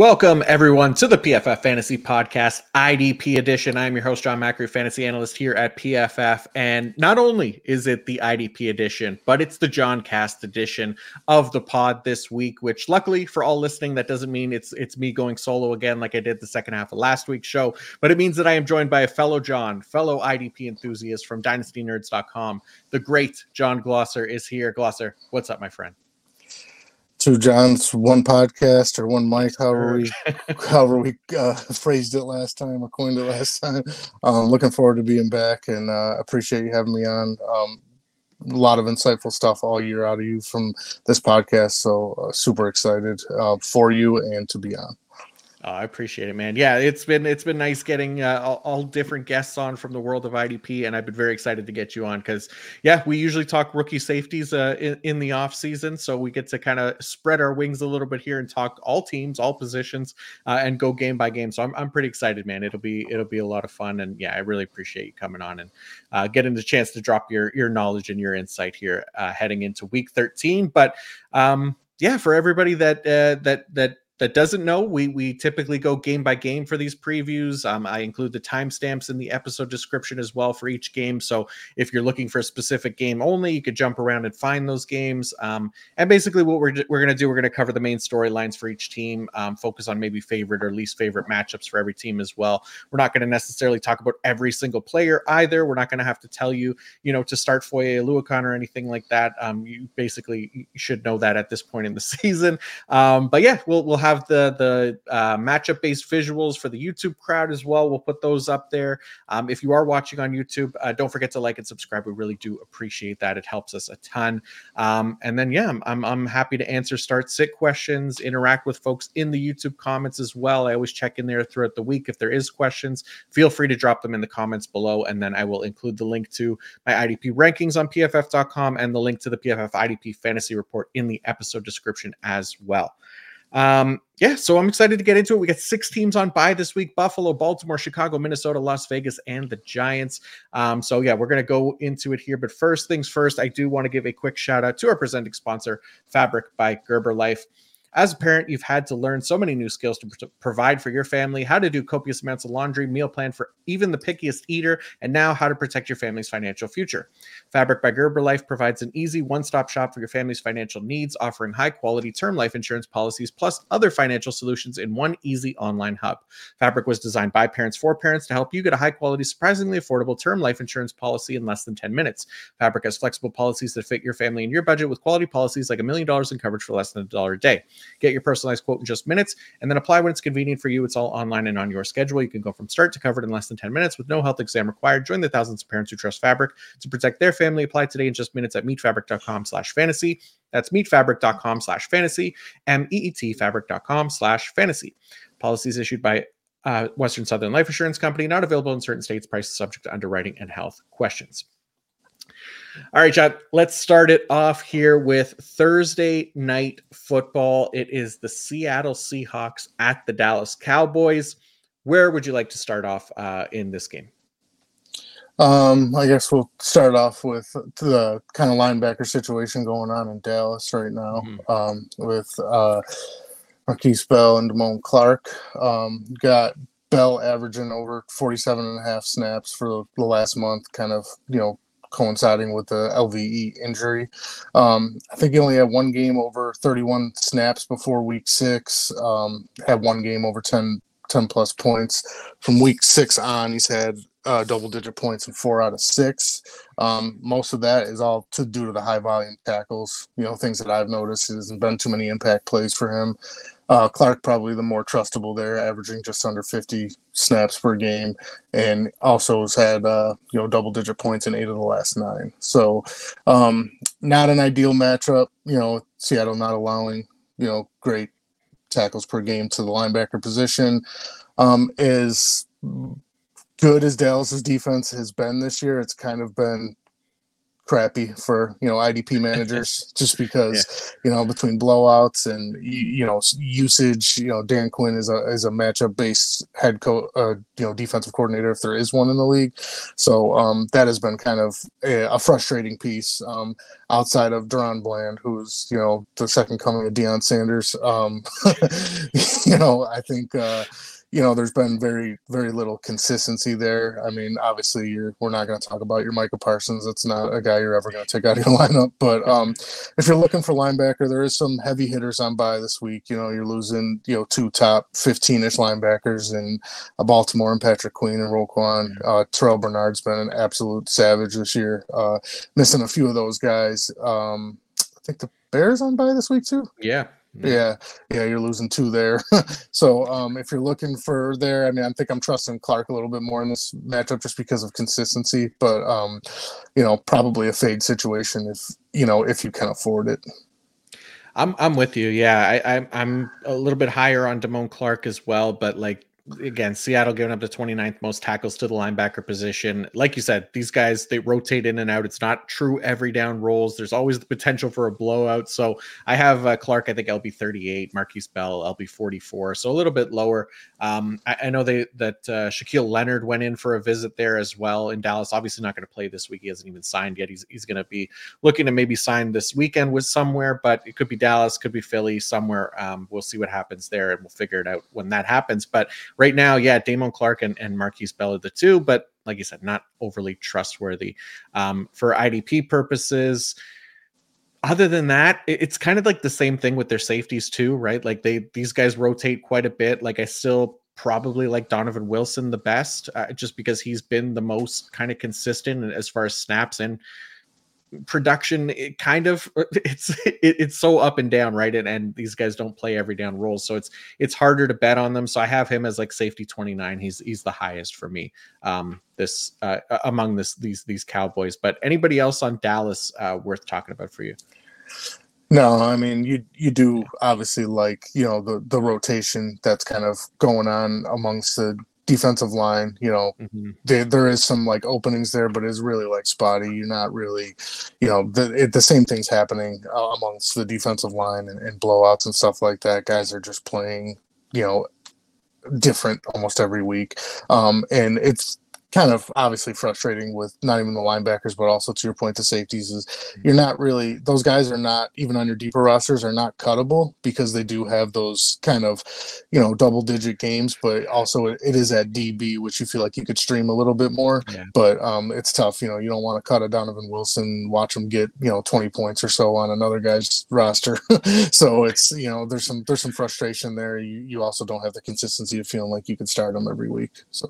Welcome, everyone, to the PFF Fantasy Podcast IDP edition. I'm your host, John Macri, fantasy analyst here at PFF. And not only is it the IDP edition, but it's the John Cast edition of the pod this week, which luckily for all listening, that doesn't mean it's it's me going solo again like I did the second half of last week's show, but it means that I am joined by a fellow John, fellow IDP enthusiast from dynastynerds.com. The great John Glosser is here. Glosser, what's up, my friend? Two Johns, one podcast or one mic, however we however we uh, phrased it last time or coined it last time. Um, looking forward to being back and uh, appreciate you having me on. Um, a lot of insightful stuff all year out of you from this podcast, so uh, super excited uh, for you and to be on. Oh, I appreciate it, man. Yeah, it's been it's been nice getting uh, all, all, different guests on from the world of IDP, and I've been very excited to get you on because yeah, we usually talk rookie safeties uh, in, in the off season, so we get to kind of spread our wings a little bit here and talk all teams, all positions, uh, and go game by game. So I'm I'm pretty excited, man. It'll be it'll be a lot of fun, and yeah, I really appreciate you coming on and uh, getting the chance to drop your your knowledge and your insight here uh, heading into week 13. But um, yeah, for everybody that uh, that that that doesn't know, we we typically go game by game for these previews. Um, I include the timestamps in the episode description as well for each game. So if you're looking for a specific game only, you could jump around and find those games. Um, and basically, what we're we're gonna do, we're gonna cover the main storylines for each team, um, focus on maybe favorite or least favorite matchups for every team as well. We're not gonna necessarily talk about every single player either. We're not gonna have to tell you, you know, to start Foye Oluokun or anything like that. Um, you basically should know that at this point in the season. Um, but yeah, we'll we'll have have the the uh, matchup based visuals for the YouTube crowd as well. We'll put those up there. Um, if you are watching on YouTube, uh, don't forget to like and subscribe. We really do appreciate that. It helps us a ton. Um, and then yeah, I'm, I'm I'm happy to answer start sit questions, interact with folks in the YouTube comments as well. I always check in there throughout the week if there is questions. Feel free to drop them in the comments below, and then I will include the link to my IDP rankings on PFF.com and the link to the PFF IDP fantasy report in the episode description as well. Um, yeah, so I'm excited to get into it. We got six teams on by this week Buffalo, Baltimore, Chicago, Minnesota, Las Vegas, and the Giants. Um, so, yeah, we're going to go into it here. But first things first, I do want to give a quick shout out to our presenting sponsor, Fabric by Gerber Life. As a parent, you've had to learn so many new skills to pr- provide for your family, how to do copious amounts of laundry, meal plan for even the pickiest eater, and now how to protect your family's financial future. Fabric by Gerber Life provides an easy one stop shop for your family's financial needs, offering high quality term life insurance policies plus other financial solutions in one easy online hub. Fabric was designed by parents for parents to help you get a high quality, surprisingly affordable term life insurance policy in less than 10 minutes. Fabric has flexible policies that fit your family and your budget with quality policies like a million dollars in coverage for less than a dollar a day. Get your personalized quote in just minutes and then apply when it's convenient for you. It's all online and on your schedule. You can go from start to covered in less than 10 minutes with no health exam required. Join the thousands of parents who trust Fabric to protect their family. Apply today in just minutes at meetfabric.com slash fantasy. That's meetfabric.com slash fantasy, M-E-E-T fabric.com slash fantasy. Policies issued by uh, Western Southern Life Assurance Company, not available in certain states, prices subject to underwriting and health questions. All right, John, let's start it off here with Thursday night football. It is the Seattle Seahawks at the Dallas Cowboys. Where would you like to start off uh, in this game? Um, I guess we'll start off with the kind of linebacker situation going on in Dallas right now mm-hmm. um, with uh, Markquese Bell and Damone Clark. Um, got Bell averaging over 47 and a half snaps for the last month, kind of, you know, coinciding with the LVE injury. Um, I think he only had one game over 31 snaps before week six, um, had one game over 10, 10 plus points. From week six on, he's had uh, double digit points in four out of six. Um, most of that is all to due to the high volume tackles. You know, things that I've noticed It hasn't been too many impact plays for him. Uh, Clark probably the more trustable there, averaging just under 50 snaps per game, and also has had uh, you know double digit points in eight of the last nine. So, um, not an ideal matchup. You know, Seattle not allowing you know great tackles per game to the linebacker position um, is good as Dallas's defense has been this year. It's kind of been crappy for you know IDP managers just because yeah. you know between blowouts and you know usage. You know Dan Quinn is a is a matchup based head coach, uh, you know defensive coordinator if there is one in the league. So um, that has been kind of a, a frustrating piece um, outside of DaRon Bland, who's you know the second coming of Deion Sanders. Um, you know I think. Uh, you know, there's been very, very little consistency there. I mean, obviously, you're we're not going to talk about your Micah Parsons. That's not a guy you're ever going to take out of your lineup. But um, if you're looking for linebacker, there is some heavy hitters on by this week. You know, you're losing, you know, two top 15-ish linebackers and a Baltimore and Patrick Queen and Roquan. Uh, Terrel Bernard's been an absolute savage this year. Uh, missing a few of those guys. Um, I think the Bears on by this week too. Yeah, yeah, yeah, you're losing two there. so um, if you're looking for there, I mean, I think I'm trusting Clark a little bit more in this matchup just because of consistency. But um, you know, probably a fade situation if you know if you can afford it. I'm I'm with you. Yeah, I, I I'm a little bit higher on Damone Clark as well, but like again, Seattle giving up the 29th most tackles to the linebacker position. Like you said, these guys they rotate in and out. It's not true every down rolls. There's always the potential for a blowout. So I have uh, Clark, I think LB 38, Markquese Bell LB 44, so a little bit lower. Um, I, I, know they that uh, Shaquille Leonard went in for a visit there as well in Dallas. Obviously not going to play this week. He hasn't even signed yet. He's he's going to be looking to maybe sign this weekend with somewhere, but it could be Dallas, could be Philly, somewhere. Um, we'll see what happens there, and we'll figure it out when that happens. But right now, yeah, Damone Clark and, and Markquese Bell are the two, but like you said, not overly trustworthy. Um, for IDP purposes, other than that, it's kind of like the same thing with their safeties too, right? Like they these guys rotate quite a bit. Like I still probably like Donovan Wilson the best, uh, just because he's been the most kind of consistent as far as snaps and production it kind of it's it, it's so up and down right? And, and these guys don't play every down role so it's it's harder to bet on them. So i have him as like safety 29 he's he's the highest for me um this uh among this these these cowboys. But anybody else on dallas uh worth talking about for you? No, I mean you you do obviously like you know the the rotation that's kind of going on amongst the defensive line. You know, mm-hmm. there, there is some like openings there, but it's really like spotty. You're not really, you know, the it, the same things happening uh, amongst the defensive line and, and blowouts and stuff like that. Guys are just playing, you know, different almost every week. Um, and it's kind of obviously frustrating with not even the linebackers, but also to your point, the safeties is mm-hmm. you're not really those guys are not even on your deeper rosters are not cuttable because they do have those kind of you know double digit games, but also it, it is at DB, which you feel like you could stream a little bit more. Yeah. But um, it's tough. You know, you don't want to cut a Donovan Wilson, watch him get you know 20 points or so on another guy's roster. so it's you know there's some there's some frustration there. You you also don't have the consistency of feeling like you could start them every week. So.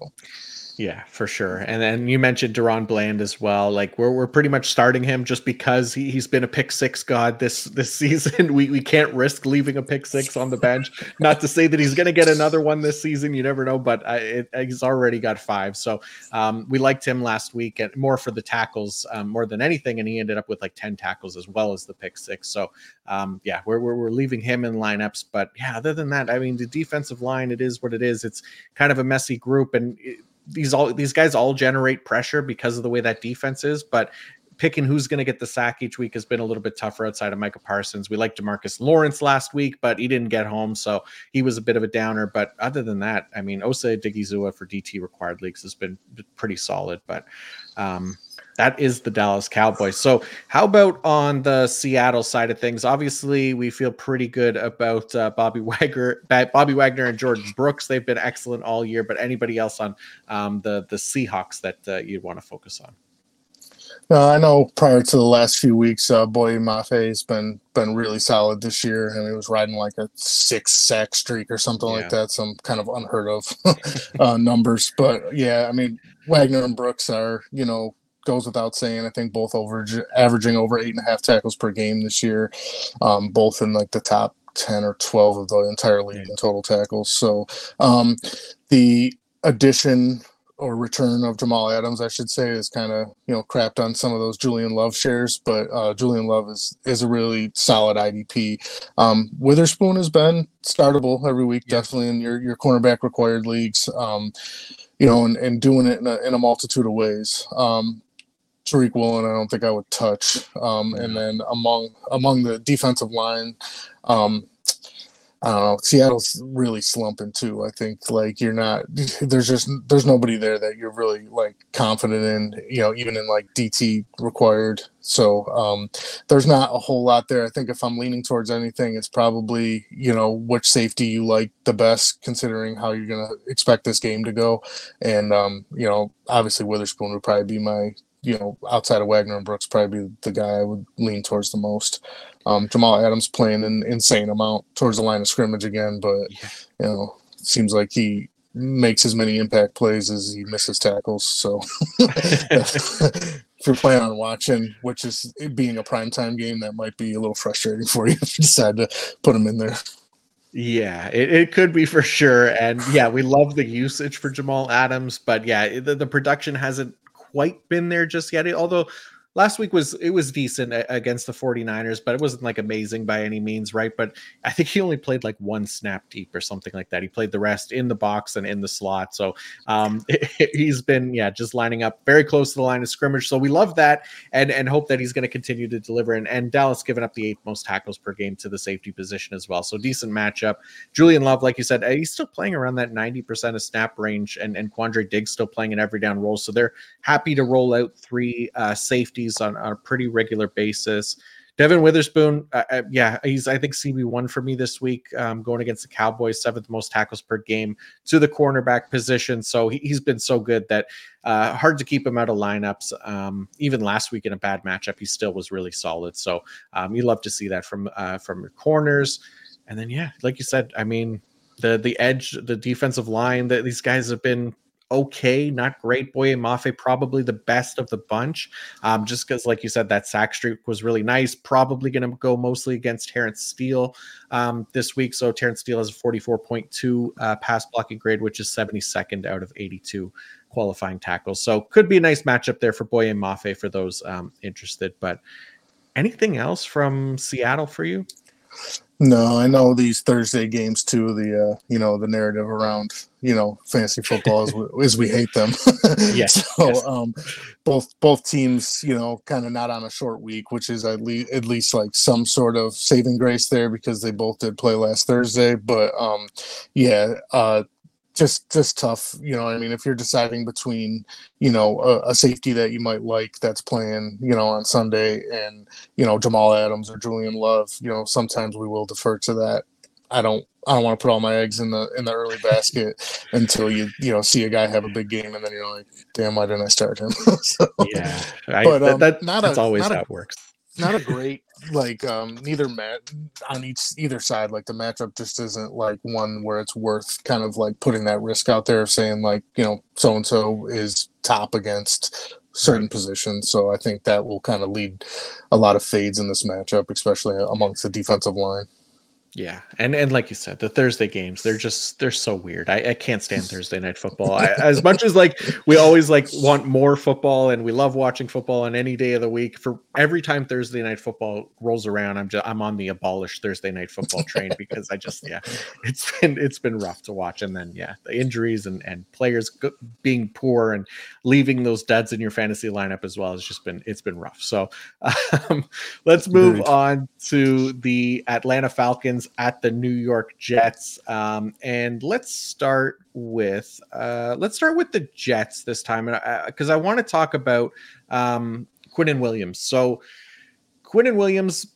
Yeah, for sure. And then you mentioned DaRon Bland as well. Like we're we're pretty much starting him just because he, he's been a pick six god this this season. We we can't risk leaving a pick six on the bench. Not to say that he's going to get another one this season. You never know, but I, it, he's already got five. So um, we liked him last week and more for the tackles um, more than anything, and he ended up with like ten tackles as well as the pick six. So um, yeah, we're, we're we're leaving him in lineups. But yeah, other than that, I mean, the defensive line, it is what it is. It's kind of a messy group and. It, these all these guys all generate pressure because of the way that defense is, but picking who's going to get the sack each week has been a little bit tougher outside of Micah Parsons. We liked Demarcus Lawrence last week, but he didn't get home, so he was a bit of a downer. But other than that, I mean, Osa Odighizuwa for DT required leagues has been pretty solid. But um, that is the Dallas Cowboys. So, how about on the Seattle side of things? Obviously, we feel pretty good about uh, Bobby Wagner, Bobby Wagner, and Jordyn Brooks. They've been excellent all year. But anybody else on um, the the Seahawks that uh, you'd want to focus on? Uh, I know prior to the last few weeks, uh, Boye Mafe has been been really solid this year, and he was riding like a six sack streak or something yeah. like that, some kind of unheard of uh, numbers. But yeah, I mean Wagner and Brooks are you know goes without saying. I think both over averaging over eight and a half tackles per game this year, um, both in like the top ten or twelve of the entire league in total tackles. So um, the addition or return of Jamal Adams, I should say, is kind of you know crapped on some of those Julian Love shares, but uh, Julian Love is is a really solid IDP. Um, Witherspoon has been startable every week, yeah. definitely in your your cornerback required leagues. Um, you know, and, and doing it in a, in a multitude of ways. Um, Tariq Woolen, I don't think I would touch. Um, and then among among the defensive line, um, I don't know. Seattle's really slumping too. I think like you're not. There's just there's nobody there that you're really like confident in. You know, even in like DT required. So um, there's not a whole lot there. I think if I'm leaning towards anything, it's probably you know which safety you like the best, considering how you're gonna expect this game to go. And um, you know, obviously Witherspoon would probably be my you know, outside of Wagner and Brooks, probably be the guy I would lean towards the most. Um, Jamal Adams playing an insane amount towards the line of scrimmage again, but you know, seems like he makes as many impact plays as he misses tackles. So if you're planning on watching, which is being a primetime game, that might be a little frustrating for you if you decide to put him in there. Yeah, it, it could be for sure. And yeah, we love the usage for Jamal Adams, but yeah, the, the production hasn't quite been there just yet. Although last week was it was decent against the 49ers but it wasn't like amazing by any means right? But i think he only played like one snap deep or something like that. He played the rest in the box and in the slot. So um he's been yeah just lining up very close to the line of scrimmage. So we love that and and hope that he's going to continue to deliver. And, and dallas giving up the eighth most tackles per game to the safety position as well. So decent matchup. Julian love like you said uh, he's still playing around that 90% of snap range and and quandre diggs still playing an every down role. So they're happy to roll out three uh safety safeties on, on a pretty regular basis. Devon Witherspoon, uh, uh yeah, he's I think CB one for me this week, um, going against the Cowboys, seventh most tackles per game to the cornerback position. So he, has been so good that uh, hard to keep him out of lineups. Um, even last week in a bad matchup, he still was really solid. So um, you love to see that from uh, from your corners. And then yeah, like you said, I mean the the edge, the defensive line that these guys have been okay, not great. Boye Mafe probably the best of the bunch, um, just because, like you said, that sack streak was really nice. Probably going to go mostly against Terence Steele um, this week. So Terence Steele has a 44.2 uh, pass blocking grade, which is 72nd out of 82 qualifying tackles. So could be a nice matchup there for Boye Mafe for those um, interested. But anything else from Seattle for you? No, I know these Thursday games too. The uh, you know the narrative around you know fantasy football is, is we hate them. yes. so yes. um, both both teams you know kind of not on a short week, which is at least at least like some sort of saving grace there because they both did play last Thursday. But um, yeah, uh, just just tough you know i mean? If you're deciding between you know a, a, safety that you might like that's playing you know on sunday and you know jamal adams or julian love you know sometimes we will defer to that. I don't i don't want to put all my eggs in the in the early basket until you you know see a guy have a big game and then you're like damn why didn't i start him? So, yeah I, but um, that, not that's a, always how it works not a great like um neither mat on each either side like the matchup just isn't like one where it's worth kind of like putting that risk out there of saying like you know so and so is top against certain right. positions so i think that will kind of lead a lot of fades in this matchup especially amongst the defensive line yeah, and and like you said, the Thursday games they're just they're so weird. I, I can't stand Thursday night football. I, as much as like we always like want more football and we love watching football on any day of the week. For every time Thursday night football rolls around, I'm just I'm on the abolished Thursday night football train because I just yeah, it's been it's been rough to watch. And then yeah, the injuries and and players being poor and leaving those duds in your fantasy lineup as well has just been it's been rough. So um, let's move on to the Atlanta Falcons at the New York Jets. Um, and let's start with uh, let's start with the Jets this time, because I, I, I want to talk about um, Quinnen Williams. So Quinnen Williams.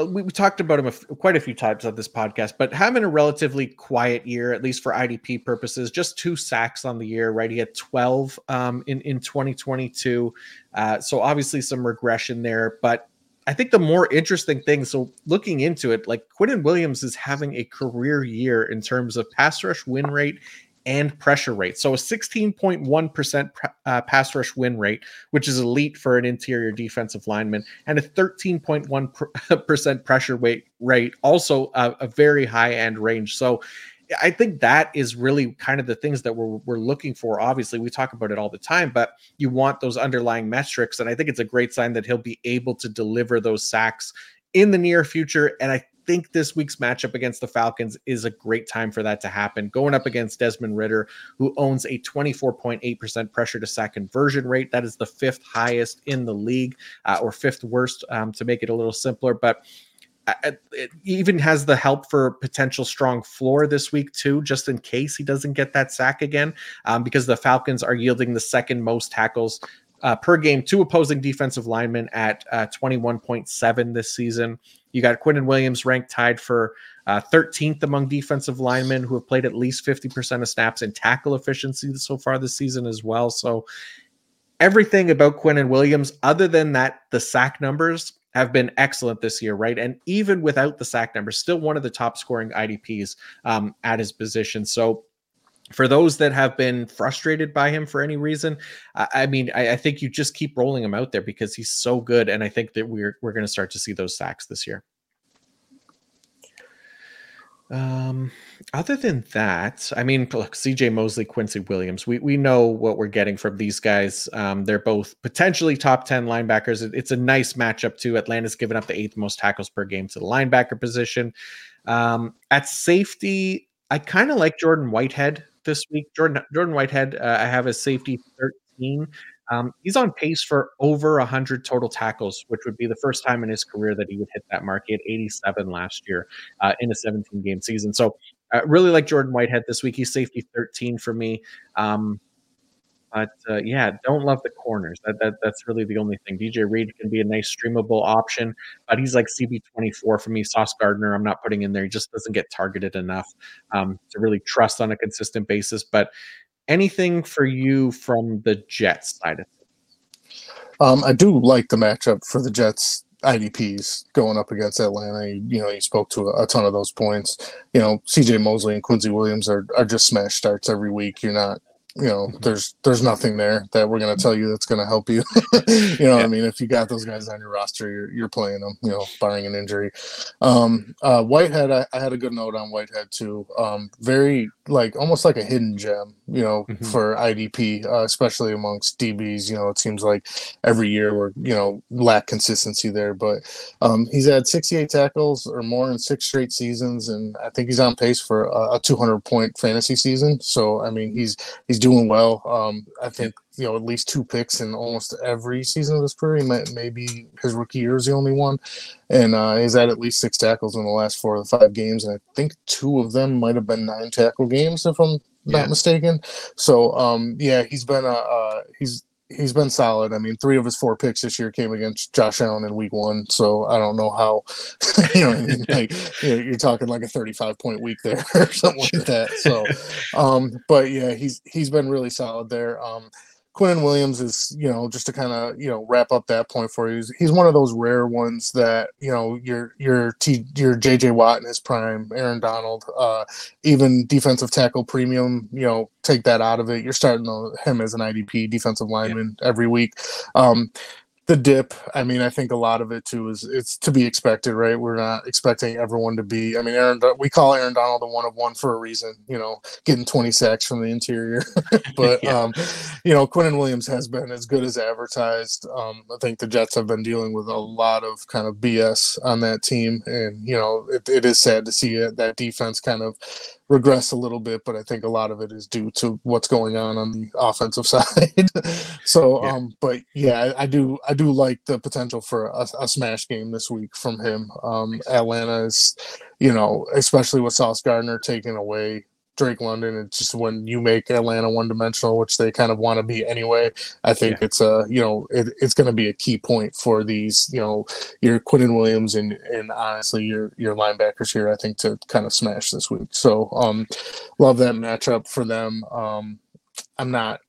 We, we talked about him a f- quite a few times on this podcast, but having a relatively quiet year, at least for IDP purposes, just two sacks on the year, right? He had 12 um, in, in 2022. Uh, so obviously some regression there, but I think the more interesting thing, so looking into it, like Quinnen Williams is having a career year in terms of pass rush win rate and pressure rate. So a 16.1% uh, pass rush win rate, which is elite for an interior defensive lineman, and a 13.1% pressure rate rate, also a, a very high end range. So I think that is really kind of the things that we're, we're looking for. Obviously, we talk about it all the time, but you want those underlying metrics. And I think it's a great sign that he'll be able to deliver those sacks in the near future. And I think this week's matchup against the Falcons is a great time for that to happen. Going up against Desmond Ridder, who owns a 24.8% pressure to sack conversion rate. That is the fifth highest in the league, uh, or fifth worst um, to make it a little simpler. But it even has the help for potential strong floor this week too, just in case he doesn't get that sack again, um, because the Falcons are yielding the second most tackles uh, per game to opposing defensive linemen at uh, 21.7 this season. You got Quinnen Williams ranked tied for uh, 13th among defensive linemen who have played at least 50% of snaps in tackle efficiency so far this season as well. So everything about Quinnen Williams, other than that, the sack numbers have been excellent this year, right? And even without the sack numbers, still one of the top scoring IDPs um, at his position. So for those that have been frustrated by him for any reason, I, I mean, I, I, think you just keep rolling him out there because he's so good, and I think that we're we're going to start to see those sacks this year. Um, other than that, I mean, look, CJ Mosley, Quincy Williams, we, we know what we're getting from these guys. Um, they're both potentially top 10 linebackers. It, it's a nice matchup, too. Atlanta's given up the eighth most tackles per game to the linebacker position. Um, at safety, I kind of like Jordan Whitehead this week. Jordan Jordan Whitehead, uh, I have a safety 13. Um, he's on pace for over 100 total tackles, which would be the first time in his career that he would hit that mark. He had 87 last year uh, in a 17 game season. So, uh, really like Jordan Whitehead this week. He's safety 13 for me. Um, but uh, yeah, don't love the corners. That, that that's really the only thing. DJ Reed can be a nice streamable option, but he's like CB24 for me. Sauce Gardner, I'm not putting in there. He just doesn't get targeted enough um, to really trust on a consistent basis. But anything for you from the Jets side of things? Um, I do like the matchup for the Jets IDPs going up against Atlanta. You, you know, you spoke to a, a, ton of those points. You know, CJ Mosley and Quincy Williams are, are just smash starts every week. You're not you know mm-hmm. there's there's nothing there that we're going to tell you that's going to help you you know yeah. i mean if you got those guys on your roster you're, you're playing them you know barring an injury um uh whitehead I, I had a good note on whitehead too um very like almost like a hidden gem you know mm-hmm. for idp uh, especially amongst dbs you know it seems like every year we're you know lack consistency there but um he's had 68 tackles or more in six straight seasons and i think he's on pace for a, a 200 point fantasy season so i mean he's he's doing well. Um, I think you know at least two picks in almost every season of his career. Maybe his rookie year is the only one, and uh, he's had at least six tackles in the last four or five games, and I think two of them might have been nine tackle games if I'm not mistaken. So um, yeah, he's been a uh, he's he's been solid. I mean, three of his four picks this year came against Josh Allen in week one. So I don't know how, you know, I mean? like you know, you're talking like a 35 point week there or something like that. So, um, but yeah, he's, he's been really solid there. Um, Quinnen Williams is, you know, just to kind of, you know, wrap up that point for you. He's, he's one of those rare ones that, you know, your your T, your JJ Watt in his prime, Aaron Donald, uh, even defensive tackle premium, you know, take that out of it. You're starting him as an IDP defensive lineman yeah. every week. Um, the dip i mean i think a lot of it too is it's to be expected right? We're not expecting everyone to be i mean aaron we call aaron donald the one of one for a reason you know getting 20 sacks from the interior. But yeah. um you know quinnen williams has been as good as advertised. Um i think the jets have been dealing with a lot of kind of bs on that team and you know it, it is sad to see it, that defense kind of regress a little bit, but I think a lot of it is due to what's going on on the offensive side. so, yeah. um, but yeah, I, I, do I do like the potential for a, a smash game this week from him. Um, Atlanta is, you know, especially with Sauce Gardner taking away Drake London. It's just when you make Atlanta one dimensional, which they kind of want to be anyway. I think yeah. it's a you know it, it's going to be a key point for these you know your Quinnen Williams and and honestly your your linebackers here. I think to kind of smash this week. So um, love that matchup for them. Um, I'm not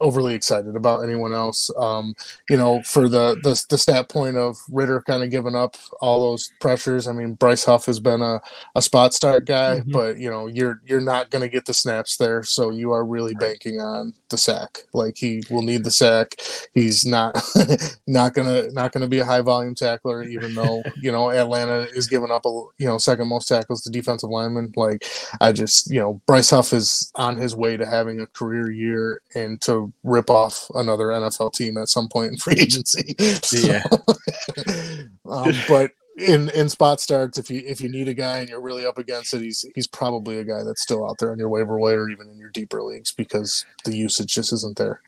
overly excited about anyone else. Um, you know, for the, the the stat point of Ridder kind of giving up all those pressures. I mean, Bryce Huff has been a, a spot start guy, mm-hmm. but you know, you're you're not going to get the snaps there, so you are really banking on the sack. Like he will need the sack. He's not not gonna not gonna be a high volume tackler, even though you know Atlanta is giving up a you know second most tackles to defensive linemen. Like I just you know Bryce Huff is on his way to having a career year and to rip off another NFL team at some point in free agency. So, yeah. um, but in in spot starts, if you if you need a guy and you're really up against it, he's he's probably a guy that's still out there on your waiver wire or even in your deeper leagues because the usage just isn't there.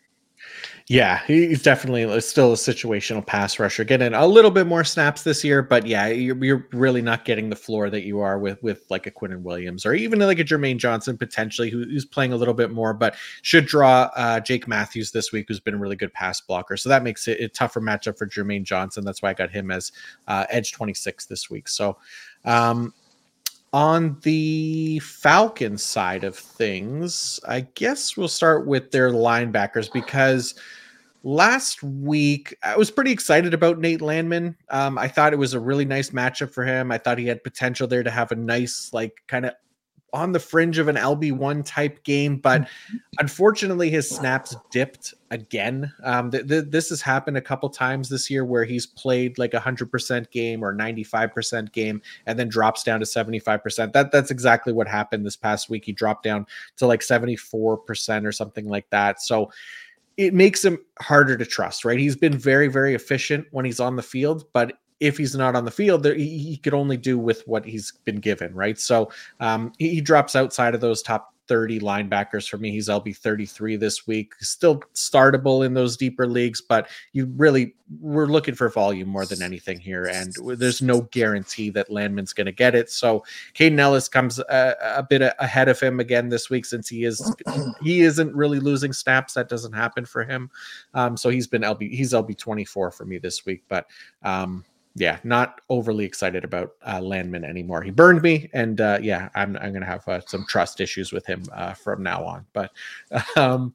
Yeah, he's definitely still a situational pass rusher. Getting a little bit more snaps this year, but yeah, you're, you're really not getting the floor that you are with with like a Quinnen Williams or even like a Jermaine Johnson potentially, who, who's playing a little bit more, but should draw uh, Jake Matthews this week, who's been a really good pass blocker. So that makes it a tougher matchup for Jermaine Johnson. That's why I got him as uh, edge 26 this week. So um, on the Falcons side of things, I guess we'll start with their linebackers because last week I was pretty excited about Nate Landman. Um, I thought it was a really nice matchup for him. I thought he had potential there to have a nice, like, kind of on the fringe of an LB1 type game, but mm-hmm. unfortunately, his snaps dipped again. Um, th- th- this has happened a couple times this year where he's played like a 100% game or 95% game and then drops down to 75%. That That's exactly what happened this past week. He dropped down to like 74% or something like that. So it makes him harder to trust, right? He's been very, very efficient when he's on the field, but if he's not on the field, there, he, he, could only do with what he's been given, right? So um, he, he, drops outside of those top 30 linebackers for me. He's LB 33 this week. Still startable in those deeper leagues, but you really we're looking for volume more than anything here, and there's no guarantee that Landman's going to get it. So Kaden Elliss comes a, a, bit ahead of him again this week since he is he isn't really losing snaps. That doesn't happen for him. Um, so he's been LB he's LB 24 for me this week, but um, yeah, not overly excited about uh, Landman anymore. He burned me, and uh, yeah, I'm I'm gonna have uh, some trust issues with him uh, from now on. But um,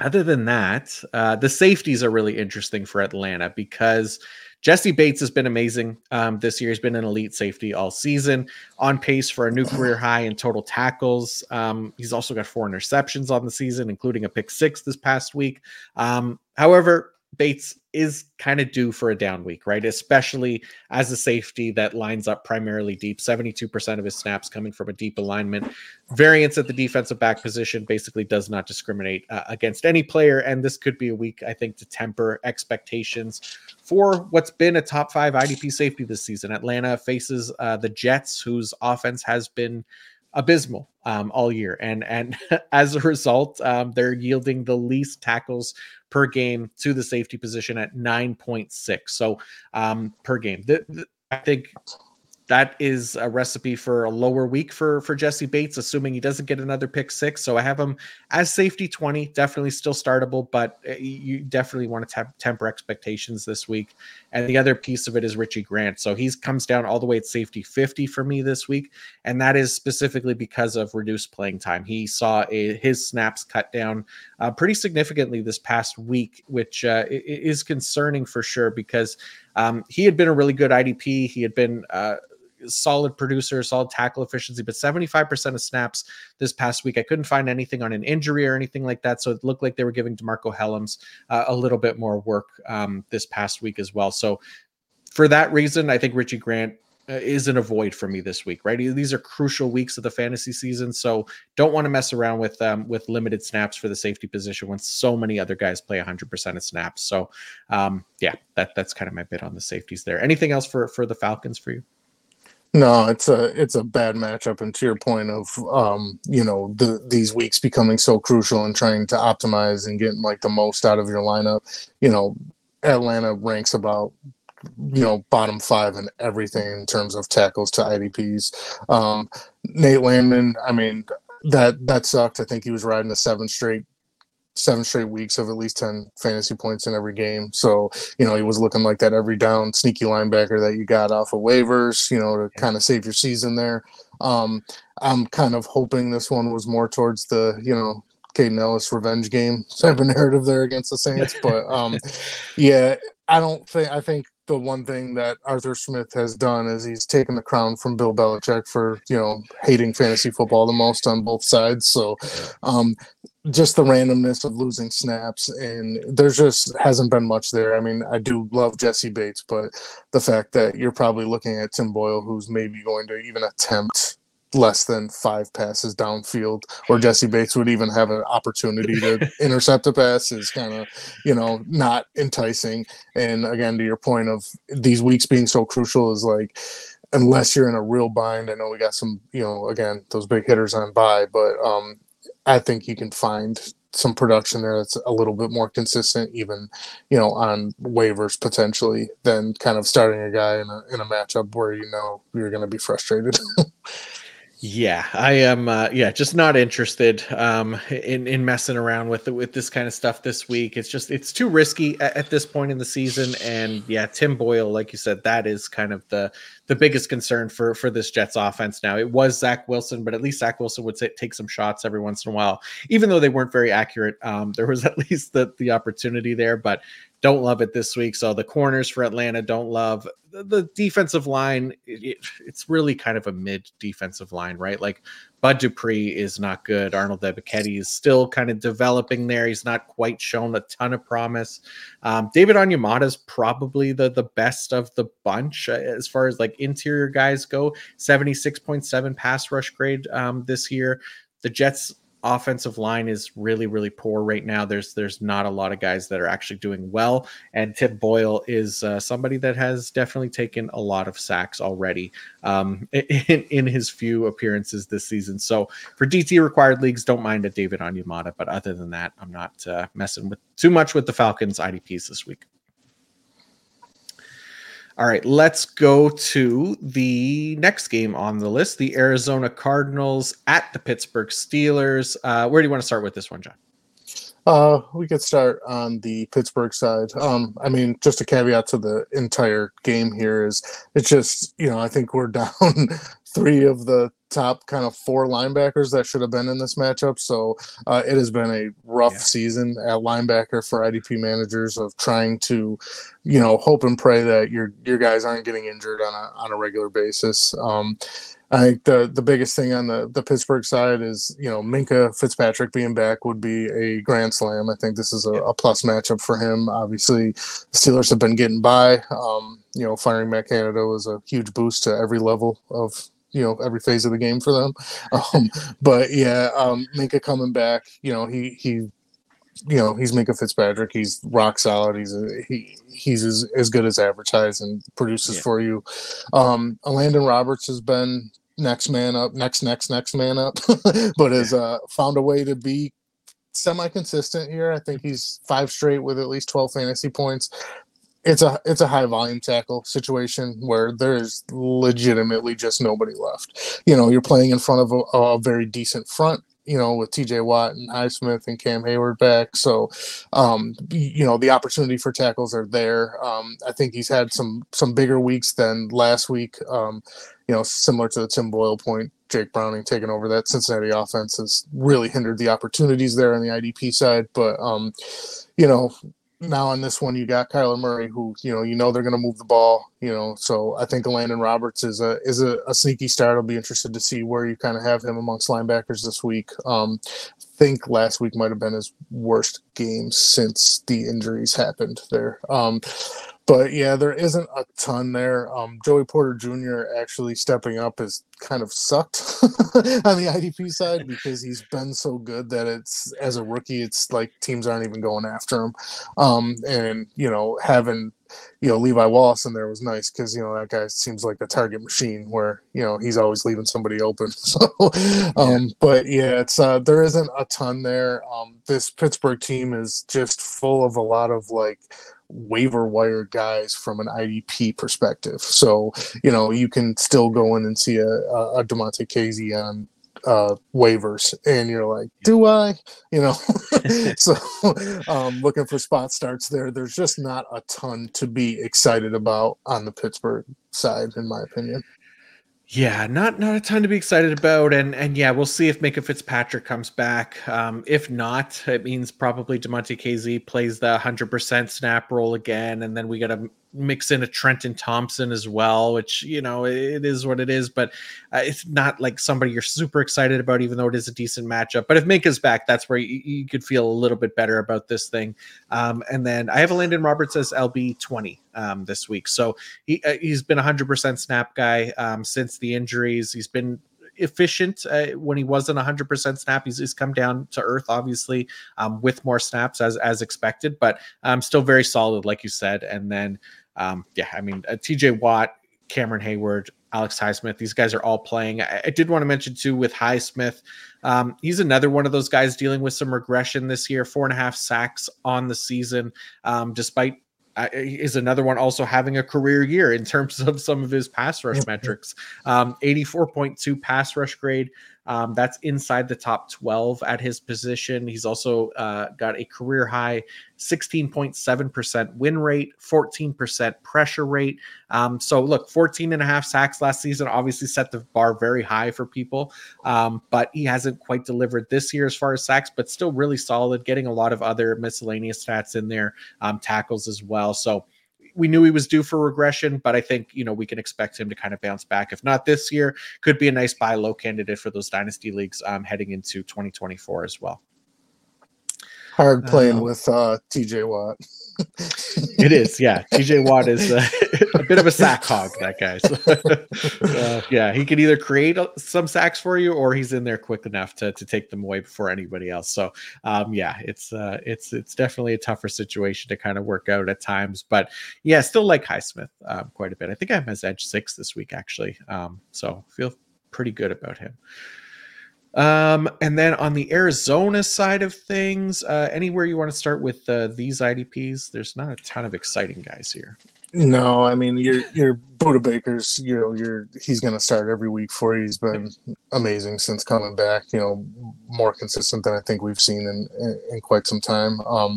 other than that, uh, the safeties are really interesting for Atlanta because Jessie Bates has been amazing um, this year. He's been an elite safety all season, on pace for a new career high in total tackles. Um, he's also got four interceptions on the season, including a pick six this past week. Um, however, Bates is kind of due for a down week, right? Especially as a safety that lines up primarily deep. 72% of his snaps coming from a deep alignment. Variance at the defensive back position basically does not discriminate uh, against any player. And this could be a week, I think, to temper expectations for what's been a top five IDP safety this season. Atlanta faces uh, the Jets, whose offense has been abysmal um, all year, and and as a result, um, they're yielding the least tackles per game to the safety position at nine point six. So um, per game, the, the, I think that is a recipe for a lower week for for Jessie Bates, assuming he doesn't get another pick six. So I have him as safety twenty, definitely still startable, but uh, you definitely want to temper expectations this week. And the other piece of it is Richie Grant. So he comes down all the way at safety fifty for me this week, and that is specifically because of reduced playing time. He saw a, his snaps cut down uh, pretty significantly this past week, which uh, is concerning for sure because um, he had been a really good IDP. He had been uh, solid producer, solid tackle efficiency, but 75% of snaps this past week. I couldn't find anything on an injury or anything like that. So it looked like they were giving DeMarcco Hellams uh, a little bit more work um, this past week as well. So for that reason, I think Richie Grant uh, is an avoid for me this week, right? These are crucial weeks of the fantasy season, so don't want to mess around with um, with limited snaps for the safety position when so many other guys play 100% of snaps. So, um, yeah, that that's kind of my bit on the safeties there. Anything else for for the Falcons for you? No, it's a it's a bad matchup, and to your point of um, you know the these weeks becoming so crucial and trying to optimize and getting like the most out of your lineup. You know, Atlanta ranks about you know bottom five in everything in terms of tackles to IDPs. Um, Nate Landman, I mean that that sucked. I think he was riding a seven straight seven straight weeks of at least 10 fantasy points in every game. So, you know, he was looking like that every down sneaky linebacker that you got off of waivers, you know, to kind of save your season there. Um, I'm kind of hoping this one was more towards the, you know, Kaden Elliss revenge game type of narrative there against the Saints. But um, yeah, I don't think, I think the one thing that Arthur Smith has done is he's taken the crown from Bill Belichick for you know hating fantasy football the most on both sides. So, um, just the randomness of losing snaps and there's just hasn't been much there. I mean, I do love Jessie Bates, but the fact that you're probably looking at Tim Boyle, who's maybe going to even attempt less than five passes downfield, or Jessie Bates would even have an opportunity to intercept a pass is kind of, you know, not enticing. And again, to your point of these weeks being so crucial is like, unless you're in a real bind, I know we got some, you know, again, those big hitters on by, but um, I think you can find some production there that's a little bit more consistent, even you know on waivers potentially, than kind of starting a guy in a in a matchup where you know you're going to be frustrated. Yeah, I am. Uh, yeah, just not interested um, in in messing around with with this kind of stuff this week. It's just it's too risky at, at, this point in the season. And yeah, Tim Boyle, like you said, that is kind of the the biggest concern for for this Jets offense now. It was Zach Wilson, but at least Zach Wilson would say, take some shots every once in a while, even though they weren't very accurate. Um, there was at least the the opportunity there, but don't love it this week. So the corners for Atlanta don't love the, defensive line. It, it's really kind of a mid defensive line, right? Like Bud Dupree is not good. Arnold Ebiketie is still kind of developing there. He's not quite shown a ton of promise. Um, David Onyemata is probably the the best of the bunch uh, as far as like interior guys go. Seventy six point seven pass rush grade um, this year. The Jets offensive line is really really poor right now. There's there's not a lot of guys that are actually doing well. And tim boyle is uh, somebody that has definitely taken a lot of sacks already um, in, in his few appearances this season. So for dt required leagues don't mind a david onyemata but other than that i'm not uh, messing with too much with the falcons idps this week all right, let's go to the next game on the list the Arizona Cardinals at the Pittsburgh Steelers. Uh, where do you want to start with this one, John? Uh, we could start on the Pittsburgh side. Um, I mean, just a caveat to the entire game here is it's just, you know, I think we're down three of the top kind of four linebackers that should have been in this matchup. So uh, it has been a rough yeah. season at linebacker for IDP managers of trying to, you know, hope and pray that your your guys aren't getting injured on a on a regular basis. Um, I think the the biggest thing on the the Pittsburgh side is you know Minkah Fitzpatrick being back would be a grand slam. I think this is a, a plus matchup for him. Obviously, the Steelers have been getting by. Um, you know, firing Matt Canada was a huge boost to every level of you know every phase of the game for them. Um, but yeah, um, Minkah coming back, you know he he, you know he's Minkah Fitzpatrick. He's rock solid. He's a, he he's as, as good as advertised and produces yeah. for you. Um, Elandon Roberts has been next man up, next next next man up, but has uh, found a way to be semi consistent here. I think he's five straight with at least 12 fantasy points it's a it's a high volume tackle situation where there is legitimately just nobody left. You know, you're playing in front of a, a very decent front. You know, with T.J. Watt and Highsmith and Cam Heyward back, so um, you know the opportunity for tackles are there. Um, I think he's had some some bigger weeks than last week. Um, you know, similar to the Tim Boyle point, Jake Browning taking over that Cincinnati offense has really hindered the opportunities there on the IDP side. But um, you know, now on this one you got Kyler Murray, who you know you know they're going to move the ball. You know, so I think Elandon Roberts is a is a, a sneaky start. I'll be interested to see where you kind of have him amongst linebackers this week. Um, think last week might have been his worst game since the injuries happened there. Um, but yeah, there isn't a ton there. Um, Joey Porter Jr. actually stepping up has kind of sucked on the IDP side because he's been so good that it's as a rookie, it's like teams aren't even going after him. Um, and you know, having you know Levi Wallace in there was nice because you know that guy seems like a target machine where you know he's always leaving somebody open. So, um, yeah. but yeah, it's uh, there isn't a ton there. Um, this Pittsburgh team is just full of a lot of like waiver wire guys from an IDP perspective. So, you know, you can still go in and see a, a, a Damontae Kazee on uh, waivers and you're like, do I? You know, so um, looking for spot starts there. There's just not a ton to be excited about on the Pittsburgh side, in my opinion. Yeah, not not a ton to be excited about, and and yeah, we'll see if Minkah Fitzpatrick comes back. Um, if not, it means probably Damontae Kazee plays the hundred percent snap role again, and then we got to mix in a Trenton Thompson as well, which you know it is what it is, but uh, it's not like somebody you're super excited about, even though it is a decent matchup. But if Minkah's back, that's where you, you could feel a little bit better about this thing. Um, and then I have a Elandon Roberts as LB twenty um, this week, so he uh, he's been a hundred percent snap guy um, since the injuries. He's been efficient uh, when he wasn't 100% snap. He's, he's come down to earth, obviously, um, with more snaps as as expected, but um, still very solid, like you said. And then, um, yeah, I mean, uh, TJ Watt, Cameron Heyward, Alex Highsmith, these guys are all playing. I, I did want to mention too with Highsmith, um, he's another one of those guys dealing with some regression this year. Four and a half sacks on the season, um, despite uh, is another one also having a career year in terms of some of his pass rush metrics. Um, 84.2 pass rush grade. Um, that's inside the top 12 at his position. He's also uh, got a career high 16.7% win rate, 14% pressure rate. Um, so, look, 14 and a half sacks last season obviously set the bar very high for people, um, but he hasn't quite delivered this year as far as sacks, but still really solid, getting a lot of other miscellaneous stats in there, um, tackles as well. So, we knew he was due for regression, but I think you know we can expect him to kind of bounce back. If not this year, could be a nice buy low candidate for those dynasty leagues um, heading into 2024 as well. Hard playing um, with uh, TJ Watt. It is, yeah. TJ Watt is uh, a bit of a sack hog. That guy. So, uh, yeah, he can either create some sacks for you, or he's in there quick enough to, to take them away before anybody else. So, um, yeah, it's uh, it's it's definitely a tougher situation to kind of work out at times. But yeah, still like Highsmith um, quite a bit. I think I have his edge six this week actually. Um, so feel pretty good about him. Um, and then on the Arizona side of things, uh, anywhere you want to start with uh, these IDPs, there's not a ton of exciting guys here. No, I mean your your Budda Baker's, you know, you're he's gonna start every week for you. He's been amazing since coming back, you know, more consistent than I think we've seen in in, in quite some time. Um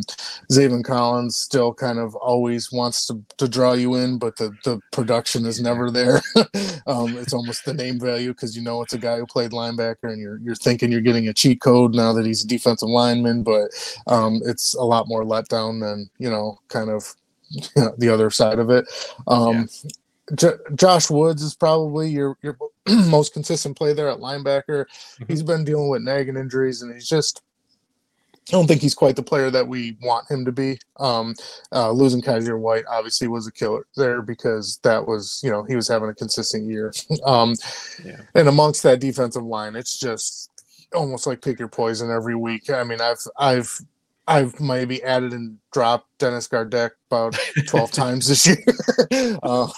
Zaven Collins still kind of always wants to, to draw you in, but the, the production is never there. um it's almost the name value because you know it's a guy who played linebacker and you're you're thinking you're getting a cheat code now that he's a defensive lineman, but um it's a lot more letdown than, you know, kind of the other side of it. Um, yeah. J- Josh Woods is probably your your most consistent play there at linebacker. Mm-hmm. He's been dealing with nagging injuries, and he's just. I don't think he's quite the player that we want him to be. Um, uh, losing Kyzir White obviously was a killer there because that was, you know, he was having a consistent year. um, yeah. And amongst that defensive line, it's just almost like pick your poison every week. I mean, I've I've I've maybe added and dropped Dennis Gardeck about 12 times this year. um,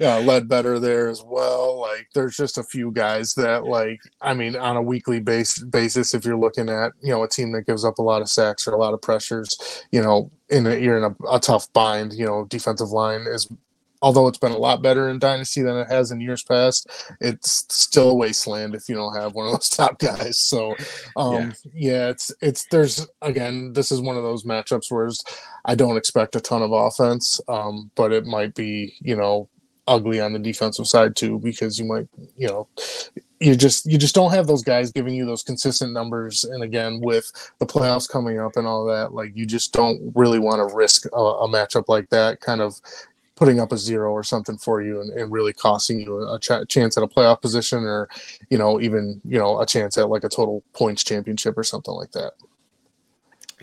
yeah, Ledbetter there as well. Like, there's just a few guys that, like, I mean, on a weekly base, basis, if you're looking at, you know, a team that gives up a lot of sacks or a lot of pressures, you know, in a, you're in a, a tough bind, you know, defensive line is although it's been a lot better in Dynasty than it has in years past, it's still a wasteland if you don't have one of those top guys. So, um, yeah. yeah, it's it's there's again, this is one of those matchups where I don't expect a ton of offense, um, but it might be you know ugly on the defensive side too because you might you know you just you just don't have those guys giving you those consistent numbers and again with the playoffs coming up and all that like you just don't really want to risk a, a matchup like that kind of putting up a zero or something for you and, and really costing you a ch- chance at a playoff position or you know even you know a chance at like a total points championship or something like that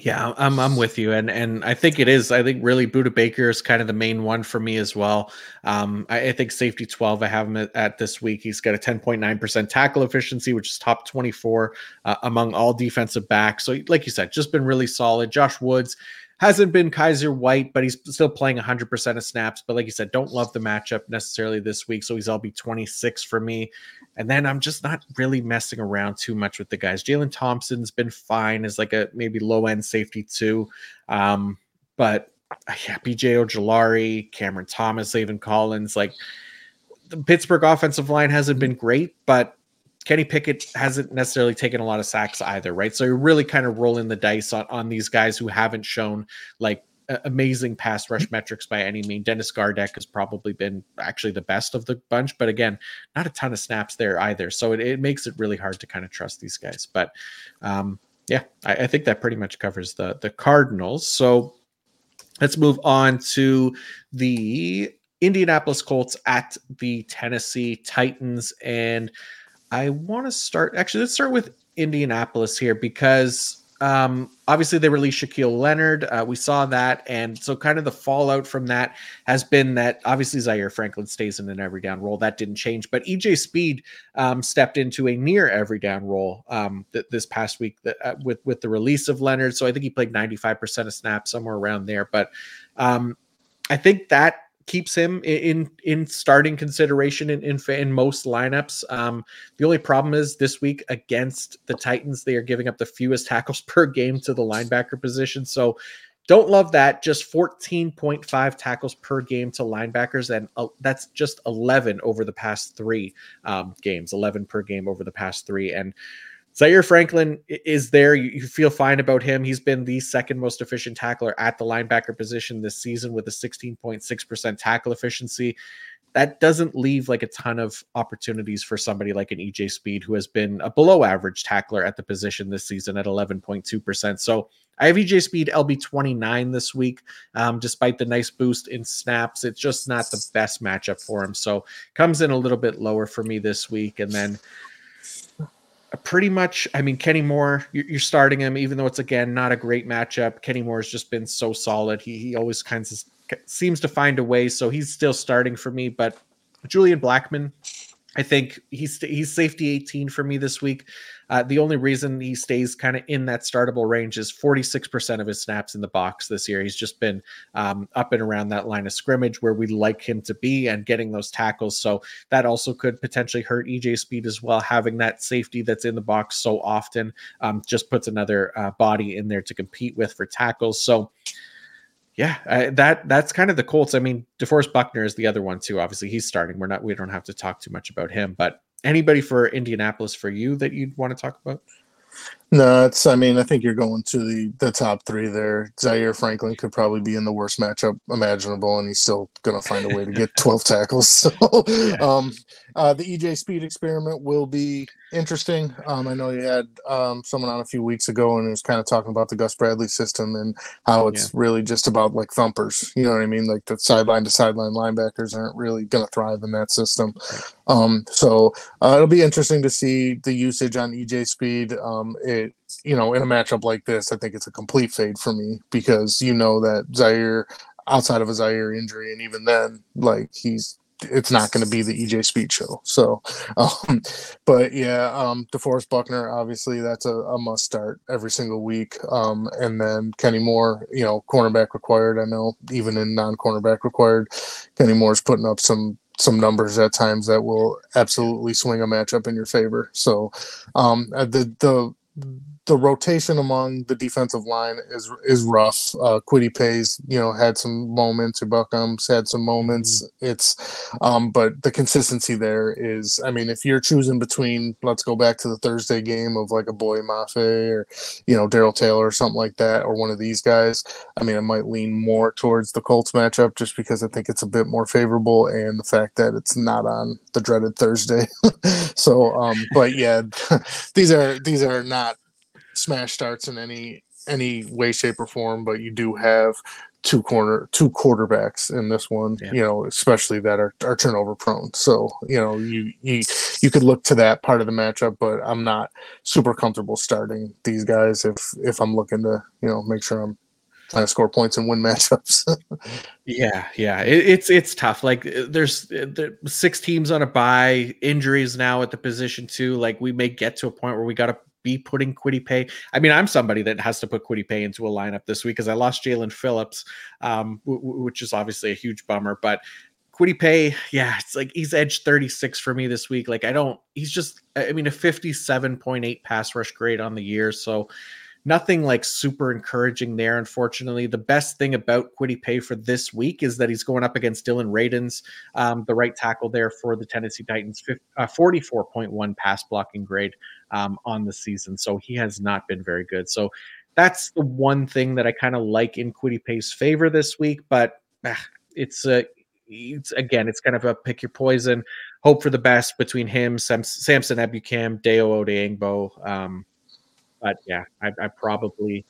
yeah, I'm I'm with you, and and I think it is. I think really Budda Baker is kind of the main one for me as well. Um, I, I think safety 12. I have him at, at this week. He's got a 10.9 percent tackle efficiency, which is top 24 uh, among all defensive backs. So, like you said, just been really solid. Josh Woods hasn't been Kyzir White, but he's still playing 100% of snaps. But like you said, don't love the matchup necessarily this week. So he's be 26 for me. And then I'm just not really messing around too much with the guys. Jalen Thompson's been fine as like a maybe low end safety too. Um, but yeah, BJ Ojulari, Cameron Thomas, Zaven Collins, like the Pittsburgh offensive line hasn't been great, but Kenny Pickett hasn't necessarily taken a lot of sacks either, right? So you're really kind of rolling the dice on, on these guys who haven't shown like amazing pass rush metrics by any mean. Dennis Gardeck has probably been actually the best of the bunch, but again, not a ton of snaps there either. So it, it makes it really hard to kind of trust these guys. But um, yeah, I, I think that pretty much covers the the Cardinals. So let's move on to the Indianapolis Colts at the Tennessee Titans and I want to start. Actually, let's start with Indianapolis here because um, obviously they released Shaquille Leonard. Uh, we saw that, and so kind of the fallout from that has been that obviously Zaire Franklin stays in an every down role. That didn't change, but EJ Speed um, stepped into a near every down role um, th- this past week th- uh, with with the release of Leonard. So I think he played ninety five percent of snaps somewhere around there. But um, I think that keeps him in in starting consideration in in, in most lineups. Um, the only problem is this week against the Titans, they are giving up the fewest tackles per game to the linebacker position. So don't love that. Just 14.5 tackles per game to linebackers, and uh, that's just 11 over the past three um, games. 11 per game over the past three, and Zaire Franklin is there. You, feel fine about him. He's been the second most efficient tackler at the linebacker position this season with a 16.6% tackle efficiency. That doesn't leave like a ton of opportunities for somebody like an EJ Speed, who has been a below average tackler at the position this season at 11.2%. So I have EJ Speed LB 29 this week. Um, despite the nice boost in snaps, it's just not the best matchup for him. So comes in a little bit lower for me this week. And then pretty much, I mean, Kenny Moore, you're, starting him, even though it's again not a great matchup. Kenny Moore has just been so solid. He he always kind of seems to find a way, so he's still starting for me. But Julian Blackmon, I think he's he's safety 18 for me this week. Uh, the only reason he stays kind of in that startable range is 46% of his snaps in the box this year. He's just been um, up and around that line of scrimmage where we like him to be and getting those tackles. So that also could potentially hurt EJ Speed as well. Having that safety that's in the box so often um, just puts another uh, body in there to compete with for tackles. So yeah, uh, that that's kind of the Colts. I mean, DeForest Buckner is the other one too. Obviously, he's starting. We're not. We don't have to talk too much about him. But anybody for Indianapolis for you that you'd want to talk about? No, it's. I mean, I think you're going to the the top three there. Zaire Franklin could probably be in the worst matchup imaginable, and he's still going to find a way to get 12 tackles. So, yeah. um, uh, the EJ Speed experiment will be interesting. Um, I know you had um, someone on a few weeks ago and it was kind of talking about the Gus Bradley system and how it's yeah. really just about like thumpers. You know what I mean? Like the sideline to sideline linebackers aren't really going to thrive in that system. Um, so uh, it'll be interesting to see the usage on EJ Speed. Um, it, you know, in a matchup like this, I think it's a complete fade for me because you know that Zaire outside of a Zaire injury, and even then, like he's it's not going to be the EJ Speed show. So, um, but yeah, um, DeForest Buckner, obviously that's a, a must start every single week. Um, and then Kenny Moore, you know, cornerback required. I know even in non cornerback required, Kenny Moore's putting up some some numbers at times that will absolutely swing a matchup in your favor. So, um, uh, the the the rotation among the defensive line is is rough. Uh, Kwity Paye's, you know, had some moments. Ebukams had some moments. Mm-hmm. It's, um, but the consistency there is. I mean, if you're choosing between, let's go back to the Thursday game of like a Boye Mafe or, you know, Darrell Taylor or something like that, or one of these guys. I mean, I might lean more towards the Colts matchup just because I think it's a bit more favorable, and the fact that it's not on the dreaded Thursday. so, um, but yeah, these are these are not smash starts in any any way, shape, or form, but you do have two corner two quarterbacks in this one yeah. you know especially that are, are turnover prone. So you know you you you could look to that part of the matchup but i'm not super comfortable starting these guys if if i'm looking to you know make sure i'm trying to score points and win matchups. Yeah yeah. It, it's it's tough. Like uh, there's uh, there, six teams on a buy injuries now at the position too like we may get to a point where we got to be putting Kwity Paye. I mean, I'm somebody that has to put Kwity Paye into a lineup this week because I lost Jaelan Phillips, um, w- w- which is obviously a huge bummer. But Kwity Paye, yeah, it's like he's edge 36 for me this week. Like I don't, he's just, I mean, a 57.8 pass rush grade on the year. So nothing like super encouraging there, unfortunately. The best thing about Kwity Paye for this week is that he's going up against Dillon Radunz, um, the right tackle there for the Tennessee Titans, 50, uh, 44.1 pass blocking grade um, on the season. So he has not been very good. So that's the one thing that I kind of like in Kwity Paye's favor this week, but ah, it's a it's again, it's kind of a pick your poison. Hope for the best between him, Sam, Samson Ebukam, Dayo Odeyingbo. Um, but yeah, I, I probably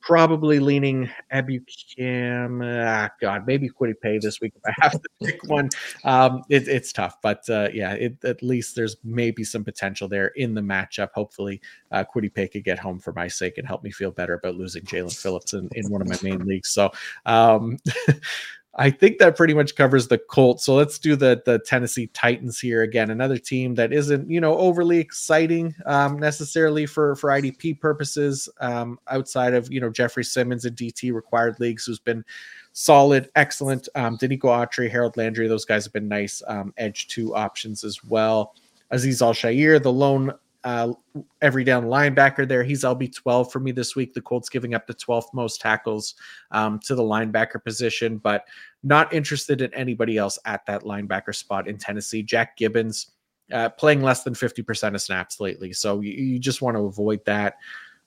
probably leaning Ebukam. Ah, God, maybe Paye this week if I have to pick one. Um, it, it's tough, but uh, yeah, it, at least there's maybe some potential there in the matchup. Hopefully, uh, Paye could get home for my sake and help me feel better about losing Jaelan Phillips in, in one of my main leagues. So, um, I think that pretty much covers the Colts. So let's do the the Tennessee Titans here again. Another team that isn't you know overly exciting um, necessarily for for IDP purposes um, outside of you know Jeffrey Simmons and DT required leagues, who's been solid, excellent. Um, Denico Autry, Harold Landry, those guys have been nice um, edge two options as well. Azeez Al-Shaair, the lone uh, every down linebacker there. He's LB 12 for me this week. The Colts giving up the 12th most tackles um, to the linebacker position, but not interested in anybody else at that linebacker spot in Tennessee. Jack Gibbens uh, playing less than 50% of snaps lately. So you, you just want to avoid that.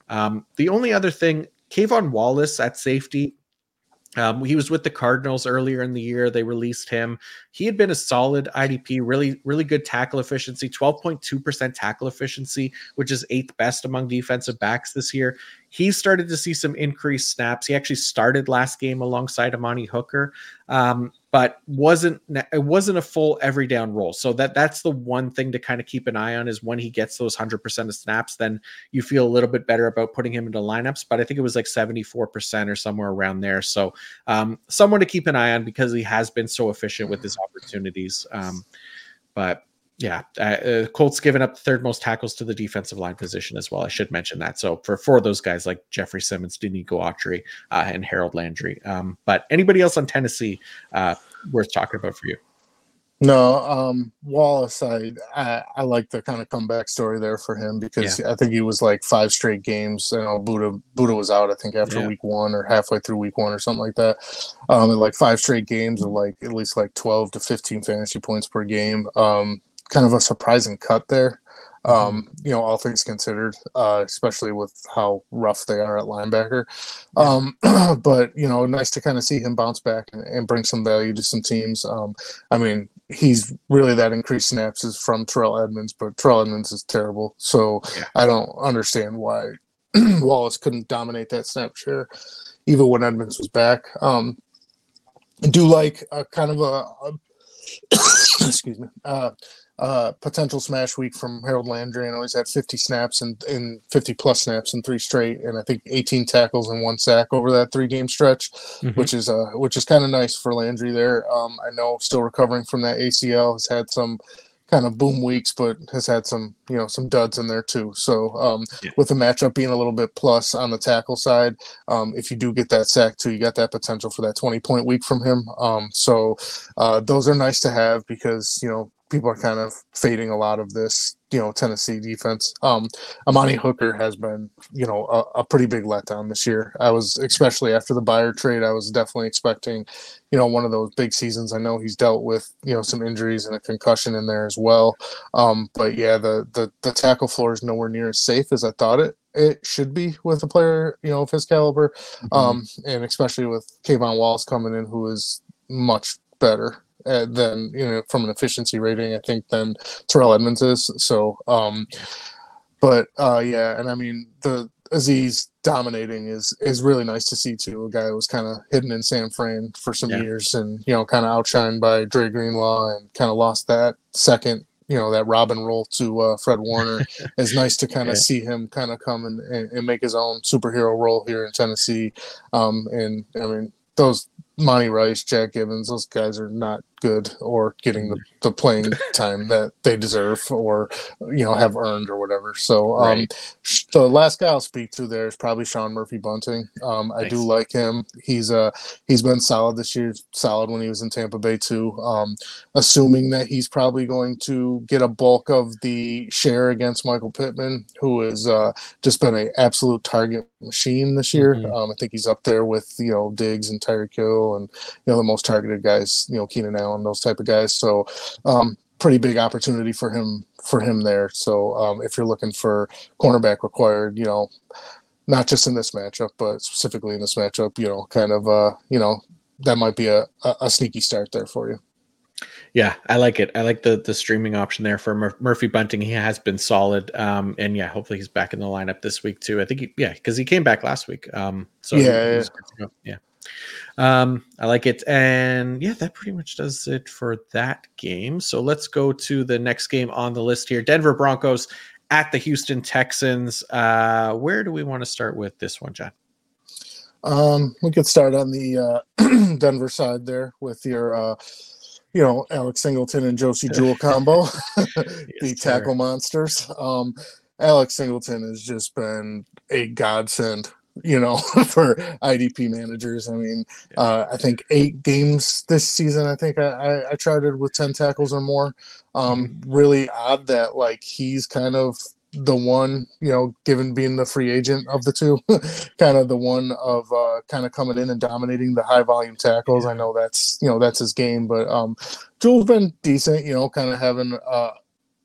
Um, the only other thing, K'Von Wallace at safety, um, he was with the Cardinals earlier in the year. They released him. He had been a solid IDP, really, really good tackle efficiency, 12.2% tackle efficiency, which is eighth best among defensive backs this year he started to see some increased snaps. He actually started last game alongside Amani Hooker, um, but wasn't it wasn't a full every down role. So that that's the one thing to kind of keep an eye on is when he gets those hundred percent of snaps, then you feel a little bit better about putting him into lineups. But I think it was like seventy four percent or somewhere around there. So um, someone to keep an eye on because he has been so efficient with his opportunities. Um, but yeah, uh, uh, Colts given up the third most tackles to the defensive line position as well. I should mention that. So for for those guys like Jeffrey Simmons, Denico Autry, uh, and Harold Landry. Um, but anybody else on Tennessee uh, worth talking about for you? No, um, Wallace. I, I, I like the kind of comeback story there for him because yeah. I think he was like five straight games. You know, Buddha Budda was out. I think after yeah. week one or halfway through week one or something like that. Um, and like five straight games of like at least like twelve to fifteen fantasy points per game. Um, kind of a surprising cut there. Um, you know, all things considered, uh, especially with how rough they are at linebacker. Um, but you know, nice to kind of see him bounce back and, and bring some value to some teams. Um, I mean, he's really that increased snaps is from Terrell Edmunds, but Terrell Edmunds is terrible. So yeah. I don't understand why Wallace couldn't dominate that snap share, even when Edmunds was back. Um, I do like a kind of a, a excuse me. Uh, uh, potential smash week from Harold Landry. I know he's had 50 snaps and in 50 plus snaps in three straight, and I think 18 tackles and one sack over that three game stretch, mm-hmm. which is uh, which is kind of nice for Landry there. Um, I know still recovering from that ACL, has had some kind of boom weeks, but has had some you know some duds in there too. So um, yeah. with the matchup being a little bit plus on the tackle side, um, if you do get that sack too, you got that potential for that 20 point week from him. Um, so uh, those are nice to have because you know people are kind of fading a lot of this, you know, Tennessee defense. Um, Amani Hooker has been, you know, a, a, pretty big letdown this year. I was, especially after the Byard trade, I was definitely expecting, you know, one of those big seasons. I know he's dealt with, you know, some injuries and a concussion in there as well. Um, but yeah, the, the the tackle floor is nowhere near as safe as I thought it it should be with a player, you know, of his caliber, mm-hmm. um, and especially with K'Von Wallace coming in, who is much better uh, than you know from an efficiency rating. I think than Terrell Edmunds is. So, um, but uh, yeah, and I mean the Azeez dominating is is really nice to see too. A guy who was kind of hidden in San Fran for some yeah. years, and you know, kind of outshined by Dre Greenlaw, and kind of lost that second. You know that Robin role to uh, Fred Warner. it's nice to kind of yeah. see him kind of come and, and, and, make his own superhero role here in Tennessee. Um, and I mean, those Monty Rice, Jack Gibbens, those guys are not good or getting the, the playing time that they deserve or you know have earned or whatever. So um, right. the last guy I'll speak to there is probably Sean Murphy Bunting. Um, I do like him. He's uh he's been solid this year, solid when he was in Tampa Bay too. Um, assuming that he's probably going to get a bulk of the share against Michael Pittman, who has uh, just been an absolute target machine this year. Mm-hmm. Um, I think he's up there with you know Diggs and Tyreek Hill and you know the most targeted guys. You know Keenan Allen those type of guys. So um, pretty big opportunity for him for him there. So um, if you're looking for cornerback required, you know, not just in this matchup, but specifically in this matchup, you know, kind of uh, you know, that might be a, a, sneaky start there for you. Yeah, I like it. I like the the streaming option there for Mur- Murphy Bunting. He has been solid, um, and yeah, hopefully he's back in the lineup this week too. I think, he, yeah, because he came back last week. Um, so yeah, yeah. yeah. Um, I like it, and yeah, that pretty much does it for that game. So let's go to the next game on the list here: Denver Broncos at the Houston Texans. Uh, where do we want to start with this one, John? Um, we could start on the uh, Denver side there with your, uh, you know, Alex Singleton and Josey Jewell combo, the yes, tackle monsters. Um, Alex Singleton has just been a godsend, you know, for IDP managers. I mean, uh, I think eight games this season. I think I, I, I tried it with ten tackles or more. Um, mm-hmm. really odd that like he's kind of the one, you know, given being the free agent of the two, kind of the one of uh, kind of coming in and dominating the high volume tackles. I know that's you know that's his game, but um, Jewell's been decent. You know, kind of having. Uh,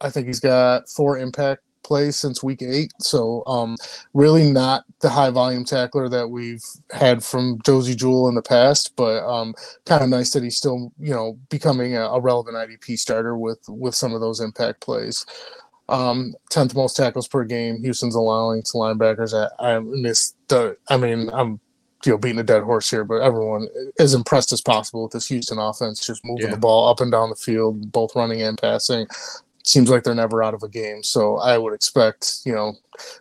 I think he's got four impact plays since week eight, so um, really not the high volume tackler that we've had from Josey Jewell in the past, but um, kind of nice that he's still you know becoming a, a relevant IDP starter with with some of those impact plays. Um, tenth most tackles per game. Houston's allowing to linebackers. I, I missed the. I mean, I'm you know beating a dead horse here, but everyone as impressed as possible with this Houston offense, just moving yeah. the ball up and down the field, both running and passing. Seems like they're never out of a game. So I would expect, you know,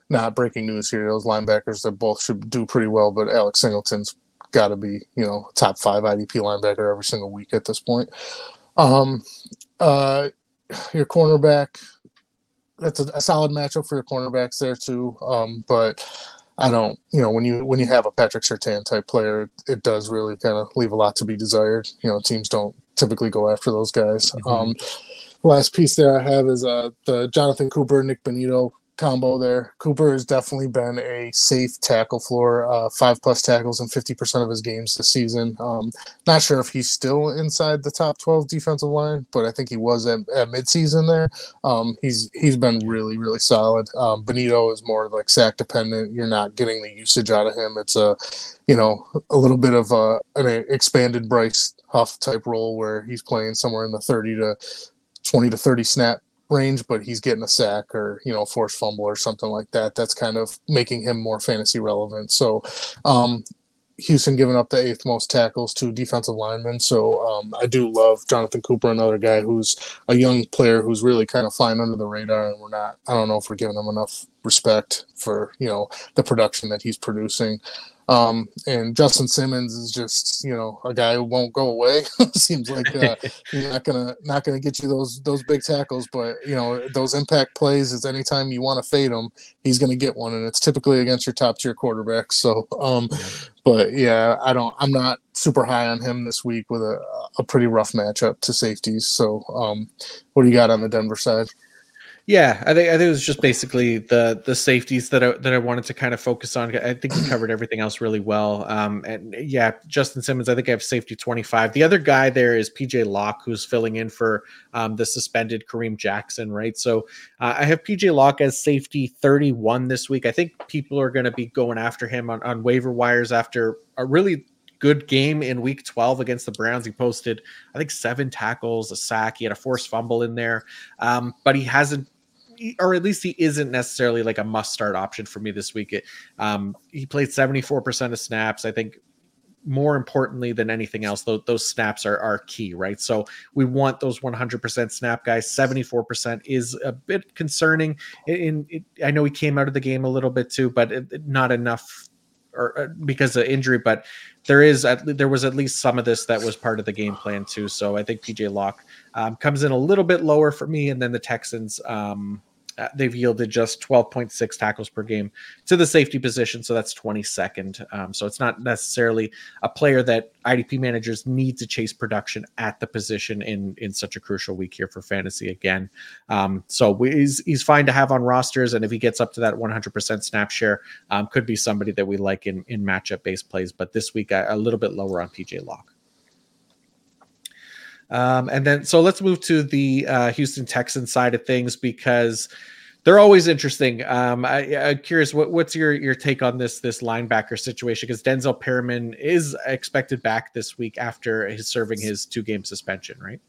not breaking news here. Those linebackers that both should do pretty well, but Alex Singleton's got to be, you know, top five IDP linebacker every single week at this point. Um, uh, your cornerback, that's a, a, solid matchup for your cornerbacks there too. Um, but I don't, you know, when you when you have a Patrick Surtain type player, it does really kind of leave a lot to be desired. You know, teams don't typically go after those guys. Mm-hmm. Um, last piece there I have is uh, the Jonathan Cooper Nik Bonitto combo there. Cooper has definitely been a safe tackle floor, uh, five plus tackles in 50% of his games this season. Um, not sure if he's still inside the top 12 defensive line, but I think he was at, at midseason there. Um, he's he's been really really solid. Um, Bonitto is more like sack dependent. You're not getting the usage out of him. It's a you know a little bit of a, an expanded Bryce Huff type role where he's playing somewhere in the 30 to 20 to 30 snap range, but he's getting a sack or you know forced fumble or something like that. That's kind of making him more fantasy relevant. So, um, Houston giving up the eighth most tackles to defensive linemen. So um, I do love Jonathan Cooper, another guy who's a young player who's really kind of flying under the radar, and we're not. I don't know if we're giving him enough respect for you know the production that he's producing. Um, and Justin Simmons is just, you know, a guy who won't go away. Seems like uh, he's not gonna not gonna get you those those big tackles, but you know those impact plays is anytime you want to fade him, he's gonna get one, and it's typically against your top tier quarterbacks. So, um, but yeah, I don't, I'm not super high on him this week with a a pretty rough matchup to safeties. So, um, what do you got on the Denver side? Yeah, I think I think it was just basically the the safeties that I that I wanted to kind of focus on. I think he covered everything else really well. Um, and yeah, Justin Simmons, I think I have safety twenty five. The other guy there is PJ Locke, who's filling in for um, the suspended Kareem Jackson, right? So uh, I have PJ Locke as safety thirty one this week. I think people are going to be going after him on on waiver wires after a really good game in week 12 against the Browns. He posted, I think, seven tackles, a sack. He had a forced fumble in there, um, but he hasn't or at least he isn't necessarily like a must start option for me this week. It, um, he played 74% of snaps. I think more importantly than anything else, those, those snaps are, are key, right? So we want those 100% snap guys. 74% is a bit concerning. In, I know he came out of the game a little bit too, but it, not enough or uh, because of injury, but there is at, there was at least some of this that was part of the game plan too. So I think PJ Locke um, comes in a little bit lower for me, and then the Texans um, they've yielded just 12.6 tackles per game to the safety position. So that's 22nd. Um, so it's not necessarily a player that IDP managers need to chase production at the position in in such a crucial week here for fantasy again. Um, so he's, he's fine to have on rosters. And if he gets up to that 100% snap share, um, could be somebody that we like in, in matchup based plays. But this week, a, a little bit lower on PJ Locke. Um, and then, so let's move to the uh, Houston Texans side of things because they're always interesting. Um, I, am curious, what, what's your your take on this this linebacker situation? Because Denzel Perryman is expected back this week after his serving his two game suspension, right?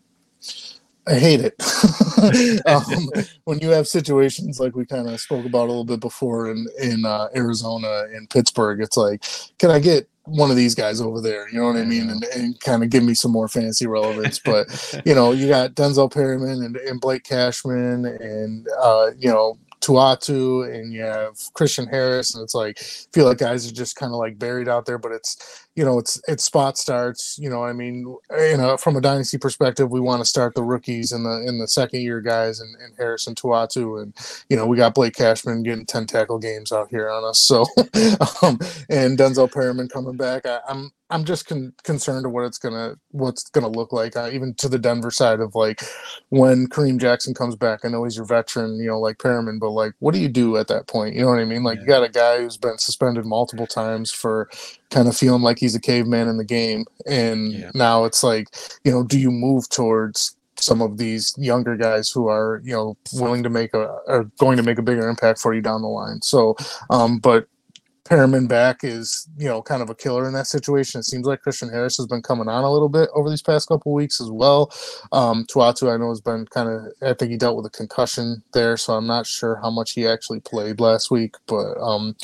I hate it. um, when you have situations like we kind of spoke about a little bit before in in uh, Arizona and Pittsburgh, it's like, can I get one of these guys over there? You know what I mean? And, and kind of give me some more fancy relevance. But you know, you got Denzel Perryman and, and Blake Cashman, and uh, you know To'oTo'o and you have Christian Harris, and it's like feel like guys are just kind of like buried out there. But it's you know it's it's spot starts. You know, I mean, you know, from a dynasty perspective, we want to start the rookies and the in the second year guys and, and Harris and To'oTo'o, and you know we got Blake Cashman getting ten tackle games out here on us. So um, and Denzel Perryman coming back. I, I'm I'm just con- concerned of what it's gonna what's gonna look like. Uh, even to the Denver side of like when Kareem Jackson comes back. I know he's your veteran, you know, like Perryman, but like, what do you do at that point? You know what I mean? Like, yeah. you got a guy who's been suspended multiple times for kind of feeling like he's a caveman in the game, and yeah. now it's like, you know, do you move towards some of these younger guys who are you know willing to make a are going to make a bigger impact for you down the line so um but Perryman back is, you know, kind of a killer in that situation. It seems like Christian Harris has been coming on a little bit over these past couple weeks as well. Um, To'oTo'o, I know, has been kind of, I think he dealt with a concussion there, so I'm not sure how much he actually played last week. But um,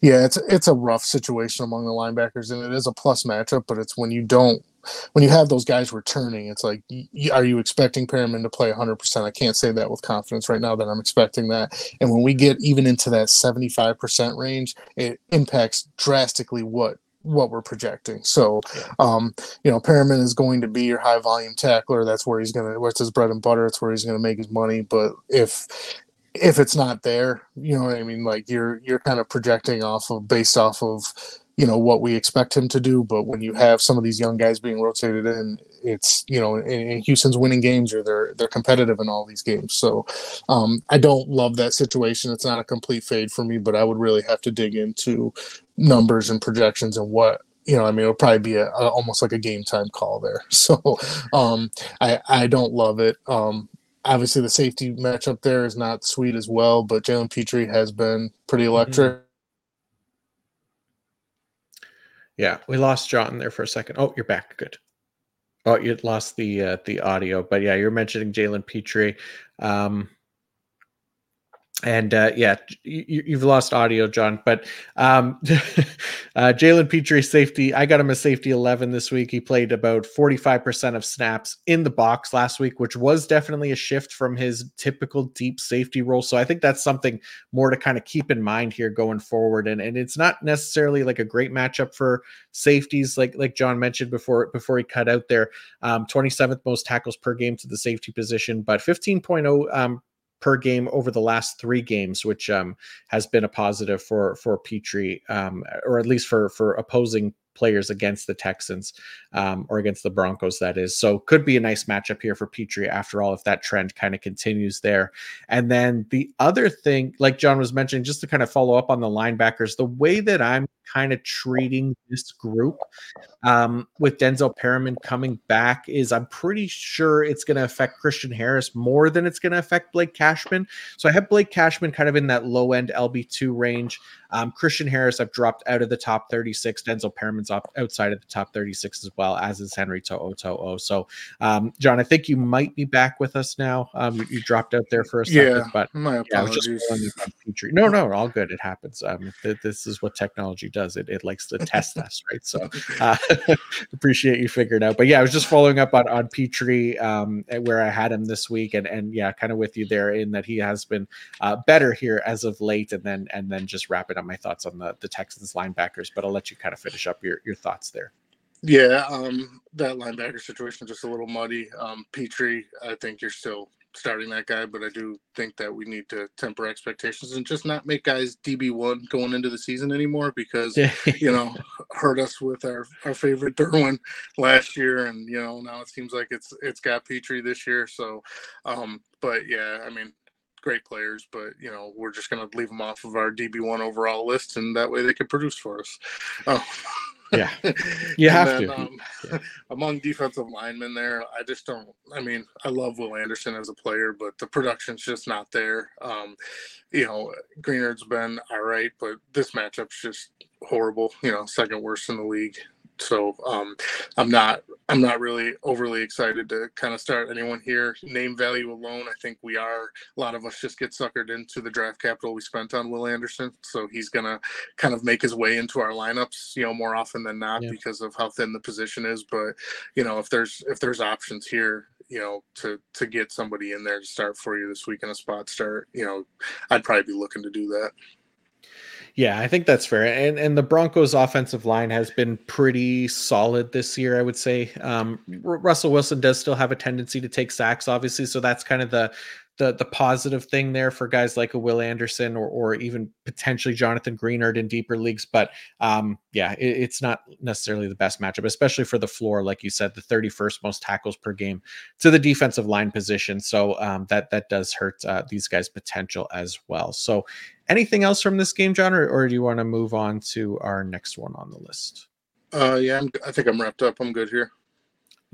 yeah, it's it's a rough situation among the linebackers, and it is a plus matchup, but it's when you don't when you have those guys returning, it's like, are you expecting Perryman to play 100%? I can't say that with confidence right now that I'm expecting that. And when we get even into that 75% range, it impacts drastically what what we're projecting. So, um, you know, Perryman is going to be your high volume tackler. That's where he's going to, what's his bread and butter. It's where he's going to make his money. But if, if it's not there, you know what I mean? Like you're, you're kind of projecting off of based off of, you know what we expect him to do. But when you have some of these young guys being rotated in, it's you know, and, Houston's winning games or they're they're competitive in all these games. So um, I don't love that situation. It's not a complete fade for me, but I would really have to dig into numbers and projections and what you know, I mean, it'll probably be a, a, almost like a game time call there. So, um, I I don't love it. Um, obviously, the safety matchup there is not sweet as well, but Jalen Pitre has been pretty mm-hmm. electric. Mm-hmm. Yeah, we lost John there for a second. Oh, you're back. Good. Oh, you lost the uh, the audio, but yeah, you're mentioning Jalen Pitre. Um, and uh, yeah, you, have lost audio, John. But um, uh, Jalen Pitre safety, I got him a safety 11 this week. He played about 45% of snaps in the box last week, which was definitely a shift from his typical deep safety role. So I think that's something more to kind of keep in mind here going forward. And and it's not necessarily like a great matchup for safeties, like like John mentioned before before he cut out there. Um, 27th most tackles per game to the safety position, but 15.0 um, per game over the last three games, which um, has been a positive for for Pitre, um, or at least for for opposing players against the Texans um, or against the Broncos, that is. So could be a nice matchup here for Pitre after all, if that trend kind of continues there. And then the other thing, like John was mentioning, just to kind of follow up on the linebackers, the way that I'm kind of treating this group um, with Denzel Perryman coming back is I'm pretty sure it's going to affect Christian Harris more than it's going to affect Blake Cashman. So I have Blake Cashman kind of in that low end LB2 range. Um, Christian Harris, I've dropped out of the top 36. Denzel Perriman's up outside of the top 36 as well, as is Henry To'oTo'o. So, um, John, I think you might be back with us now. Um, you, you, dropped out there for a second, yeah, but my apologies. Yeah, no, no, all good. It happens. Um, th- this is what technology does. It, it likes to test us, right? So, uh, appreciate you figuring out. But yeah, I was just following up on on Pitre, um, where I had him this week, and and yeah, kind of with you there in that he has been uh, better here as of late, and then and then just wrap it on my thoughts on the the Texans linebackers. But I'll let you kind of finish up your your thoughts there. Yeah, um, that linebacker situation just a little muddy. Um, Pitre, I think you're still starting that guy, but I do think that we need to temper expectations and just not make guys DB one going into the season anymore because you know hurt us with our our favorite Derwin last year, and you know now it seems like it's it's got Pitre this year. So, um, but yeah, I mean great players, but you know we're just going to leave them off of our DB one overall list, and that way they can produce for us. Oh. Yeah, you have then, to. Um, yeah. Among defensive linemen, there, I just don't. I mean, I love Will Anderson as a player, but the production's just not there. Um, you know, Greenard's been all right, but this matchup's just horrible. You know, second worst in the league. So um, I'm not I'm not really overly excited to kind of start anyone here. Name value alone, I think we are. A lot of us just get suckered into the draft capital we spent on Will Anderson, so he's gonna kind of make his way into our lineups, you know, more often than not yeah. because of how thin the position is. But you know, if there's if there's options here, you know, to to get somebody in there to start for you this week in a spot start, you know, I'd probably be looking to do that. Yeah, I think that's fair. And and the Broncos offensive line has been pretty solid this year, I would say. Um, Russell Wilson does still have a tendency to take sacks, obviously, so that's kind of the the the positive thing there for guys like a Will Anderson or or even potentially Jonathan Greenard in deeper leagues. But um, yeah, it, it's not necessarily the best matchup, especially for the floor, like you said, the 31st most tackles per game to the defensive line position. So um, that that does hurt uh, these guys' potential as well. So anything else from this game, John, or, or do you want to move on to our next one on the list? Uh, yeah, I'm, I think I'm wrapped up. I'm good here.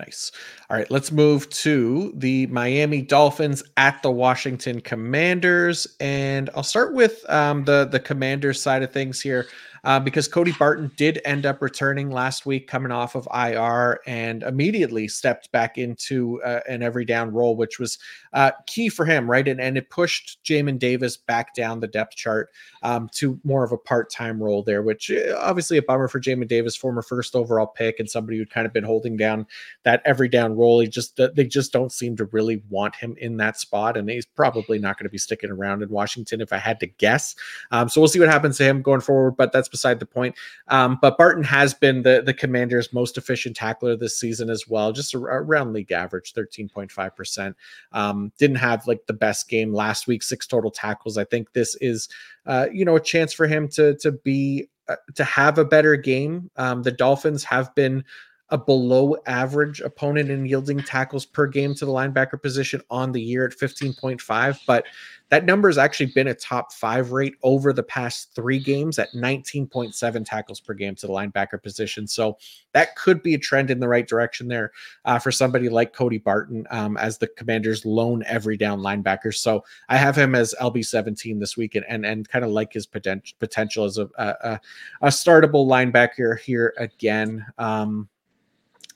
Nice. All right, let's move to the Miami Dolphins at the Washington Commanders, and I'll start with um, the the Commanders side of things here uh, because Cody Barton did end up returning last week, coming off of IR, and immediately stepped back into uh, an every down role, which was uh, key for him, right? And, and it pushed Jamin Davis back down the depth chart um, to more of a part time role there, which uh, obviously a bummer for Jamin Davis, former first overall pick, and somebody who'd kind of been holding down that every down role. He just they just don't seem to really want him in that spot, and he's probably not going to be sticking around in Washington if I had to guess. Um, so we'll see what happens to him going forward, but that's beside the point. Um, but Barton has been the the Commanders' most efficient tackler this season as well, just around league average, thirteen point five percent. Um, didn't have like the best game last week, six total tackles. I think this is, uh, you know, a chance for him to to be uh, to have a better game. Um, the Dolphins have been a below average opponent in yielding tackles per game to the linebacker position on the year at 15.5, but that number has actually been a top five rate over the past three games at 19.7 tackles per game to the linebacker position. So that could be a trend in the right direction there uh, for somebody like Cody Barton um, as the Commanders' lone every down linebacker. So I have him as LB 17 this week and and, and kind of like his potential potential as a, a, a startable linebacker here again. Um,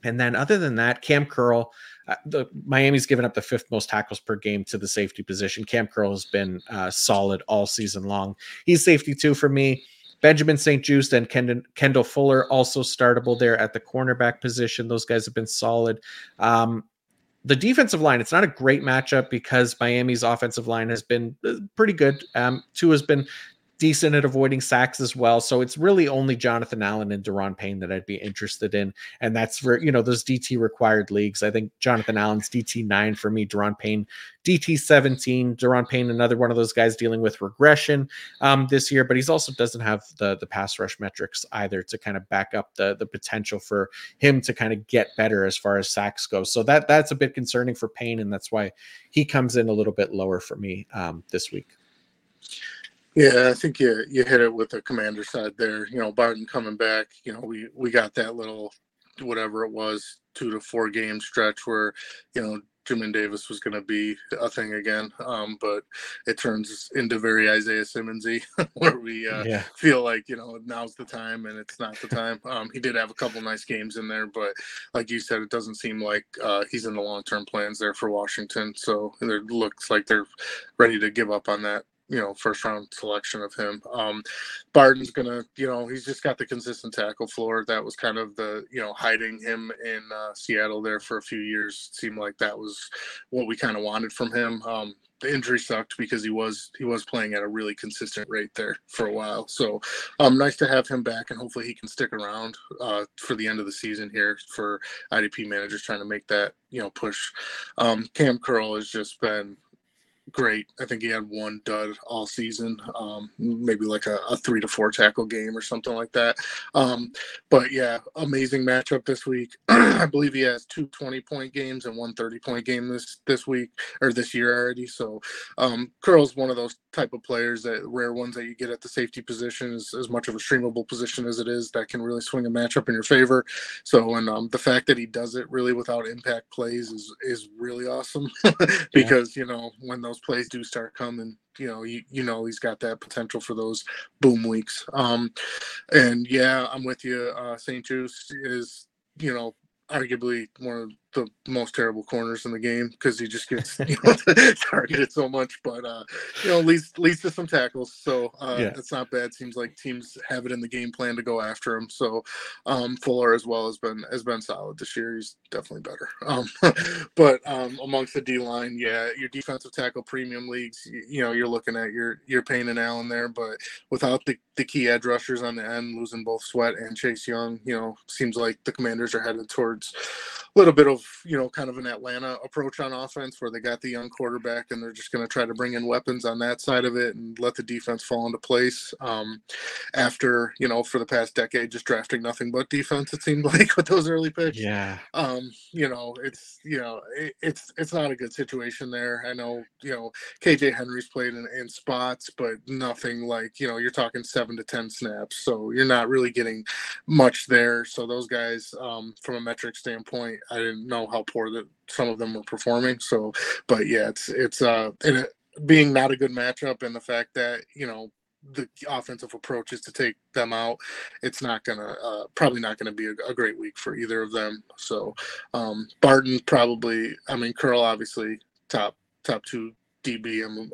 and then other than that, Cam Curl, uh, the Miami's given up the fifth most tackles per game to the safety position. Cam Curl has been uh, solid all season long. He's safety two for me. Benjamin St-Juste and Kendall, Kendall Fuller also startable there at the cornerback position. Those guys have been solid. Um, the defensive line, it's not a great matchup because Miami's offensive line has been uh, pretty good. Um, two has been decent at avoiding sacks as well. So it's really only Jonathan Allen and Daron Payne that I'd be interested in. And that's for, you know, those DT required leagues. I think Jonathan Allen's DT nine for me, Daron Payne, DT 17. Daron Payne, another one of those guys dealing with regression um, this year, but he's also doesn't have the the pass rush metrics either to kind of back up the the potential for him to kind of get better as far as sacks go. So that that's a bit concerning for Payne, and that's why he comes in a little bit lower for me um, this week. Yeah, I think you you hit it with the commander side there. You know, Barton coming back. You know, we we got that little whatever it was two to four game stretch where you know Jamin Davis was going to be a thing again. Um, but it turns into very Isaiah Simmonsy, where we uh, yeah. feel like you know now's the time and it's not the time. Um, he did have a couple nice games in there, but like you said, it doesn't seem like uh, he's in the long term plans there for Washington. So it looks like they're ready to give up on that you know first round selection of him. Um, Barton's gonna, you know, he's just got the consistent tackle floor. That was kind of the, you know, hiding him in uh, Seattle there for a few years. It seemed like that was what we kind of wanted from him. Um, the injury sucked because he was he was playing at a really consistent rate there for a while. So um, nice to have him back, and hopefully he can stick around uh, for the end of the season here for IDP managers trying to make that you know push. Um, Cam Curl has just been great. I think he had one dud all season, um, maybe like a, a, three to four tackle game or something like that. Um, but yeah, amazing matchup this week. I believe he has two 20 point games and one 30 point game this this week or this year already. So um, Curl's one of those type of players that rare ones that you get at the safety position is as much of a streamable position as it is that can really swing a matchup in your favor. So and um, the fact that he does it really without impact plays is is really awesome because yeah. you know when those plays do start coming, you know, you, you know he's got that potential for those boom weeks. Um, and yeah, I'm with you. Uh, St-Juste is, you know, arguably one of the most terrible corners in the game because he just gets you know, targeted so much. But uh, you know, leads leads to some tackles, so uh, yeah. that's not bad. Seems like teams have it in the game plan to go after him. So um, Fuller as well has been has been solid this year. He's definitely better. Um, but um, amongst the D line, yeah, your defensive tackle premium leagues, you, you, know, you're looking at your your Payne and Allen there, but without the the key edge rushers on the end, losing both Sweat and Chase Young, you know, seems like the Commanders are headed towards little bit of you know kind of an Atlanta approach on offense where they got the young quarterback and they're just going to try to bring in weapons on that side of it and let the defense fall into place. Um, after you know for the past decade just drafting nothing but defense, it seemed like with those early picks. Yeah. Um, you know it's you know it, it's it's not a good situation there. I know you know KJ Henry's played in, in spots, but nothing like you know you're talking seven to ten snaps, so you're not really getting much there. So those guys, um, from a metric standpoint, I didn't know how poor that some of them were performing. So, but yeah, it's it's uh it, being not a good matchup, and the fact that you know the offensive approach is to take them out, it's not gonna uh, probably not gonna be a, a, great week for either of them. So um, Barton probably, I mean Curl obviously top top two DB. I'm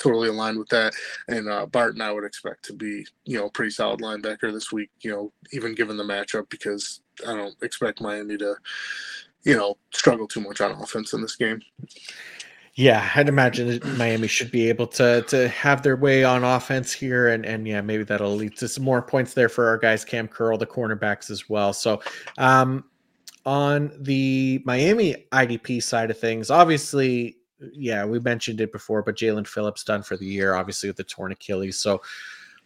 totally aligned with that. And uh, Barton, I would expect to be you know pretty solid linebacker this week. You know even given the matchup because I don't expect Miami to you know, struggle too much on offense in this game. Yeah, I'd imagine Miami should be able to to have their way on offense here, and and yeah, maybe that'll lead to some more points there for our guys, Cam Curl, the cornerbacks as well. So, um, on the Miami IDP side of things, obviously, yeah, we mentioned it before, but Jaelan Phillips done for the year, obviously with the torn Achilles. So,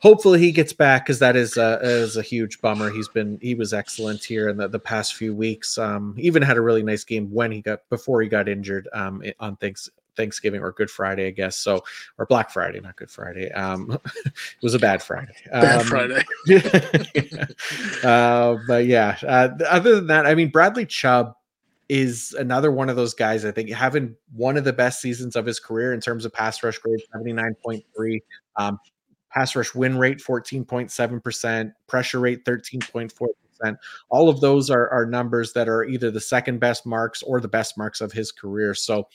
hopefully he gets back because that is a, is a huge bummer. He's been he was excellent here in the, the past few weeks. Um, even had a really nice game when he got before he got injured um, on thanks Thanksgiving or Good Friday, I guess. So or Black Friday, not Good Friday. Um, it was a bad Friday. Bad um, Friday. yeah. Uh, but yeah, uh, other than that, I mean Bradley Chubb is another one of those guys. I think having one of the best seasons of his career in terms of pass rush grade, seventy nine point three. Um, pass rush win rate 14.7%, pressure rate 13.4%. All of those are, are numbers that are either the second best marks or the best marks of his career. So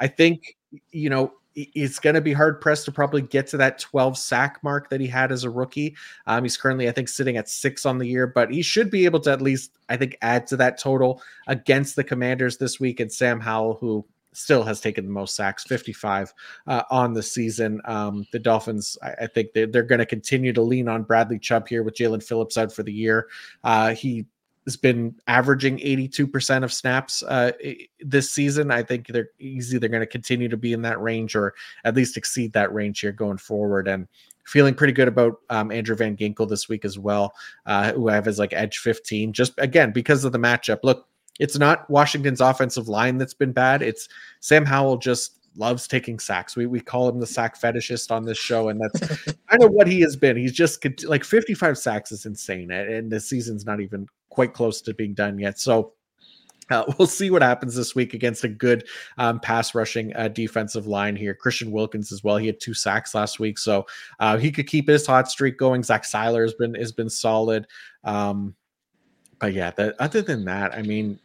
I think, you know, it's going to be hard pressed to probably get to that 12 sack mark that he had as a rookie. Um, he's currently, I think, sitting at six on the year, but he should be able to at least, I think, add to that total against the Commanders this week. And Sam Howell, who still has taken the most sacks, 55 uh, on the season. Um, the Dolphins, I, I think they're, they're going to continue to lean on Bradley Chubb here with Jaelan Phillips out for the year. Uh, he has been averaging 82% of snaps uh, this season. I think they're easy. They're going to continue to be in that range or at least exceed that range here going forward. And feeling pretty good about um, Andrew Van Ginkel this week as well, uh, who I have as like edge 15, just again, because of the matchup. Look, it's not Washington's offensive line that's been bad. It's Sam Howell just loves taking sacks. We we call him the sack fetishist on this show, and that's kind of what he has been. He's just like 55 sacks is insane, and the season's not even quite close to being done yet. So. Uh, we'll see what happens this week against a good um, pass rushing uh, defensive line here. Christian Wilkins as well. He had two sacks last week, so uh, he could keep his hot streak going. Zach Sieler has been has been solid. Um, but yeah, other than that, I mean,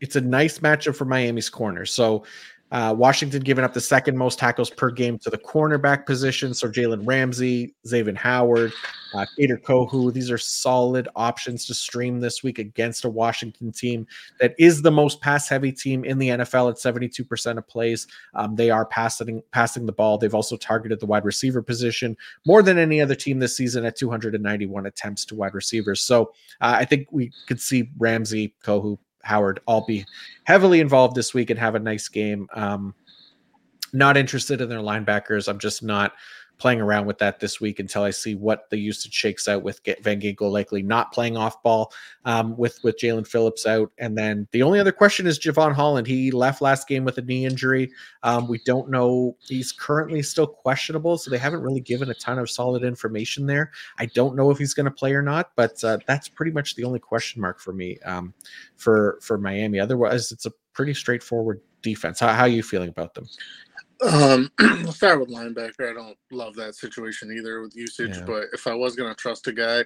it's a nice matchup for Miami's corner. So uh, Washington giving up the second most tackles per game to the cornerback position. So Jalen Ramsey, Xavier Howard, uh, Kader Kohou. These are solid options to stream this week against a Washington team that is the most pass heavy team in the NFL at 72% of plays. Um, they are passing passing the ball. They've also targeted the wide receiver position more than any other team this season at 291 attempts to wide receivers. So uh, I think we could see Ramsey, Kohou, Howard all be heavily involved this week and have a nice game. Um, not interested in their linebackers. I'm just not playing around with that this week until I see what the usage shakes out with Van Ginkel likely not playing off ball um, with with Jaelan Phillips out. And then the only other question is Jevon Holland. He left last game with a knee injury. Um, we don't know. He's currently still questionable, so they haven't really given a ton of solid information there. I don't know if he's going to play or not, but uh, that's pretty much the only question mark for me um, for for Miami. Otherwise, it's a pretty straightforward defense. How, how are you feeling about them? Um, I'll start with linebacker. I don't love that situation either with usage, Yeah. but if I was going to trust a guy,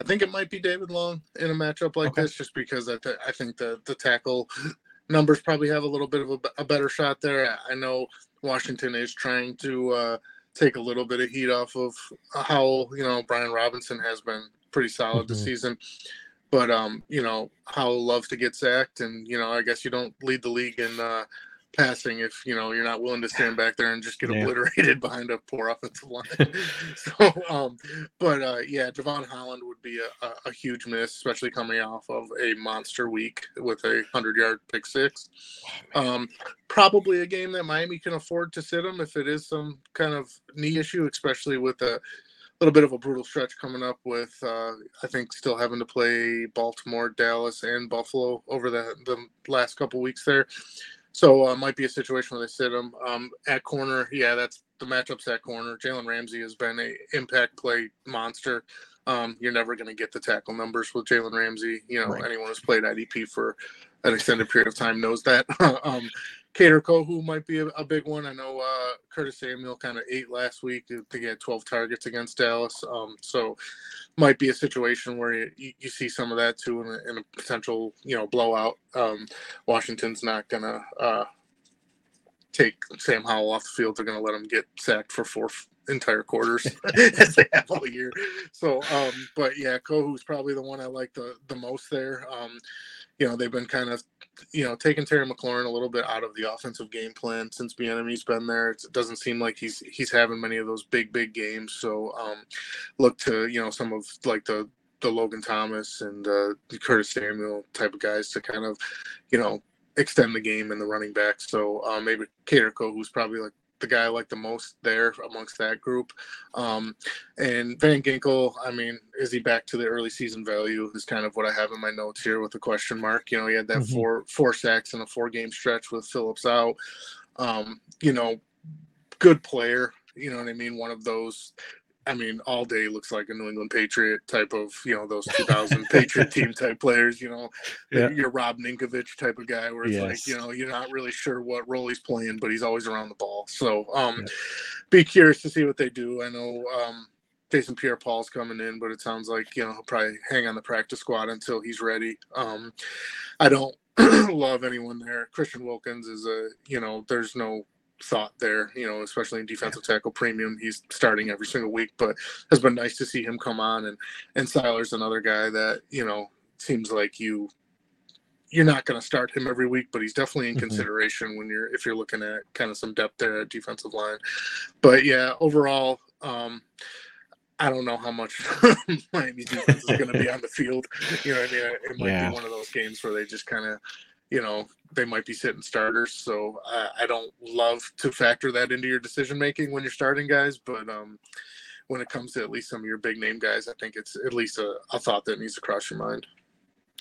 I think it might be David Long in a matchup like Okay. this, just because I, th- I think the the tackle numbers probably have a little bit of a better shot there. I- know Washington is trying to uh, take a little bit of heat off of how you know Brian Robinson has been pretty solid this Mhm. season. But um, you know, how loves to get sacked, and you know, I guess you don't lead the league in uh, passing if you know you're not willing to stand back there and just get Yeah. obliterated behind a poor offensive line. so, um, but uh, yeah, Jevon Holland would be a, a, a huge miss, especially coming off of a monster week with a hundred yard pick six. Um, probably a game that Miami can afford to sit him if it is some kind of knee issue, especially with a little bit of a brutal stretch coming up with uh, I think still having to play Baltimore, Dallas, and Buffalo over the the last couple weeks there. So uh, might be a situation where they sit him um, at corner. Yeah, that's the matchups at corner. Jalen Ramsey has been a impact play monster. Um, you're never going to get the tackle numbers with Jalen Ramsey. You know, Right. anyone who's played IDP for an extended period of time knows that. um, Kader Kohou might be a, a big one. I know uh, Curtis Samuel kind of ate last week to, to get 12 targets against Dallas. Um, so might be a situation where you, you, see some of that too in a, in a potential, you know, blowout. Um, Washington's not going to uh, take Sam Howell off the field. They're going to let him get sacked for four entire quarters as they have all year. So, um, but yeah, Kohou's probably the one I like the, the most there. Um, you know, they've been kind of, you know, taking Terry McLaurin a little bit out of the offensive game plan since Bieniemy's been there. It doesn't seem like he's he's having many of those big big games. So, um, look to you know some of like the the Logan Thomas and uh, the Curtis Samuel type of guys to kind of, you know, extend the game in the running back. So uh, maybe Caterco, who's probably like the guy I like the most there amongst that group. Um, and Van Ginkel, I mean, is he back to the early season value? Is kind of what I have in my notes here with a question mark. You know, he had that Mhm. four four sacks in a four game stretch with Phillips out. Um, you know, good player. You know what I mean? One of those. I mean, all day looks like a New England Patriot type of, you know, those 2000 Patriot team type players. You know, Yeah. your Rob Ninkovich type of guy, where it's like, you know, you're not really sure what role he's playing, but he's always around the ball. So, um, Yeah. be curious to see what they do. I know um, Jason Pierre-Paul's coming in, but it sounds like you know he'll probably hang on the practice squad until he's ready. Um, I don't love anyone there. Christian Wilkins is a, you know, there's no thought there, you know, especially in defensive tackle premium. He's starting every single week, but has been nice to see him come on. And and Sieler's another guy that you know seems like you you're not going to start him every week, but he's definitely in Mhm. consideration when you're if you're looking at kind of some depth there at defensive line. But yeah, overall, um, I don't know how much Miami's defense is going to be on the field. You know, what I mean, it might Yeah. be one of those games where they just kind of, you know, they might be sitting starters. So I, I don't love to factor that into your decision making when you're starting guys, but um, when it comes to at least some of your big name guys, I think it's at least a, a thought that needs to cross your mind.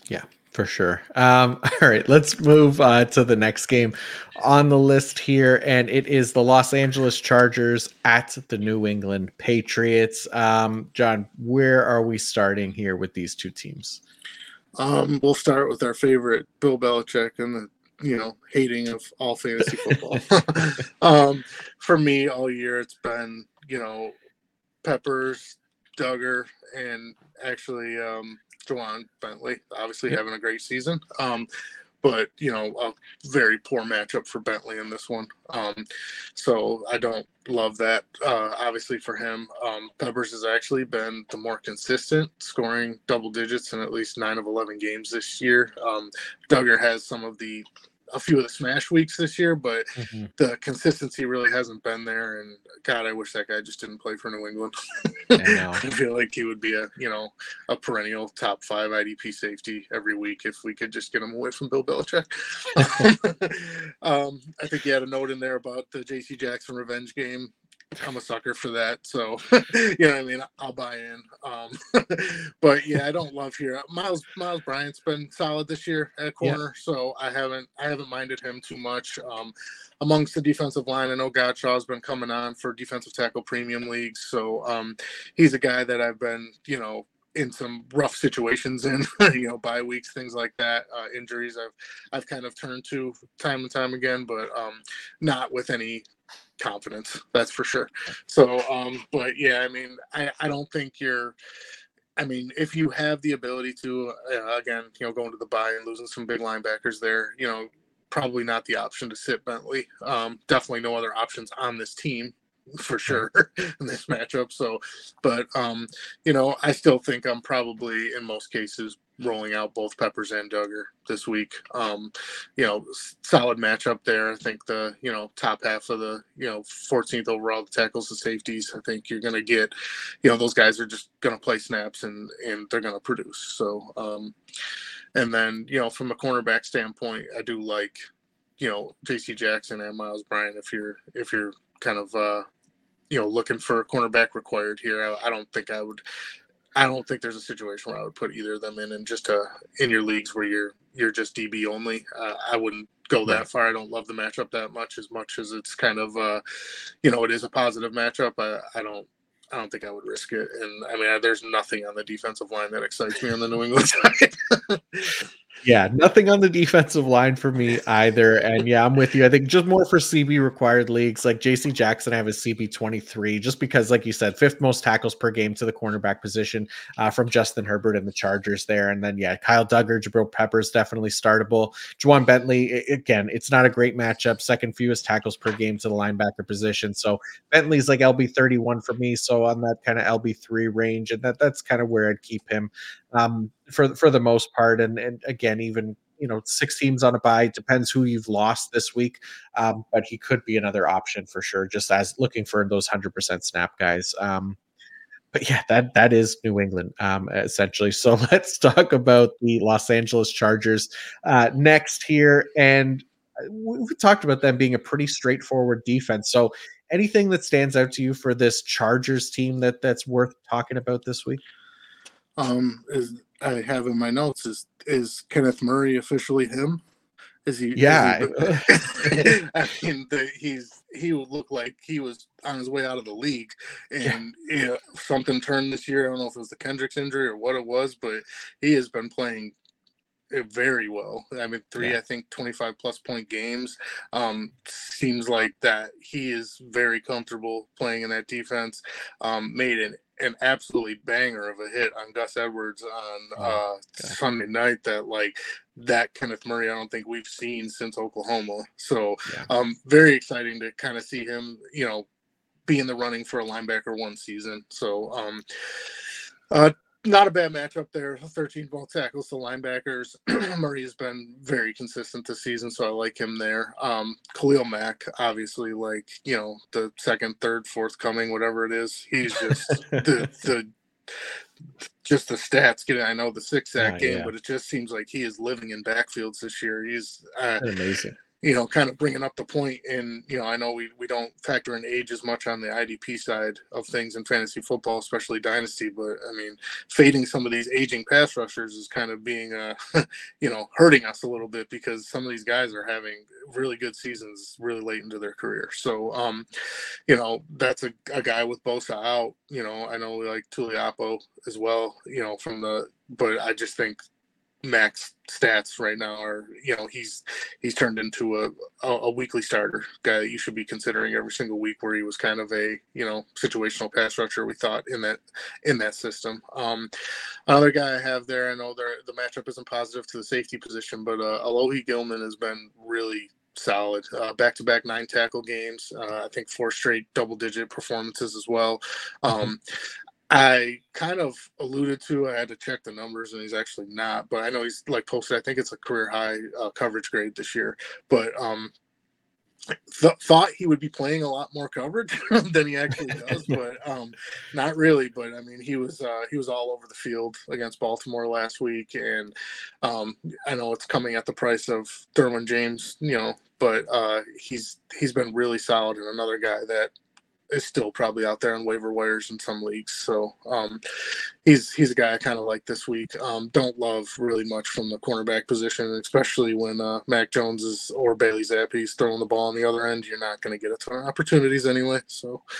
Yeah for sure. Um, all right, let's move uh, to the next game on the list here, and it is the Los Angeles Chargers at the New England Patriots. Um, John, where are we starting here with these two teams? Um, we'll start with our favorite Bill Belichick and the you know hating of all fantasy football. um, for me, all year it's been you know Peppers, Dugger, and actually um, Ja'Whaun Bentley. Obviously having a great season. Um, but you know a very poor matchup for Bentley in this one. Um, so I don't love that. Uh, obviously for him, um, Peppers has actually been the more consistent, scoring double digits in at least nine of eleven games this year. Um, Dugger has some of the a few of the smash weeks this year, but the consistency really hasn't been there. And God, I wish that guy just didn't play for New England. I know. I feel like he would be a you know a perennial top five IDP safety every week if we could just get him away from Bill Belichick. um, I think he had a note in there about the J.C. Jackson revenge game. I'm a sucker for that, so you know what I mean. I'll buy in. Um, but yeah, I don't love here. Miles Miles Bryant's been solid this year at Yeah. corner, so I haven't I haven't minded him too much. Um, amongst the defensive line. I know Godchaux's been coming on for defensive tackle premium leagues, so um, he's a guy that I've been, you know, in some rough situations in, you know, bye weeks, things like that, uh, injuries. I've I've kind of turned to time and time again, but um, not with any confidence. That's for sure. So, um, but yeah, I mean, I, I don't think you're. I mean, if you have the ability to, uh, again, you know, going to the buy and losing some big linebackers there, you know, probably not the option to sit Bentley. Um, definitely no other options on this team for sure in this matchup. So, but um, you know, I still think I'm probably in most cases rolling out both Peppers and Dugger this week. Um, you know, solid matchup there. I think the you know top half of the you know 14th overall tackles and safeties. I think you're going to get, you know, those guys are just going to play snaps and and they're going to produce. So, um, and then you know from a cornerback standpoint, I do like, you know, J.C. Jackson and Miles Bryant. If you're if you're kind of uh, you know looking for a cornerback required here, I, I don't think I would I don't think there's a situation where I would put either of them in, and just uh, in your leagues where you're you're just DB only. Uh, I wouldn't go that right. far. I don't love the matchup that much, as much as it's kind of, uh, you know, it is a positive matchup. I, I don't I don't think I would risk it. And I mean, there's nothing on the defensive line that excites me on the New England side. Yeah, nothing on the defensive line for me either. And yeah, I'm with you. I think just more for CB required leagues like JC Jackson, I have a CB 23, just because, like you said, fifth most tackles per game to the cornerback position uh, from Justin Herbert and the Chargers there. And then, yeah, Kyle Dugger, Jabril Peppers, definitely startable. Ja'Whaun Bentley, again, it's not a great matchup. Second fewest tackles per game to the linebacker position. So Bentley's like LB 31 for me. So on that kind of LB three range, and that that's kind of where I'd keep him um, for for the most part. And and again, even you know six teams on a buy depends who you've lost this week, um, but he could be another option for sure. Just as looking for those hundred percent snap guys. Um, but yeah, that that is New England um, essentially. So let's talk about the Los Angeles Chargers uh, next here, and uh, we talked about them being a pretty straightforward defense. So anything that stands out to you for this Chargers team that that's worth talking about this week? Um, I have in my notes is is Kenneth Murray officially him? Is he? Yeah, is he, I mean, the, he's he would look like he was on his way out of the league, and yeah. you know, something turned this year. I don't know if it was the Kendricks injury or what it was, but he has been playing very well. I mean, three, yeah. I think, 25 plus point games. Um, seems like that he is very comfortable playing in that defense. Um, made an, an absolutely banger of a hit on Gus Edwards on oh, uh, Sunday night that, like, that Kenneth Murray, I don't think we've seen since Oklahoma. So, yeah. um, very exciting to kind of see him, you know, be in the running for a linebacker one season. So, um, uh, not a bad matchup there. 13 ball tackles to linebackers. Murray has been very consistent this season, so I like him there. Um, Khalil Mack, obviously, like you know, the second, third, fourth coming, whatever it is. He's just the the just the stats. Getting, I know the six sack oh, game, yeah. but it just seems like he is living in backfields this year. He's uh, amazing you know, kind of bringing up the point and, you know, I know we, we don't factor in age as much on the IDP side of things in fantasy football, especially dynasty, but I mean, fading some of these aging pass rushers is kind of being, uh, you know, hurting us a little bit because some of these guys are having really good seasons really late into their career. So, um, you know, that's a, a guy with Bosa out, you know, I know we like Tuipulotu as well, you know, from the, but I just think Mack's stats right now are you know he's he's turned into a, a, a weekly starter guy that you should be considering every single week where he was kind of a you know situational pass rusher we thought in that in that system um another guy i have there i know there the matchup isn't positive to the safety position but uh alohi gilman has been really solid. Uh, back-to-back nine tackle games. Uh, I think four straight double-digit performances as well. Mm-hmm. Um, I kind of alluded to. I had to check the numbers, and he's actually not. But I know he's like posted. I think it's a career high uh, coverage grade this year. But um, th- thought he would be playing a lot more coverage than he actually does, but um, not really. But I mean, he was uh, he was all over the field against Baltimore last week, and um, I know it's coming at the price of Derwin James, you know, but uh, he's he's been really solid and another guy that is still probably out there on waiver wires in some leagues. So um, he's he's a guy I kind of like this week. Um, don't love really much from the cornerback position, especially when uh, Mac Jones is or Bailey Zappe's throwing the ball on the other end. You're not going to get a ton of opportunities anyway. So.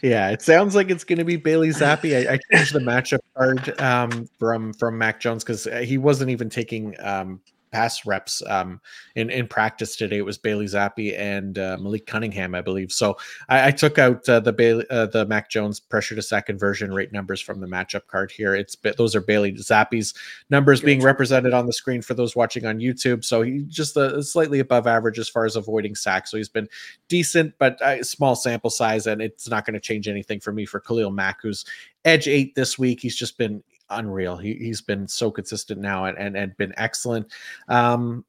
Yeah, it sounds like it's going to be Bailey Zappe. I, I changed the matchup card um, from from Mac Jones because he wasn't even taking um, pass reps um, in in practice today. It was Bailey Zappe and uh, Malik Cunningham, I believe. So I, I took out uh, the Bailey, uh, the Mac Jones pressure to sack conversion rate numbers from the matchup card here. It's those are Bailey Zappe's numbers being represented on the screen for those watching on YouTube. So he just uh, slightly above average as far as avoiding sacks. So he's been decent, but uh, small sample size, and it's not going to change anything for me for Khalil Mack, who's edge eight this week. He's just been unreal. He, he's been so consistent now and, and, and been excellent. Um,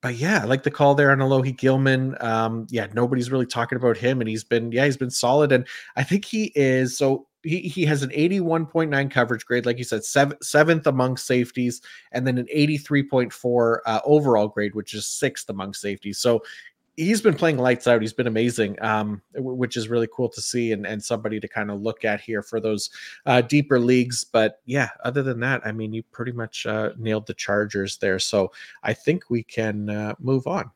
but yeah, I like the call there on Alohi Gilman. Um, yeah, nobody's really talking about him, and he's been yeah, he's been solid, and I think he is so. He, he has an 81.9 coverage grade, like you said, seven, seventh among safeties, and then an 83.4 uh, overall grade, which is sixth among safeties. So he's been playing lights out. He's been amazing, um, which is really cool to see and, and somebody to kind of look at here for those uh, deeper leagues. But yeah, other than that, I mean, you pretty much uh, nailed the Chargers there. So I think we can uh, move on.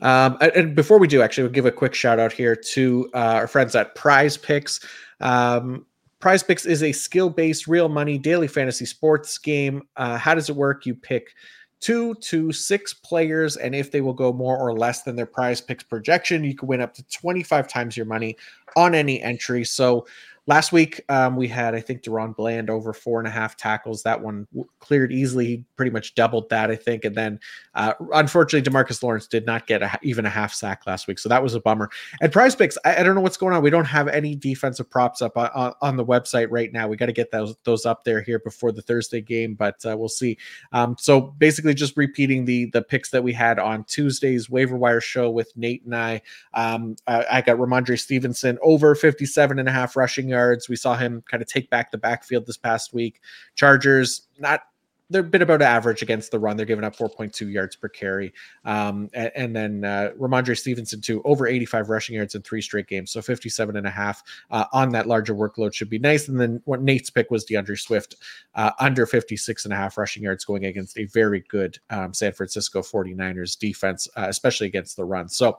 Um, and before we do, actually, we'll give a quick shout out here to uh, our friends at Prize Picks. Um, Prize Picks is a skill based, real money daily fantasy sports game. Uh, how does it work? You pick two to six players, and if they will go more or less than their prize picks projection, you can win up to 25 times your money on any entry. So Last week, um, we had, I think, DaRon Bland over four and a half tackles. That one cleared easily. He pretty much doubled that, I think. And then, uh, unfortunately, Demarcus Lawrence did not get a, even a half sack last week. So that was a bummer. And prize picks, I, I, don't know what's going on. We don't have any defensive props up on, on, on the website right now. We got to get those, those up there here before the Thursday game, but uh, we'll see. Um, so basically, just repeating the, the picks that we had on Tuesday's waiver wire show with Nate and I. Um, I, I got Rhamondre Stevenson over 57 and a half rushing yards yards. We saw him kind of take back the backfield this past week. Chargers, not they're a bit about average against the run. They're giving up 4.2 yards per carry. Um, and, and, then uh, Rhamondre Stevenson, too, over 85 rushing yards in three straight games. So 57 and a half uh, on that larger workload should be nice. And then what Nate's pick was D'Andre Swift, uh, under 56 and a half rushing yards going against a very good um, San Francisco 49ers defense, uh, especially against the run. So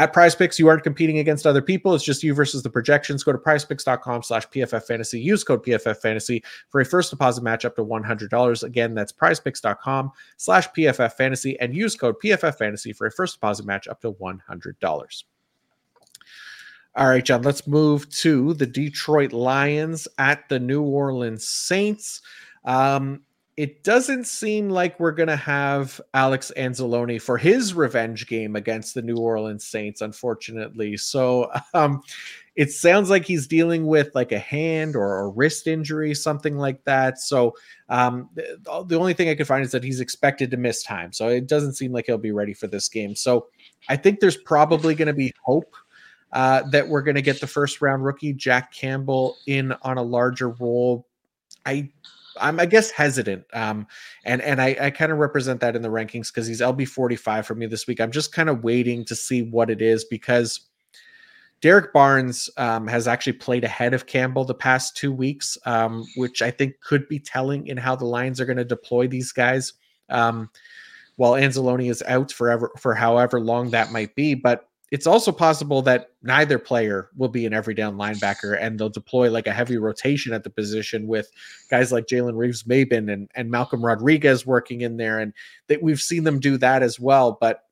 at prize picks, you aren't competing against other people. It's just you versus the projections. Go to prizepicks.com slash PFF fantasy. Use code PFF fantasy for a first deposit match up to $100. Again, that's prizepicks.com slash PFF fantasy and use code PFF fantasy for a first deposit match up to $100. All right, John, let's move to the Detroit Lions at the New Orleans Saints. Um, it doesn't seem like we're going to have Alex Anzalone for his revenge game against the New Orleans Saints, unfortunately. So um, it sounds like he's dealing with like a hand or a wrist injury, something like that. So um, the, only thing I could find is that he's expected to miss time. So it doesn't seem like he'll be ready for this game. So I think there's probably going to be hope uh, that we're going to get the first round rookie Jack Campbell in on a larger role. I I'm I guess hesitant. Um, and and I, I kind of represent that in the rankings because he's LB 45 for me this week. I'm just kind of waiting to see what it is because Derrick Barnes um, has actually played ahead of Campbell the past two weeks, um, which I think could be telling in how the Lions are going to deploy these guys. Um, while Anzalone is out forever for however long that might be, but it's also possible that neither player will be an every down linebacker and they'll deploy like a heavy rotation at the position with guys like Jalen Reeves Maybin and, and Malcolm Rodriguez working in there. And that we've seen them do that as well. But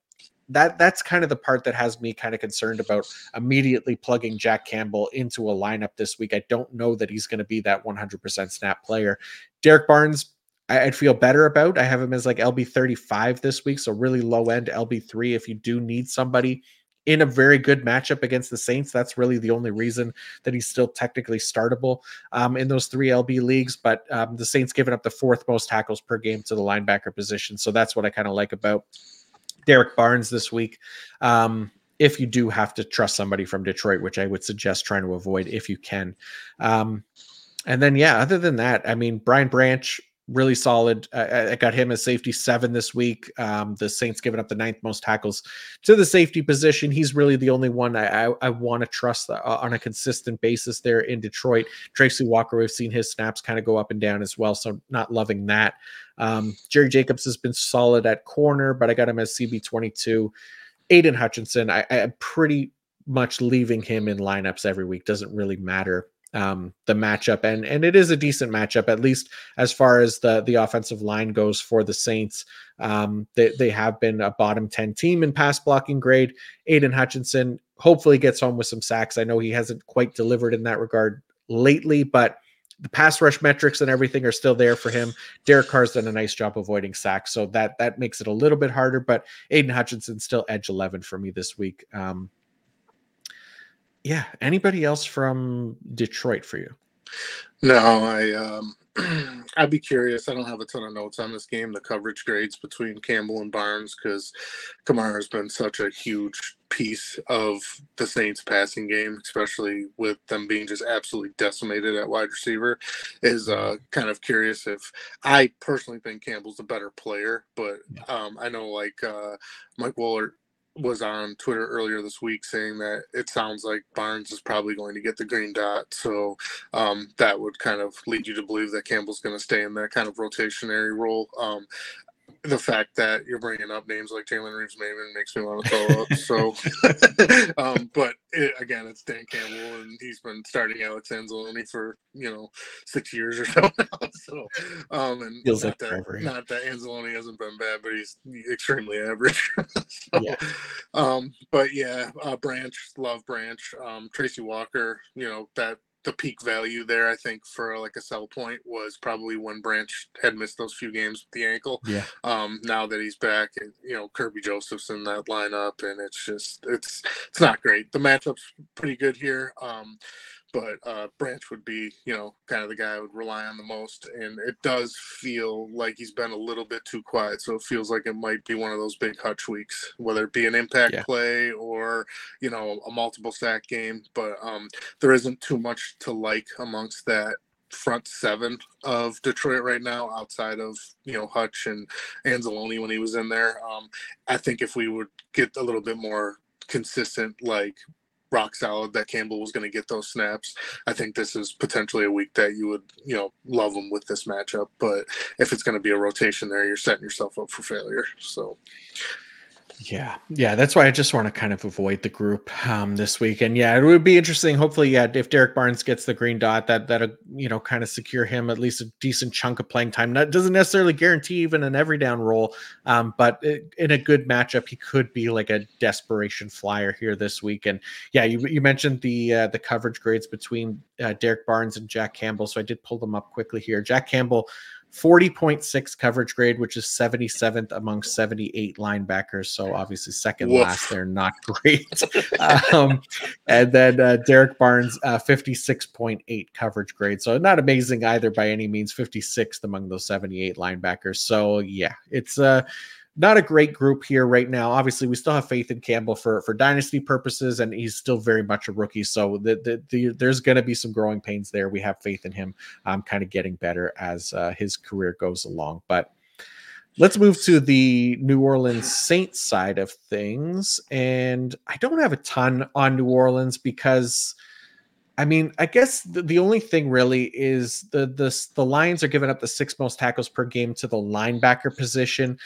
that that's kind of the part that has me kind of concerned about immediately plugging Jack Campbell into a lineup this week. I don't know that he's going to be that 100% snap player. Derrick Barnes, I'd feel better about. I have him as like LB 35 this week, so really low end LB 3 if you do need somebody in a very good matchup against the Saints. That's really the only reason that he's still technically startable um, in those three LB leagues. But um, the Saints giving up the fourth most tackles per game to the linebacker position. So that's what I kind of like about Derrick Barnes this week. Um, if you do have to trust somebody from Detroit, which I would suggest trying to avoid if you can. Um, and then, yeah, other than that, I mean, Brian Branch, really solid. I, got him as safety seven this week. Um, the Saints giving up the ninth most tackles to the safety position. He's really the only one I, I, I want to trust uh, on a consistent basis there in Detroit. Tracy Walker, we've seen his snaps kind of go up and down as well, so not loving that. Um, Jerry Jacobs has been solid at corner, but I got him as CB22. Aidan Hutchinson, I, I'm pretty much leaving him in lineups every week. Doesn't really matter um, the matchup, and and it is a decent matchup at least as far as the the offensive line goes for the Saints. Um, they they have been a bottom ten team in pass blocking grade. Aidan Hutchinson hopefully gets home with some sacks. I know he hasn't quite delivered in that regard lately, but the pass rush metrics and everything are still there for him. Derek Carr's done a nice job avoiding sacks, so that that makes it a little bit harder. But Aidan Hutchinson still edge eleven for me this week. Um, yeah. Anybody else from Detroit for you? No, I um I'd be curious. I don't have a ton of notes on this game. The coverage grades between Campbell and Barnes because Kamara has been such a huge piece of the Saints passing game, especially with them being just absolutely decimated at wide receiver. Is uh, kind of curious if I personally think Campbell's a better player, but um, I know like uh, Mike Waller was on Twitter earlier this week saying that it sounds like Barnes is probably going to get the green dot. So um, that would kind of lead you to believe that Campbell's going to stay in that kind of rotationary role. Um, the fact that you're bringing up names like Jalen Reeves Maybin makes me want to throw up. So, um, but it, again, it's Dan Campbell, and he's been starting Alex Anzalone for you know six years or so now. So, um, and Feels not, like that, not that Anzalone hasn't been bad, but he's extremely average. so, yeah. Um, but yeah, uh, Branch, love Branch, um, Tracy Walker. You know that the peak value there, I think, for like a sell point was probably when Branch had missed those few games with the ankle. Yeah. Um, now that he's back, and you know, Kerby Joseph's in that lineup, and it's just it's it's not great. The matchup's pretty good here. Um, but uh, Branch would be, you know, kind of the guy I would rely on the most. And it does feel like he's been a little bit too quiet. So it feels like it might be one of those big hutch weeks, whether it be an impact yeah. play or, you know, a multiple sack game. But um, there isn't too much to like amongst that front seven of Detroit right now, outside of you know Hutch and Anzalone when he was in there. Um, I think if we would get a little bit more consistent, like rock solid that Campbell was going to get those snaps. I think this is potentially a week that you would, you know, love him with this matchup. But if it's going to be a rotation there, you're setting yourself up for failure. So yeah, yeah, that's why I just want to kind of avoid the group um, this week. And yeah, it would be interesting. Hopefully, yeah, if Derrick Barnes gets the green dot, that that you know kind of secure him at least a decent chunk of playing time. That doesn't necessarily guarantee even an every down role, um, but it, in a good matchup, he could be like a desperation flyer here this week. And yeah, you, you mentioned the uh, the coverage grades between uh, Derrick Barnes and Jack Campbell, so I did pull them up quickly here. Jack Campbell 40.6 coverage grade, which is 77th among 78 linebackers. So obviously second Woof. last, they're not great. um, and then uh, Derrick Barnes, uh, 56.8 coverage grade. So not amazing either by any means, 56th among those 78 linebackers. So yeah, it's uh not a great group here right now. Obviously, we still have faith in Campbell for for dynasty purposes, and he's still very much a rookie. So the, the, the there's going to be some growing pains there. We have faith in him, um, kind of getting better as uh, his career goes along. But let's move to the New Orleans Saints side of things, and I don't have a ton on New Orleans because. I mean, I guess the, the only thing really is the the the Lions are giving up the six most tackles per game to the linebacker position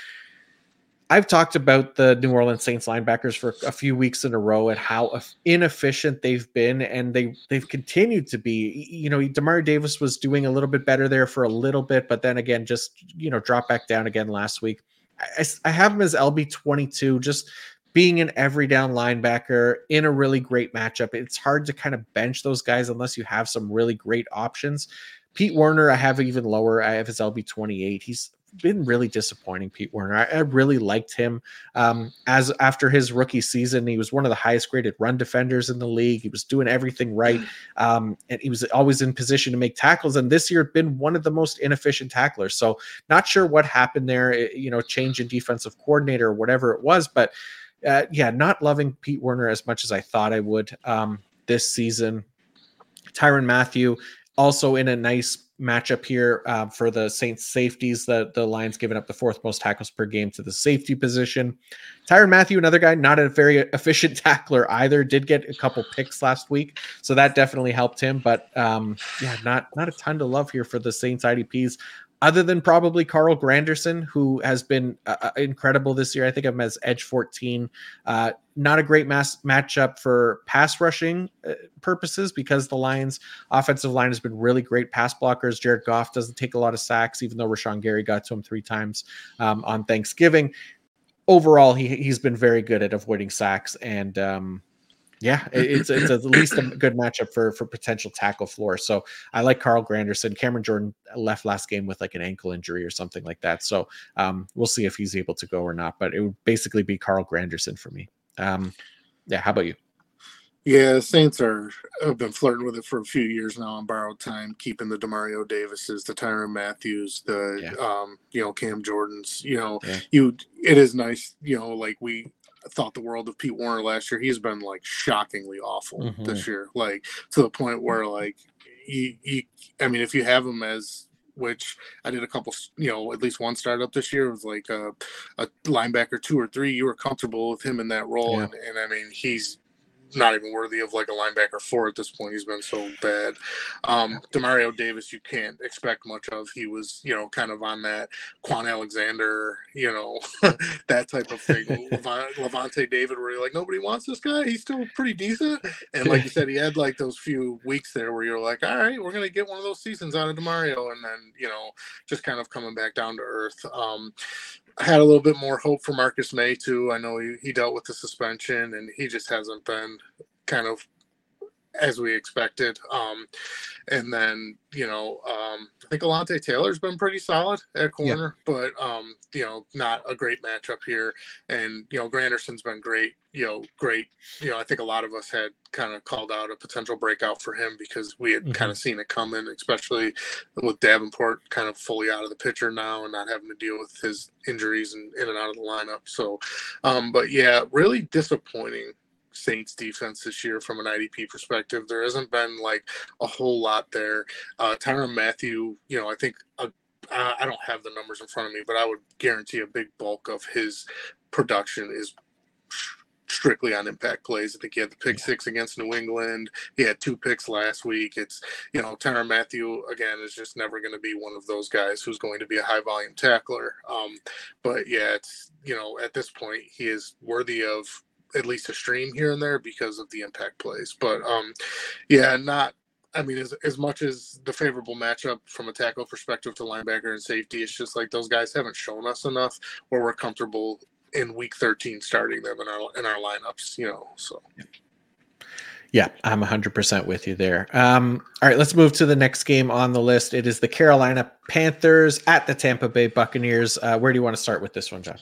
I've talked about the New Orleans Saints linebackers for a few weeks in a row and how inefficient they've been, and they they've continued to be. You know, Demario Davis was doing a little bit better there for a little bit, but then again, just you know, drop back down again last week. I, I have him as LB twenty two, just being an every down linebacker in a really great matchup. It's hard to kind of bench those guys unless you have some really great options. Pete Werner, I have even lower. I have his LB 28. He's been really disappointing, Pete Werner. I, I really liked him um, as after his rookie season. He was one of the highest graded run defenders in the league. He was doing everything right, mm. um, and he was always in position to make tackles. And this year, been one of the most inefficient tacklers. So, not sure what happened there. Eh, you know, change in defensive coordinator or whatever it was, but uh, yeah, not loving Pete Werner as much as I thought I would um, this season. Tyrann Mathieu also in a nice matchup here uh, for the Saints safeties. The the Lions giving up the fourth most tackles per game to the safety position. Tyrann Mathieu, another guy, not a very efficient tackler either. Did get a couple picks last week, so that definitely helped him. But um, yeah, not not a ton to love here for the Saints IDPs. Other than probably Carl Granderson, who has been uh, uh incredible this year. I think of him as edge 14. Uh, not a great mass matchup for pass rushing uh, purposes because the Lions' offensive line has been really great pass blockers. Jared Goff doesn't take a lot of sacks, even though Rashan Gary got to him three times um, on Thanksgiving. Overall, he he's been very good at avoiding sacks and um, yeah, it's it's at least a good matchup for for potential tackle floor. So I like Carl Granderson. Cameron Jordan left last game with like an ankle injury or something like that. So um, we'll see if he's able to go or not. But it would basically be Carl Granderson for me. Um, yeah, how about you? Yeah, Saints are have been flirting with it for a few years now on borrowed time, keeping the Demario Davises, the Tyrann Matthews, the yeah. um, you know, Cam Jordans. You know, yeah. you it is nice, you know, like we thought the world of Pete Werner last year. He's been like shockingly awful mm-hmm. this year, like to the point where like you, you, I mean, if you have him as which I did a couple, you know, at least one startup this year was like a, a linebacker two or three. You were comfortable with him in that role, yeah. and, and I mean, he's not even worthy of like a linebacker four at this point. He's been so bad. Um, Demario Davis, you can't expect much of. He was, you know, kind of on that Kwon Alexander, you know, that type of thing. Lavonte David, where you're like, nobody wants this guy. He's still pretty decent. And like you said, he had like those few weeks there where you're like, all right, we're gonna get one of those seasons out of Demario, and then you know, just kind of coming back down to earth. Um, had a little bit more hope for Marcus Maye too. I know he, he dealt with the suspension and he just hasn't been kind of as we expected. Um, and then, you know, um, I think Alontae Taylor's been pretty solid at corner, yeah. but, um, you know, not a great matchup here. And, you know, Granderson's been great, you know, great. You know, I think a lot of us had kind of called out a potential breakout for him because we had mm-hmm. kind of seen it coming, especially with Davenport kind of fully out of the picture now and not having to deal with his injuries and in and out of the lineup. So, um, but yeah, really disappointing Saints defense this year from an IDP perspective. There hasn't been like a whole lot there. Uh, Tyrann Mathieu, you know, I think I don't have the numbers in front of me, but I would guarantee a big bulk of his production is strictly on impact plays. I think he had the pick yeah. six against New England. He had two picks last week. It's, you know, Tyrann Mathieu again, is just never going to be one of those guys who's going to be a high volume tackler. Um, but yeah, it's, you know, at this point, he is worthy of at least a stream here and there because of the impact plays. But um, yeah, not. I mean, as, as much as the favorable matchup from a tackle perspective to linebacker and safety, it's just like those guys haven't shown us enough where we're comfortable in week 13 starting them in our in our lineups, you know. So yeah, I'm 100% with you there. Um, all right, let's move to the next game on the list. It is the Carolina Panthers at the Tampa Bay Buccaneers. Uh, where do you want to start with this one, John?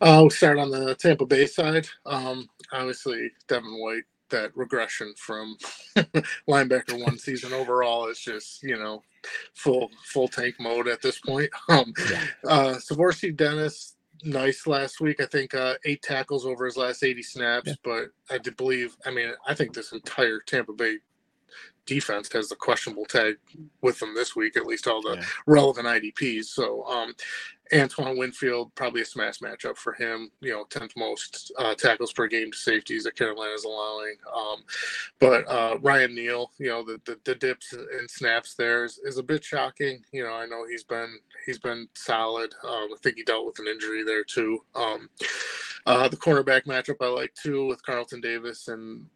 Uh, we'll start on the Tampa Bay side. Um, obviously, Devin White, that regression from linebacker one season overall is just you know full full tank mode at this point. Um, yeah. uh, SirVocea Dennis, nice last week. I think uh, eight tackles over his last 80 snaps, yeah. but I did believe. I mean, I think this entire Tampa Bay defense has the questionable tag with them this week, at least all the yeah. relevant IDPs. So, um, Antoine Winfield, probably a smash matchup for him. You know, 10th most uh, tackles per game to safeties that Carolina's allowing. Um, but uh, Ryan Neal, you know, the, the, the dips and snaps there is, is, a bit shocking. You know, I know he's been he's been solid. Um, I think he dealt with an injury there too. Um, uh, the cornerback matchup I like too with Carlton Davis and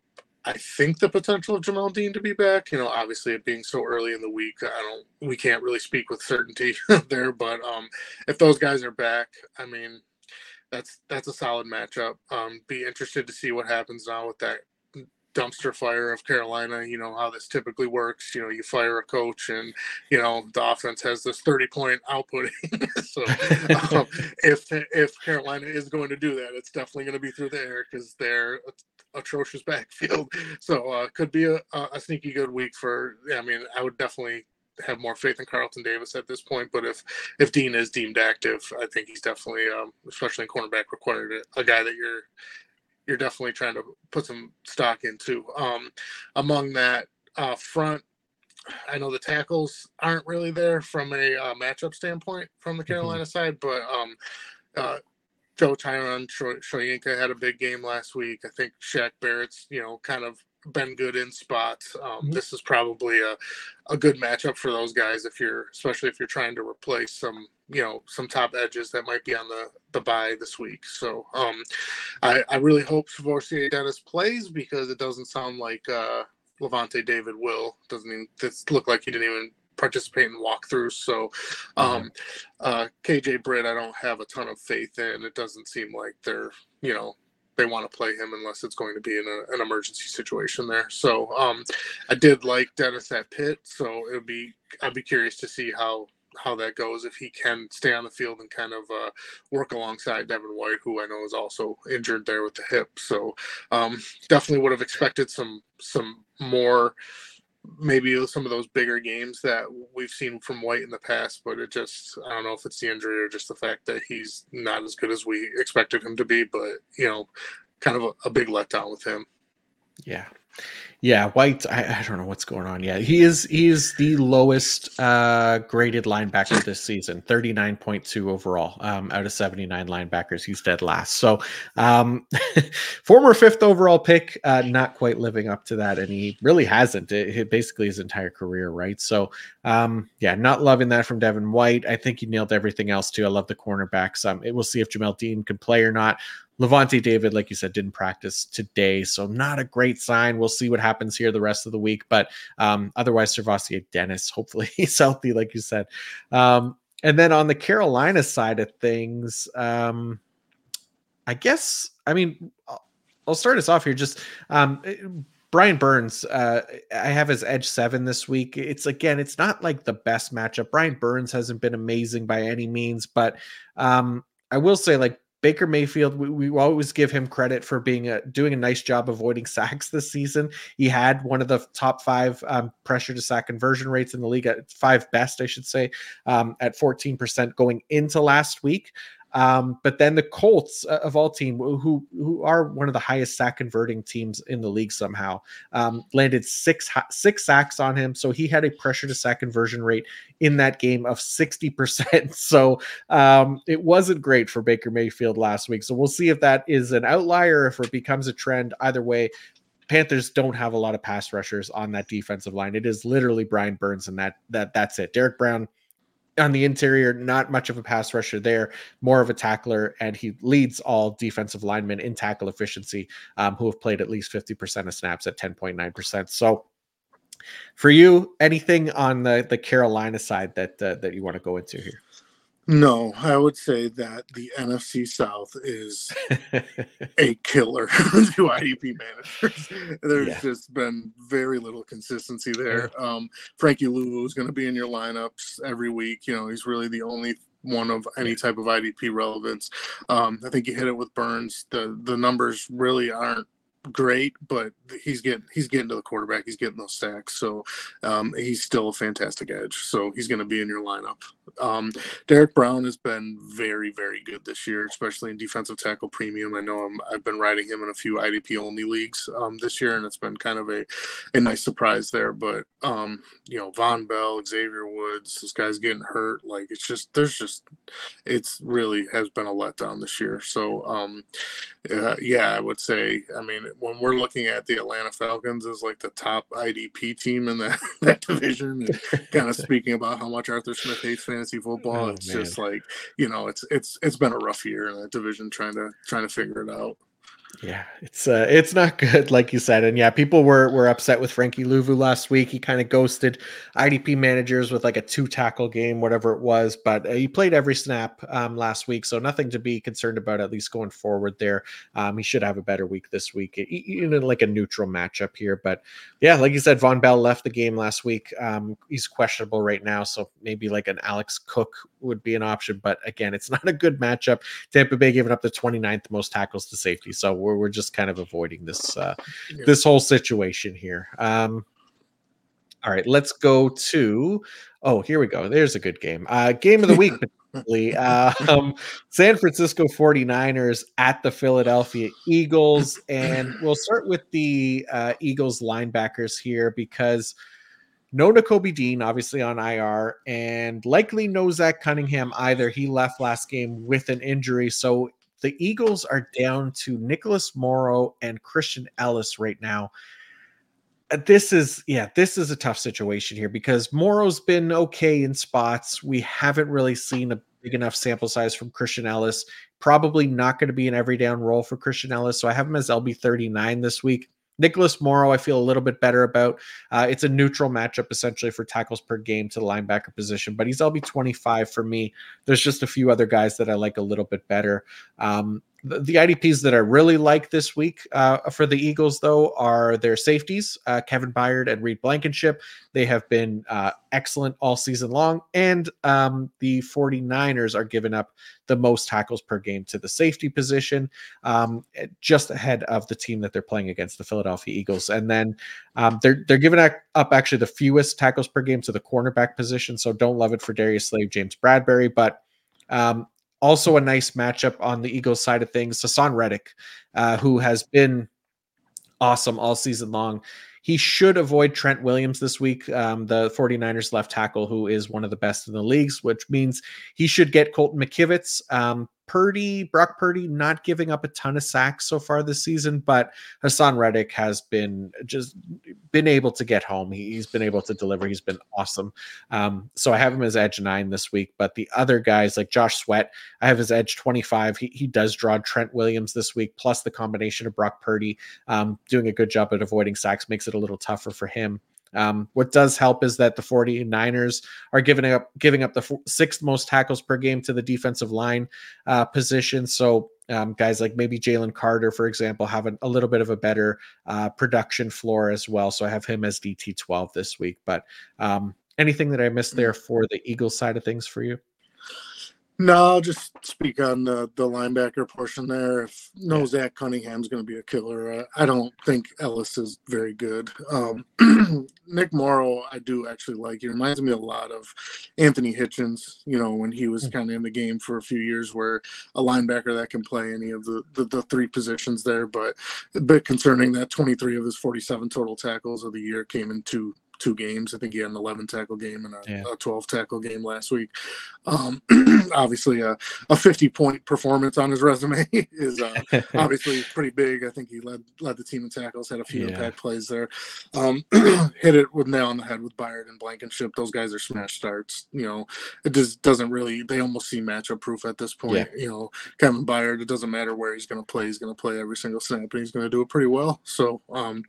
I think the potential of Jamel Dean to be back. You know, obviously it being so early in the week, I don't. We can't really speak with certainty there. But um, if those guys are back, I mean, that's that's a solid matchup. Um, be interested to see what happens now with that dumpster fire of Carolina. You know how this typically works. You know, you fire a coach, and you know the offense has this thirty point output. so um, if if Carolina is going to do that, it's definitely going to be through the air because they're atrocious backfield. So uh, could be a, a sneaky good week for. I mean, I would definitely have more faith in Carlton Davis at this point. But if if Dean is deemed active, I think he's definitely, um, especially in cornerback, required a guy that you're you're definitely trying to put some stock into. Um, among that uh, front, I know the tackles aren't really there from a uh, matchup standpoint from the mm-hmm. Carolina mm-hmm. side, but um, uh, Joe Tryon Shoyinka had a big game last week. I think Shaq Barrett's, you know, kind of been good in spots. Um, mm-hmm. This is probably a, a good matchup for those guys if you're, especially if you're trying to replace some, you know, some top edges that might be on the the buy this week. So um, I, I really hope SirVocea Dennis plays because it doesn't sound like uh, Lavonte David will. Doesn't even look like he didn't even participate in walkthroughs. So, um, uh, KJ Britt, I don't have a ton of faith in. It doesn't seem like they're, you know, they want to play him unless it's going to be in a, an emergency situation there. So, um, I did like Dennis at Pitt. So it would be, I'd be curious to see how how that goes if he can stay on the field and kind of uh, work alongside Devin White, who I know is also injured there with the hip. So um, definitely would have expected some some more maybe some of those bigger games that we've seen from White in the past, but it just I don't know if it's the injury or just the fact that he's not as good as we expected him to be, but you know, kind of a, a big letdown with him. Yeah. Yeah, White. I, I, don't know what's going on. Yeah, he is he is the lowest uh, graded linebacker this season, thirty nine point two overall um, out of seventy nine linebackers. He's dead last. So, um, former fifth overall pick, uh, not quite living up to that, and he really hasn't. It, it basically his entire career, right? So, um, yeah, not loving that from Devin White. I think he nailed everything else too. I love the cornerbacks. Um, it, we'll see if Jamel Dean can play or not. Lavonte David, like you said, didn't practice today, so not a great sign. We'll see what happens here the rest of the week, but um, otherwise, SirVocea Dennis, hopefully he's healthy, like you said. Um, and then on the Carolina side of things, um, I guess, I mean, I'll start us off here. Just um, eh, Brian Burns, uh, I have his edge seven this week. It's again, it's not like the best matchup. Brian Burns hasn't been amazing by any means, but um, I will say, like Baker Mayfield, we, we always give him credit for being a, doing a nice job avoiding sacks this season. He had one of the top five um, pressure to sack conversion rates in the league, at five best, I should say, um, at 14% going into last week. Um, but then the Colts uh, of all team, who who are one of the highest sack converting teams in the league somehow, um, landed six six sacks on him. So he had a pressure to sack conversion rate in that game of sixty percent. So um, it wasn't great for Baker Mayfield last week. So we'll see if that is an outlier, if it becomes a trend. Either way, Panthers don't have a lot of pass rushers on that defensive line. It is literally Brian Burns, and that that that's it. Derrick Brown on the interior, not much of a pass rusher there, more of a tackler, and he leads all defensive linemen in tackle efficiency, um, who have played at least 50% of snaps at 10.9%. So, for you, anything on the the Carolina side that uh, that you want to go into here? No, I would say that the NFC South is a killer to IDP managers. There's yeah. just been very little consistency there. Um, Frankie Luvu is going to be in your lineups every week. You know, he's really the only one of any type of IDP relevance. Um, I think you hit it with Burns. The the numbers really aren't great, but he's getting he's getting to the quarterback. He's getting those sacks, so um, he's still a fantastic edge. So he's going to be in your lineup. Um, Derrick Brown has been very very good this year, especially in defensive tackle premium. I know i have been riding him in a few IDP only leagues um, this year, and it's been kind of a a nice surprise there. But um, you know, Vonn Bell, Xavier Woods, this guy's getting hurt. Like it's just there's just it's really has been a letdown this year. So um, uh, yeah, I would say. I mean, when we're looking at the Atlanta Falcons as like the top IDP team in that, that division, and kind of speaking about how much Arthur Smith hates fantasy football, oh, it's man. just like you know, it's it's it's been a rough year in that division trying to trying to figure it out. Yeah, it's uh, it's not good, like you said, and yeah, people were were upset with Frankie Luvu last week. He kind of ghosted IDP managers with like a two tackle game, whatever it was. But uh, he played every snap um, last week, so nothing to be concerned about. At least going forward, there, um, he should have a better week this week, in like a neutral matchup here. But yeah, like you said, Vonn Bell left the game last week. Um, he's questionable right now, so maybe like an Alex Cook would be an option. But again, it's not a good matchup. Tampa Bay giving up the 29th most tackles to safety, so we're, we're just kind of avoiding this uh, yeah. this whole situation here. Um, all right, let's go to. Oh, here we go. There's a good game. Uh, game of the week. uh, um, San Francisco 49ers at the Philadelphia Eagles. And we'll start with the uh, Eagles linebackers here because no Nakobe Dean, obviously on IR, and likely no Zach Cunningham either. He left last game with an injury. So the Eagles are down to Nicholas Morrow and Christian Elliss right now. uh, this is yeah, this is a tough situation here because Morrow's been okay in spots. We haven't really seen a big enough sample size from Christian Elliss. Probably not going to be an every down role for Christian Elliss, so I have him as LB 39 this week. Nicholas Morrow, I feel a little bit better about. Uh, it's a neutral matchup essentially for tackles per game to the linebacker position, but he's LB 25 for me. There's just a few other guys that I like a little bit better. Um, the, IDPs that I really like this week uh, for the Eagles, though, are their safeties, uh, Kevin Byard and Reed Blankenship. They have been uh, excellent all season long. And um, the 49ers are giving up the most tackles per game to the safety position, um, just ahead of the team that they're playing against, the Philadelphia Eagles. And then um, they're, they're giving up actually the fewest tackles per game to the cornerback position. So don't love it for Darius Slay, James Bradberry. But um, also, a nice matchup on the Eagles side of things. Haason Reddick, uh, who has been awesome all season long. He should avoid Trent Williams this week, um, the 49ers left tackle, who is one of the best in the leagues, which means he should get Colton McKivitz. Um, Purdy, Brock Purdy, not giving up a ton of sacks so far this season, but Haason Reddick has been just been able to get home. He, has been able to deliver. He's been awesome. Um, so I have him as edge nine this week. But the other guys like Josh Sweat, I have his edge 25. He, he does draw Trent Williams this week, plus the combination of Brock Purdy um, doing a good job at avoiding sacks makes it a little tougher for him. Um, what does help is that the 49ers are giving up giving up the f- sixth most tackles per game to the defensive line uh, position. So um, guys like maybe Jalen Carter, for example, have a, a little bit of a better uh, production floor as well. So I have him as DT 12 this week. But um, anything that I missed there for the Eagles side of things for you? No, I'll just speak on the, the linebacker portion there. If no yeah. Zach Cunningham's going to be a killer, uh, I don't think Elliss is very good. Um, Nick Morrow, I do actually like. He reminds me a lot of Anthony Hitchens, you know, when he was mm. kind of in the game for a few years, where a linebacker that can play any of the, the, the three positions there. But a bit concerning that 23 of his 47 total tackles of the year came in two two games. I think he had an 11 tackle game and a, yeah. a 12 tackle game last week. Um, obviously, a, a 50 point performance on his resume is uh, obviously pretty big. I think he led led the team in tackles, had a few yeah. impact plays there. Um, hit it with nail on the head with Byard and Blankenship. Those guys are smash starts. You know, it just doesn't really. They almost seem matchup proof at this point. Yeah. You know, Kevin Byard. It doesn't matter where he's going to play. He's going to play every single snap, and he's going to do it pretty well. So. Um,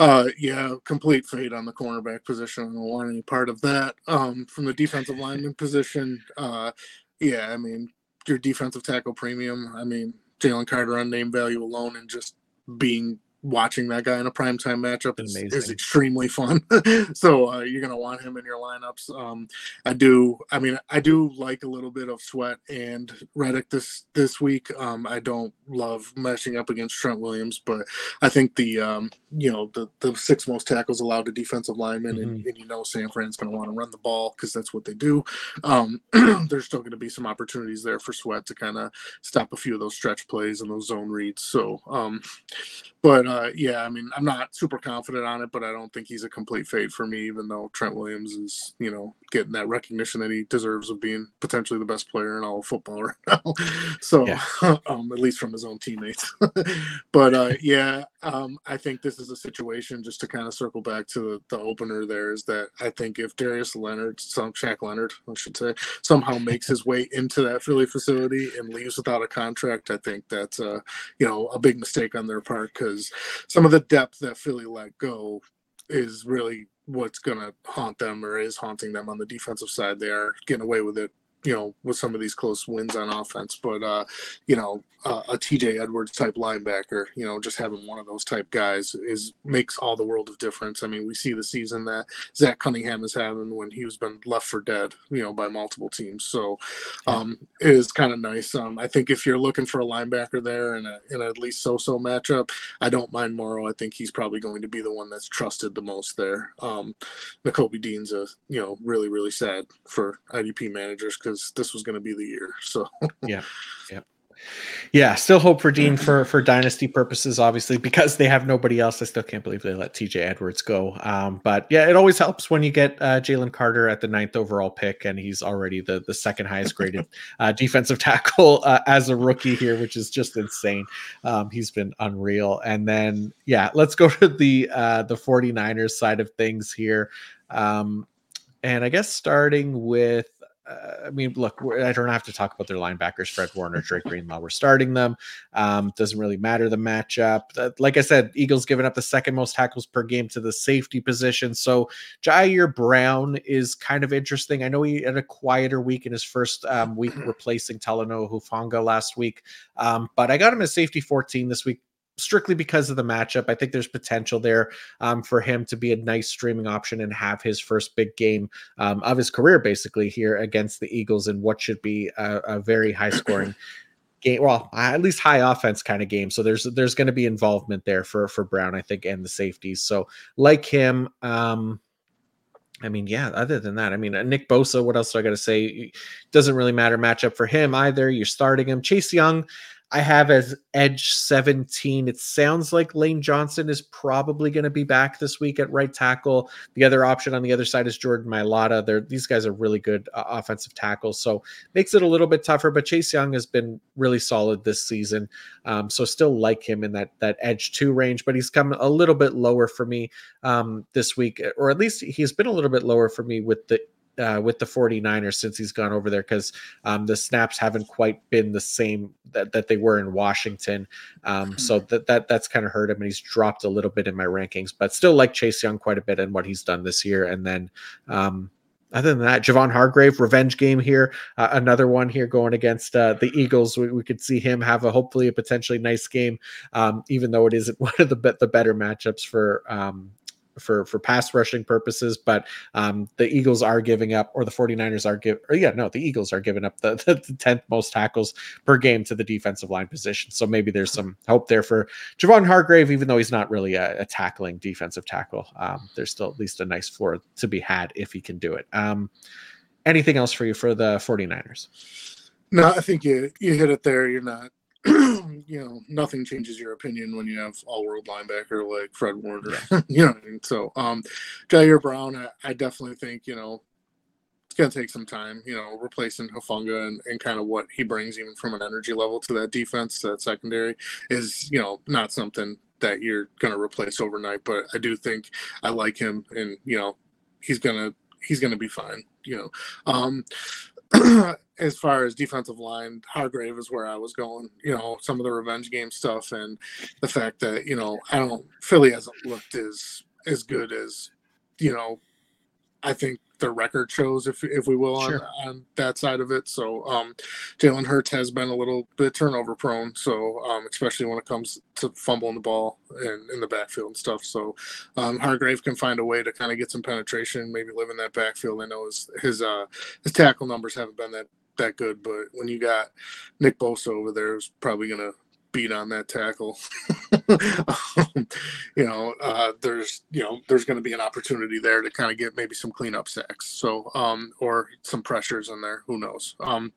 uh, yeah, complete fade on the cornerback position. I don't want any part of that. Um, from the defensive lineman position, uh, yeah, I mean, your defensive tackle premium. I mean, Jalen Carter on name value alone and just being watching that guy in a primetime matchup is, is, extremely fun. so uh, you're gonna want him in your lineups. Um, I do. I mean, I do like a little bit of Sweat and Reddick this this week. Um, I don't love meshing up against Trent Williams, but I think the um, you know the the six most tackles allowed to defensive linemen, mm-hmm. and, and, you know San Fran's gonna want to run the ball because that's what they do. Um, there's still gonna be some opportunities there for Sweat to kind of stop a few of those stretch plays and those zone reads. So, um, but uh, yeah, I mean, I'm not super confident on it, but I don't think he's a complete fade for me, even though Trent Williams is, you know, getting that recognition that he deserves of being potentially the best player in all of football right now. so, yeah. um, at least from his own teammates. but uh, yeah, um, I think this is a situation just to kind of circle back to the, the opener there is that I think if Darius Leonard, some Shaq Leonard, I should say, somehow makes his way into that Philly facility and leaves without a contract, I think that's, uh, you know, a big mistake on their part because some of the depth that Philly let go is really what's going to haunt them or is haunting them on the defensive side. They are getting away with it you know, with some of these close wins on offense. But uh, you know, uh, a TJ Edwards type linebacker, you know, just having one of those type guys is makes all the world of difference. I mean, we see the season that Zach Cunningham is having when he was been left for dead, you know, by multiple teams. So um, it is kind of nice. Um, I think if you're looking for a linebacker there in a in a at least so-so matchup, I don't mind Morrow. I think he's probably going to be the one that's trusted the most there. Um, Nakobe Dean's a you know really really sad for IDP managers because this was going to be the year. So yeah, yeah. Yeah, still hope for Dean for for dynasty purposes, obviously, because they have nobody else. I still can't believe they let TJ Edwards go. Um, but yeah, it always helps when you get uh, Jalen Carter at the ninth overall pick, and he's already the the second highest graded uh, defensive tackle uh, as a rookie here, which is just insane. Um, he's been unreal. And then yeah, let's go to the uh, the 49ers side of things here. Um, and I guess starting with uh, I mean, look, I don't have to talk about their linebackers, Fred Warner, Dre Greenlaw. We're starting them. Um, doesn't really matter the matchup. Uh, like I said, Eagles giving up the second most tackles per game to the safety position. So Ji'Ayir Brown is kind of interesting. I know he had a quieter week in his first um, week replacing Talanoa Hufanga last week, um, but I got him as safety 14 this week strictly because of the matchup. I think there's potential there um, for him to be a nice streaming option and have his first big game um, of his career, basically here against the Eagles in what should be a, a very high scoring. game well at least high offense kind of game so there's there's going to be involvement there for for brown i think and the safeties so like him um I mean, yeah, other than that, I mean, uh, Nick Bosa, what else do I got to say? Doesn't really matter matchup for him either. You're starting him. Chase Young, I have as edge 17. It sounds like Lane Johnson is probably going to be back this week at right tackle. The other option on the other side is Jordan Mailata. They're, these guys are really good uh, offensive tackles, so makes it a little bit tougher. But Chase Young has been really solid this season, um, so still like him in that that edge two range. But he's come a little bit lower for me um, this week, or at least he's been a little bit lower for me with the uh, with the 49ers since he's gone over there because um, the snaps haven't quite been the same that, that they were in Washington. Um, so hmm. that, that that's kind of hurt him and he's dropped a little bit in my rankings, but still like Chase Young quite a bit and what he's done this year. And then um, other than that, Javon Hargrave, revenge game here, uh, another one here going against uh, the Eagles. We, we, could see him have a hopefully a potentially nice game, um, even though it isn't one of the the better matchups for um, for for pass rushing purposes but um, the eagles are giving up or the 49ers are give or yeah no the eagles are giving up the, the, the 10th most tackles per game to the defensive line position. So maybe there's some hope there for javon hargrave even though he's not really a, a tackling defensive tackle. Um, there's still at least a nice floor to be had if he can do it. Um, anything else for you for the 49ers? No i think you you hit it there. You're not you know, nothing changes your opinion when you have all world linebacker like Fred Warner. Yeah. you know, I mean? so um, Ji'Ayir Brown, I, I, definitely think you know it's gonna take some time. You know, replacing Hufanga and, and kind of what he brings, even from an energy level to that defense, to that secondary, is you know not something that you're gonna replace overnight. But I do think I like him, and you know, he's gonna he's gonna be fine. You know, um, as far as defensive line, Hargrave is where I was going. You know, some of the revenge game stuff and the fact that you know I don't Philly hasn't looked as as good as you know I think the record shows, if if we will, sure. on, on that side of it. So um, Jalen Hurts has been a little bit turnover prone. So um, especially when it comes to fumbling the ball and in the backfield and stuff. So um, Hargrave can find a way to kind of get some penetration, maybe live in that backfield. I know his his uh, his tackle numbers haven't been that that good, but when you got Nick Bosa over there, is probably gonna beat on that tackle. um, you know, uh, there's you know there's going to be an opportunity there to kind of get maybe some cleanup sacks, so um, or some pressures in there. Who knows? Um,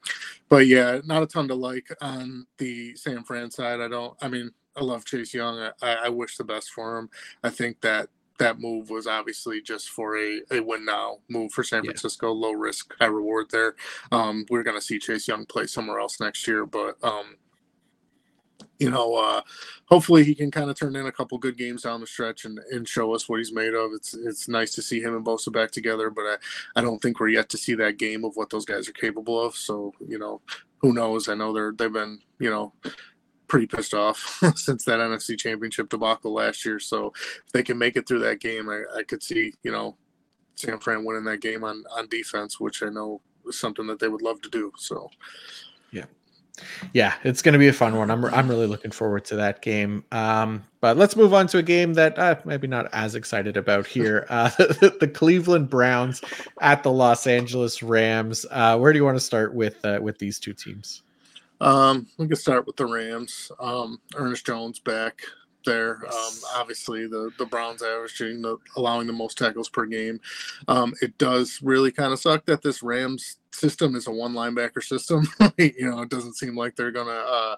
but yeah, not a ton to like on the San Fran side. I don't. I mean, I love Chase Young. I, I wish the best for him. I think that that move was obviously just for a, a win now move for San Francisco, yeah. low risk, high reward there. Um, we're going to see Chase Young play somewhere else next year, but um, you know, uh, hopefully he can kind of turn in a couple good games down the stretch and, and show us what he's made of. It's it's nice to see him and Bosa back together, but I, I don't think we're yet to see that game of what those guys are capable of. So, you know, who knows? I know they're they've been, you know, pretty pissed off since that NFC championship debacle last year. So if they can make it through that game, I, I could see, you know, San Fran winning that game on, on defense, which I know is something that they would love to do. So yeah. Yeah, it's going to be a fun one. I'm I'm really looking forward to that game. Um, but let's move on to a game that uh, maybe not as excited about here. Uh, the Cleveland Browns at the Los Angeles Rams. Uh, where do you want to start with uh, with these two teams? Um, we can start with the Rams. Um, Ernest Jones back. there. Um, obviously, the the Browns averaging the allowing the most tackles per game. Um, it does really kind of suck that this Rams system is a one linebacker system. you know, it doesn't seem like they're gonna, uh,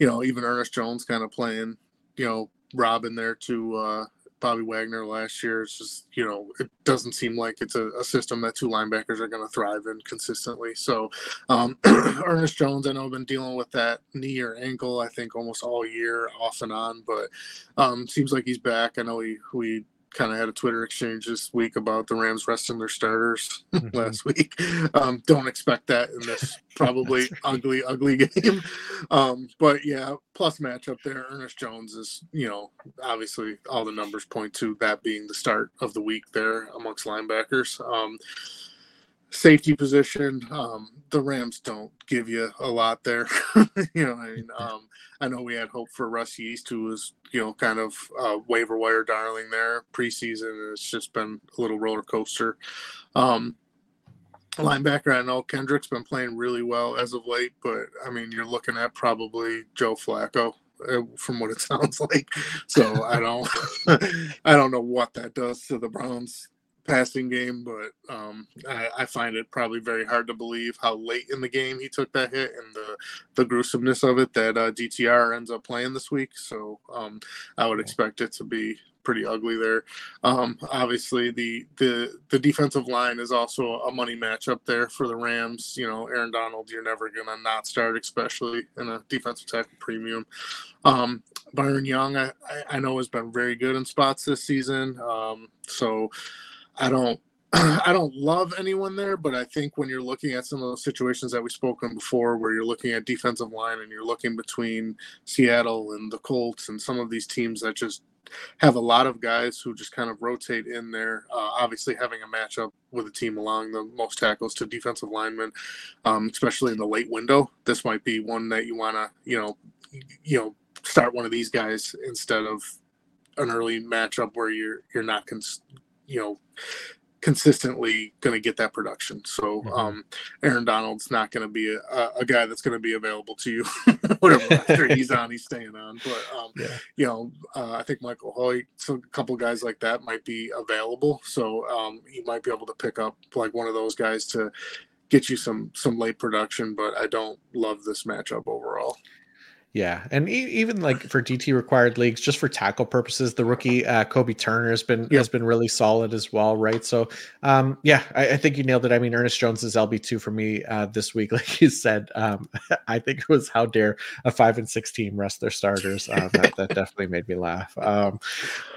you know, even Ernest Jones kind of playing, you know, Robin there to uh, Bobby Wagner last year. It's just, you know, it doesn't seem like it's a, a system that two linebackers are going to thrive in consistently. So, um, Ernest Jones, I know, been dealing with that knee or ankle, I think, almost all year, off and on, but um, seems like he's back. I know we, we kind of had a Twitter exchange this week about the Rams resting their starters mm-hmm. last week. Um, don't expect that in this probably ugly, ugly game. Um, but yeah, plus matchup there. Ernest Jones is, you know, obviously all the numbers point to that being the start of the week there amongst linebackers. Um, safety position, um, the Rams don't give you a lot there. you know, I mean, um, I know we had hope for Russ Yeast, who was, you know, kind of uh, waiver wire darling there preseason. It's just been a little roller coaster. Um, linebacker, I know Kendrick's been playing really well as of late, but I mean, you're looking at probably Joe Flacco uh, from what it sounds like. So I don't, I don't know what that does to the Browns passing game, but um, I, I, find it probably very hard to believe how late in the game he took that hit and the the gruesomeness of it that uh, DTR ends up playing this week. So um, I would expect it to be pretty ugly there. Um, obviously, the the the defensive line is also a money matchup there for the Rams. You know, Aaron Donald, you're never gonna not start, especially in a defensive tackle premium. Um, Byron Young, I, I know has been very good in spots this season. Um, so I don't I don't love anyone there, but I think when you're looking at some of those situations that we've spoken before, where you're looking at defensive line and you're looking between Seattle and the Colts and some of these teams that just have a lot of guys who just kind of rotate in there. Uh, obviously, having a matchup with a team allowing the most tackles to defensive linemen, um, especially in the late window, this might be one that you want to, you know, you know, start one of these guys instead of an early matchup where you're you're not cons- you know consistently going to get that production. So mm-hmm. um, Aaron Donald's not going to be a, a, guy that's going to be available to you whatever he's on, he's staying on. But um, yeah. you know, uh, I think Michael Hoecht, so a couple guys like that might be available. So um, you might be able to pick up like one of those guys to get you some some late production. But I don't love this matchup overall. Yeah, and e- even like for DT required leagues, just for tackle purposes, the rookie uh, Kobie Turner has been has been really solid as well, right? So, um, yeah, I, I, think you nailed it. I mean, Ernest Jones is LB two for me uh, this week, like you said. Um, I think it was how dare a five and six team rest their starters. Um, that, that, definitely made me laugh. Um,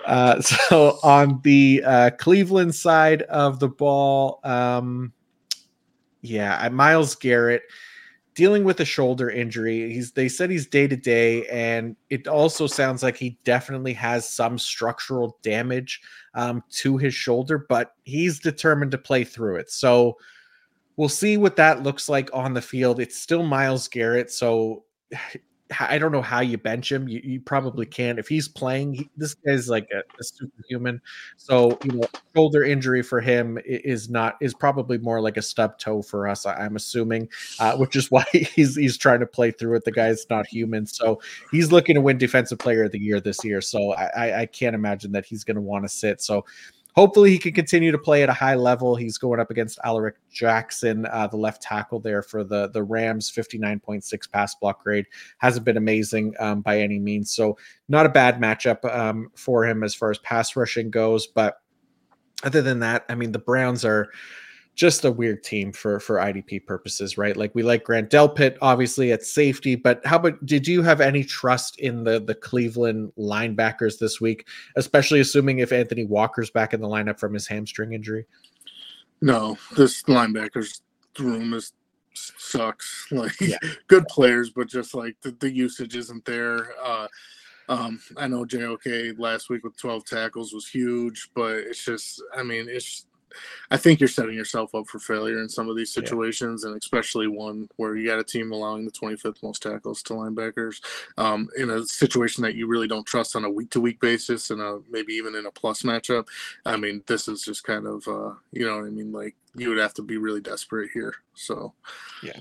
uh, so on the uh, Cleveland side of the ball, um, yeah, Myles Garrett dealing with a shoulder injury. He's they said he's day to day, and it also sounds like he definitely has some structural damage um, to his shoulder, but he's determined to play through it. So we'll see what that looks like on the field. It's still Myles Garrett, so I don't know how you bench him. You, you probably can if he's playing. He, this guy's like a, a, superhuman. So you know, shoulder injury for him is not is probably more like a stub toe for us. I, am assuming, uh, which is why he's he's trying to play through it. The guy's not human, so he's looking to win Defensive Player of the Year this year. So I, I can't imagine that he's going to want to sit. So hopefully he can continue to play at a high level. He's going up against Alaric Jackson, uh, the left tackle there for the the Rams, 59.6 pass block grade. Hasn't been amazing um, by any means, so not a bad matchup um, for him as far as pass rushing goes. But other than that, I mean, the Browns are just a weird team for for IDP purposes, right? Like we like Grant Delpit obviously at safety, but how about did you have any trust in the the Cleveland linebackers this week, especially assuming if Anthony Walker's back in the lineup from his hamstring injury? No, this linebackers room is sucks. Like yeah. good players, but just like the, the usage isn't there. Uh, um, I know JOK last week with 12 tackles was huge, but it's just, I mean, it's I think you're setting yourself up for failure in some of these situations, yeah. and especially one where you got a team allowing the 25th most tackles to linebackers um, in a situation that you really don't trust on a week to week basis, and a, maybe even in a plus matchup. I mean, this is just kind of, uh, you know what I mean? Like, you would have to be really desperate here. So, yeah.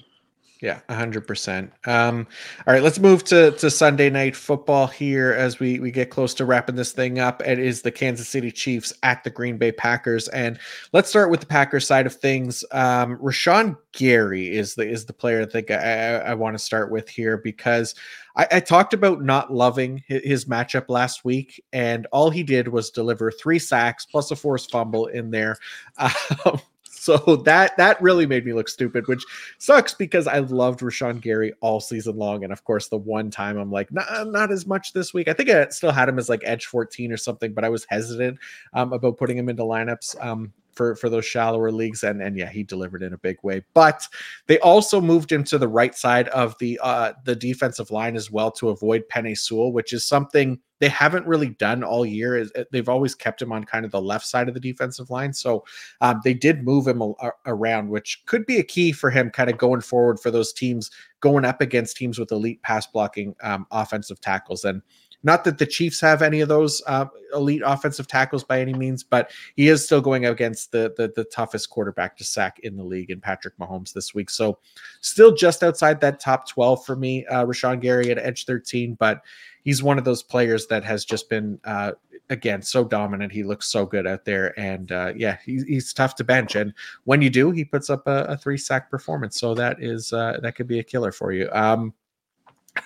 Yeah, hundred percent. Um, all right, let's move to to Sunday night football here as we we get close to wrapping this thing up. It is the Kansas City Chiefs at the Green Bay Packers, and let's start with the Packers side of things. Um, Rashan Gary is the is the player I think I, I, I want to start with here because I, I talked about not loving his, his matchup last week, and all he did was deliver three sacks plus a forced fumble in there. Um, so that that really made me look stupid, which sucks because I loved Rashan Gary all season long, and of course the one time I'm like, not as much this week. I think I still had him as like edge 14 or something, but I was hesitant um, about putting him into lineups. Um, for for those shallower leagues and and yeah he delivered in a big way. But they also moved him to the right side of the uh the defensive line as well to avoid Penei Sewell which is something they haven't really done all year. Uh, they've always kept him on kind of the left side of the defensive line. So um, they did move him a, around which could be a key for him kind of going forward for those teams going up against teams with elite pass blocking um, offensive tackles. And not that the Chiefs have any of those uh, elite offensive tackles by any means, but he is still going against the, the, the toughest quarterback to sack in the league in Patrick Mahomes this week. So still just outside that top 12 for me, uh, Rashan Gary at edge 13, but he's one of those players that has just been uh, again so dominant. He looks so good out there, and uh, yeah, he, he's tough to bench. And when you do, he puts up a, a three sack performance. So that is uh, that could be a killer for you. Um,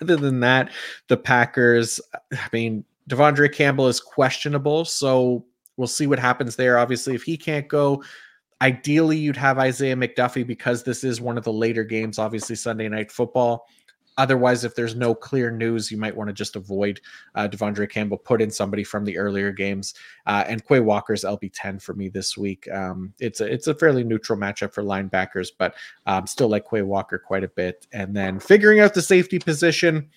other than that, the Packers, I mean, De'Vondre Campbell is questionable, so we'll see what happens there. Obviously, if he can't go, ideally you'd have Isaiah McDuffie because this is one of the later games, obviously Sunday night football. Otherwise, if there's no clear news, you might want to just avoid uh, De'Vondre Campbell, put in somebody from the earlier games. Uh, and Quay Walker's LB10 for me this week. Um, it's a it's a fairly neutral matchup for linebackers, but um, still like Quay Walker quite a bit. And then figuring out the safety position.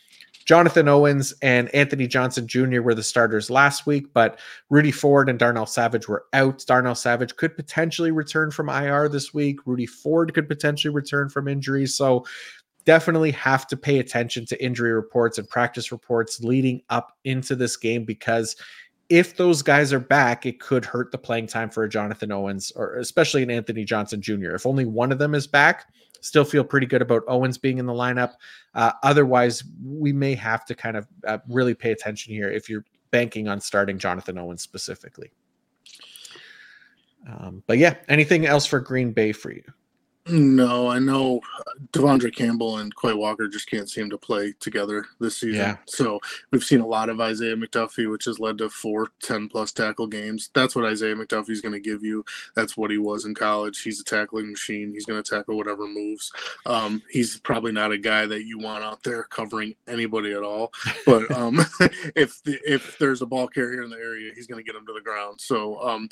Jonathan Owens and Anthony Johnson Jr. were the starters last week, but Rudy Ford and Darnell Savage were out. Darnell Savage could potentially return from IR this week. Rudy Ford could potentially return from injury. So definitely have to pay attention to injury reports and practice reports leading up into this game because if those guys are back, it could hurt the playing time for a Jonathan Owens or especially an Anthony Johnson Jr. If only one of them is back, still feel pretty good about Owens being in the lineup. Uh, otherwise, we may have to kind of uh, really pay attention here if you're banking on starting Jonathan Owens specifically. Um, but yeah, anything else for Green Bay for you? No, I know De'Vondre Campbell and Quay Walker just can't seem to play together this season. Yeah. So we've seen a lot of Isaiah McDuffie, which has led to four 10 plus tackle games. That's what Isaiah McDuffie is going to give you. That's what he was in college. He's a tackling machine. He's going to tackle whatever moves. Um, he's probably not a guy that you want out there covering anybody at all. But um, if the, if there's a ball carrier in the area, he's going to get him to the ground. So um,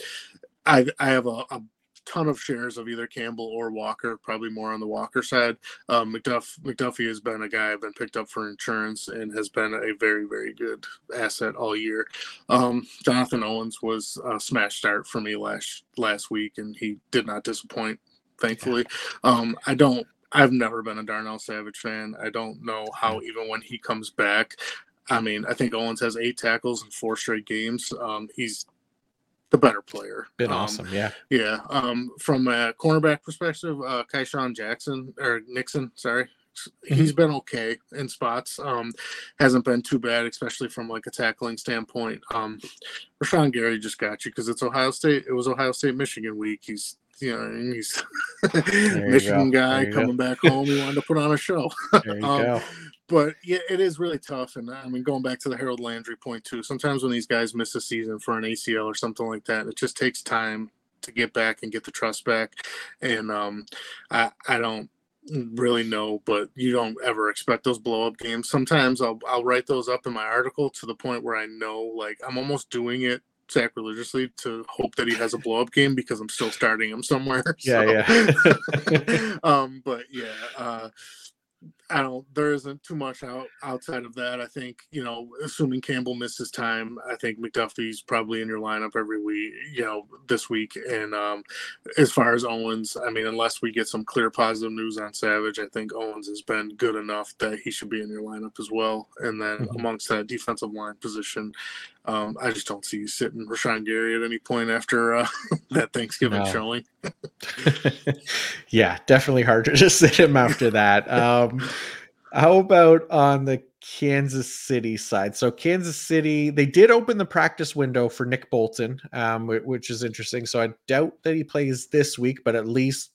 I, I have a, a ton of shares of either Campbell or Walker, probably more on the Walker side. Um, McDuff McDuffie has been a guy I've been picked up for insurance and has been a very very good asset all year. Um, Jonathan Owens was a smash start for me last last week, and he did not disappoint. Thankfully, um, I don't. I've never been a Darnell Savage fan. I don't know how even when he comes back. I mean, I think Owens has eight tackles in four straight games. Um, he's the better player. Been um, awesome, yeah. Yeah. Um, from a cornerback perspective, uh Kaishawn Jackson or Nixon, sorry. He's mm-hmm. been okay in spots. Um, hasn't been too bad, especially from like a tackling standpoint. Um, Rashan Gary just got you because it's Ohio State. It was Ohio State Michigan week. He's you know he's Michigan go. guy coming go. back home. He wanted to put on a show. There you um, go but yeah, it is really tough. And I mean, going back to the Harold Landry point too, sometimes when these guys miss a season for an ACL or something like that, it just takes time to get back and get the trust back. And um, I I don't really know, but you don't ever expect those blow up games. Sometimes I'll I'll write those up in my article to the point where I know like I'm almost doing it sacrilegiously to hope that he has a blow up game because I'm still starting him somewhere. Yeah, so. yeah. um, but yeah, uh, I don't. There isn't too much out outside of that. I think you know, assuming Campbell misses time, I think McDuffie's probably in your lineup every week. You know, this week. And um, as far as Owens, I mean, unless we get some clear positive news on Savage, I think Owens has been good enough that he should be in your lineup as well. And then mm-hmm. amongst that defensive line position, Um, I just don't see you sitting Rashan Gary at any point after uh, that Thanksgiving no. showing. yeah, definitely hard to just sit him after that. Um, how about on the Kansas City side. So Kansas City, they did open the practice window for Nick Bolton, um, which is interesting. So I doubt that he plays this week, but at least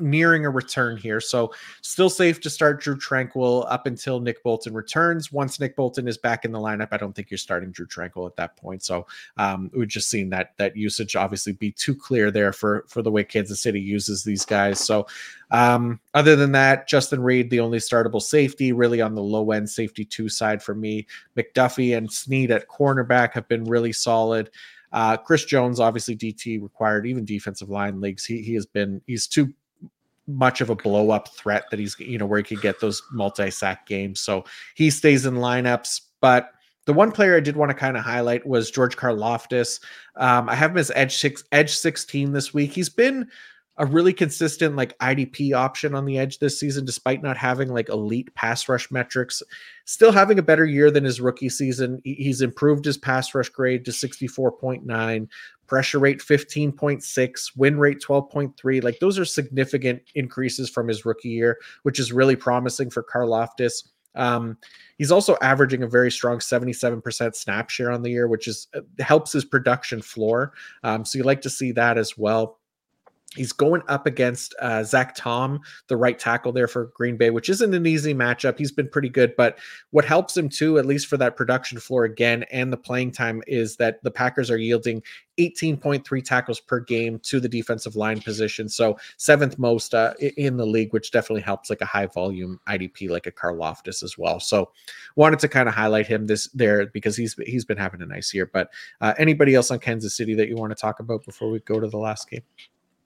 nearing a return here. So still safe to start Drue Tranquill up until Nick Bolton returns. Once Nick Bolton is back in the lineup, I don't think you're starting Drue Tranquill at that point. So um, we've just seen that that usage obviously be too clear there for for the way Kansas City uses these guys. So um, other than that, Justin Reid, the only startable safety, really on the low end safety two side for me. McDuffie and Sneed at cornerback have been really solid. Uh, Chris Jones, obviously DT required, even defensive line leagues. He he has been he's too much of a blow up threat that he's you know where he could get those multi sack games. So he stays in lineups. But the one player I did want to kind of highlight was George Karlaftis. Um, I have him as edge six edge sixteen this week. He's been a really consistent like IDP option on the edge this season, despite not having like elite pass rush metrics. Still having a better year than his rookie season. He's improved his pass rush grade to 64.9, pressure rate 15.6, win rate 12.3. Like those are significant increases from his rookie year, which is really promising for Karlaftis. Um, he's also averaging a very strong 77% snap share on the year, which is uh, helps his production floor. Um, so you like to see that as well. He's going up against uh, Zach Tom, the right tackle there for Green Bay, which isn't an easy matchup. He's been pretty good, but what helps him too, at least for that production floor again and the playing time, is that the Packers are yielding 18.3 tackles per game to the defensive line position. So seventh most uh, in the league, which definitely helps like a high volume IDP like a Karlaftis as well. So wanted to kind of highlight him this there because he's he's been having a nice year. But uh, anybody else on Kansas City that you want to talk about before we go to the last game?